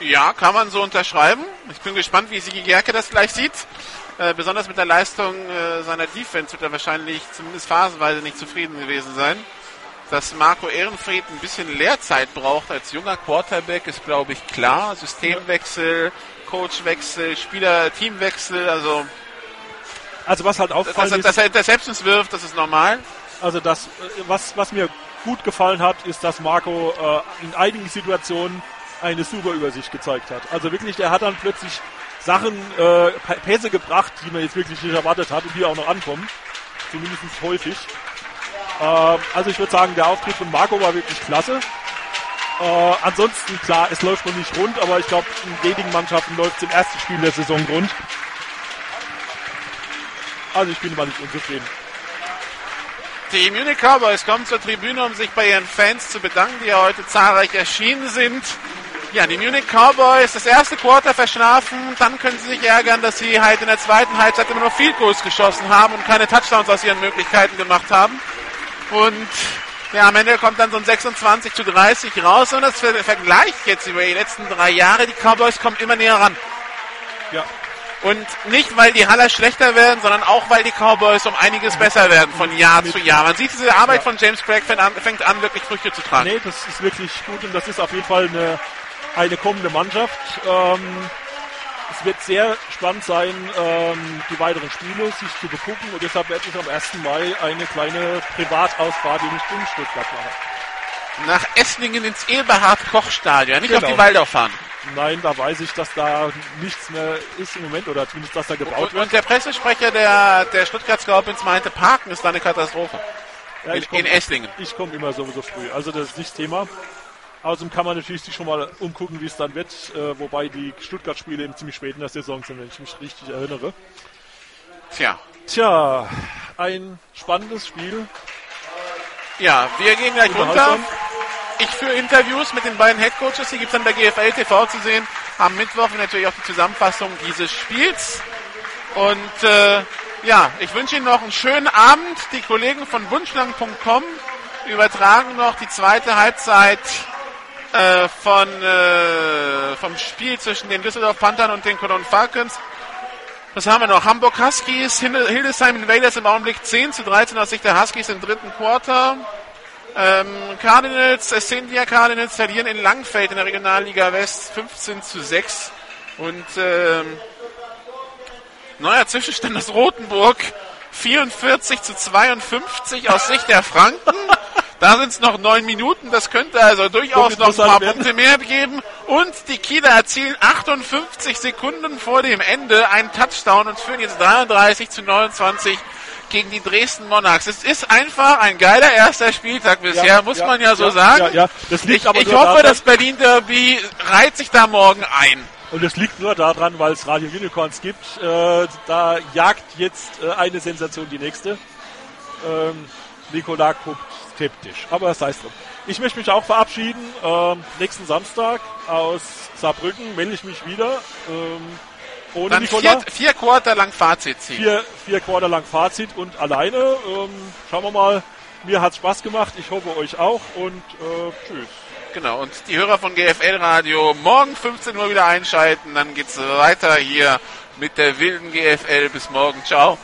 Ja, kann man so unterschreiben. Ich bin gespannt, wie Sigi Gerke das gleich sieht. Äh, besonders mit der Leistung äh, seiner Defense wird er wahrscheinlich zumindest phasenweise nicht zufrieden gewesen sein. Dass Marco Ehrenfried ein bisschen Lehrzeit braucht als junger Quarterback, ist glaube ich klar. Systemwechsel, Coachwechsel, Spieler, Teamwechsel, also Also was halt dass, er- ist, dass er Interceptions wirft, das ist normal. Also das, äh, was, was mir gut gefallen hat, ist, dass Marco äh, in einigen Situationen eine super Übersicht gezeigt hat. Also wirklich, der hat dann plötzlich Sachen, äh, Pässe gebracht, die man jetzt wirklich nicht erwartet hat und die auch noch ankommen. Zumindest häufig. Ähm, also ich würde sagen, der Auftritt von Marco war wirklich klasse. Äh, ansonsten, klar, es läuft noch nicht rund, aber ich glaube, in wenigen Mannschaften läuft es im ersten Spiel der Saison rund. Also ich bin immer nicht unzufrieden. Die Munich Cowboys kommen zur Tribüne, um sich bei ihren Fans zu bedanken, die ja heute zahlreich erschienen sind. Ja, die Munich Cowboys das erste Quarter verschlafen, dann können sie sich ärgern, dass sie halt in der zweiten Halbzeit immer nur Field Goals geschossen haben und keine Touchdowns aus ihren Möglichkeiten gemacht haben. Und ja, am Ende kommt dann so ein 26 zu 30 raus und das Ver- Vergleich jetzt über die letzten drei Jahre, die Cowboys kommen immer näher ran. Ja, Und nicht, weil die Haller schlechter werden, sondern auch, weil die Cowboys um einiges besser werden von Jahr zu Jahr. Man sieht, diese Arbeit von James Craig fängt an, fängt an, wirklich Früchte zu tragen. Nee, das ist wirklich gut und das ist auf jeden Fall eine, eine kommende Mannschaft. Ähm, es wird sehr spannend sein, ähm, die weiteren Spiele sich zu begucken und deshalb werde ich am 1. Mai eine kleine Privatausfahrt in Stuttgart machen. Nach Esslingen ins Eberhard-Koch-Stadion, nicht Genau. auf die Waldau fahren. Nein, da weiß ich, dass da nichts mehr ist im Moment oder zumindest, dass da gebaut wird. und der Pressesprecher der, der Stuttgart Scorpions meinte, Parken ist da eine Katastrophe. Ja, in, komm- in Esslingen. Ich komme immer sowieso früh, also das ist nicht Thema. Außerdem kann man natürlich sich schon mal umgucken, wie es dann wird, äh, wobei die Stuttgart-Spiele eben ziemlich spät in der Saison sind, wenn ich mich richtig erinnere. Tja. Tja, ein spannendes Spiel. Ja, wir gehen gleich runter. Ich führe Interviews mit den beiden Headcoaches, die gibt es dann bei GFL TV zu sehen. Am Mittwoch natürlich auch die Zusammenfassung dieses Spiels. Und äh, ja, ich wünsche Ihnen noch einen schönen Abend. Die Kollegen von wunschlang.com übertragen noch die zweite Halbzeit äh, von, äh, vom Spiel zwischen den Düsseldorf Panthern und den Cologne Falcons. Was haben wir noch? Hamburg Huskies, Hildesheim Invaders im Augenblick 10 zu 13 aus Sicht der Huskies im dritten Quarter. Ähm, Cardinals, Essendia Cardinals verlieren in Langfeld in der Regionalliga West 15 zu 6. Und ähm, neuer Zwischenstand aus Rothenburg 44 zu 52 aus Sicht der Franken. Da sind es noch neun Minuten. Das könnte also durchaus noch ein paar Punkte mehr geben. Und die Kieler erzielen 58 Sekunden vor dem Ende einen Touchdown und führen jetzt 33 zu 29 gegen die Dresden Monarchs. Es ist einfach ein geiler erster Spieltag bisher, ja, muss ja, man ja so ja, sagen. Ich aber ich hoffe, das Berlin Derby reiht sich da morgen ein. Und es liegt nur daran, weil es Radio Unicorns gibt. Äh, da jagt jetzt äh, eine Sensation die nächste. Ähm, Nikola guckt skeptisch, aber das heißt drum. Ich möchte mich auch verabschieden. Ähm, nächsten Samstag aus Saarbrücken melde ich mich wieder. Ähm, ohne Dann. Vier, vier Quarter lang Fazit ziehen. Vier, vier Quarter lang Fazit und alleine. Ähm, schauen wir mal. Mir hat Spaß gemacht. Ich hoffe euch auch und äh, tschüss. Genau, und die Hörer von GFL Radio morgen 15 Uhr wieder einschalten. Dann geht's weiter hier mit der wilden GFL. Bis morgen. Ciao.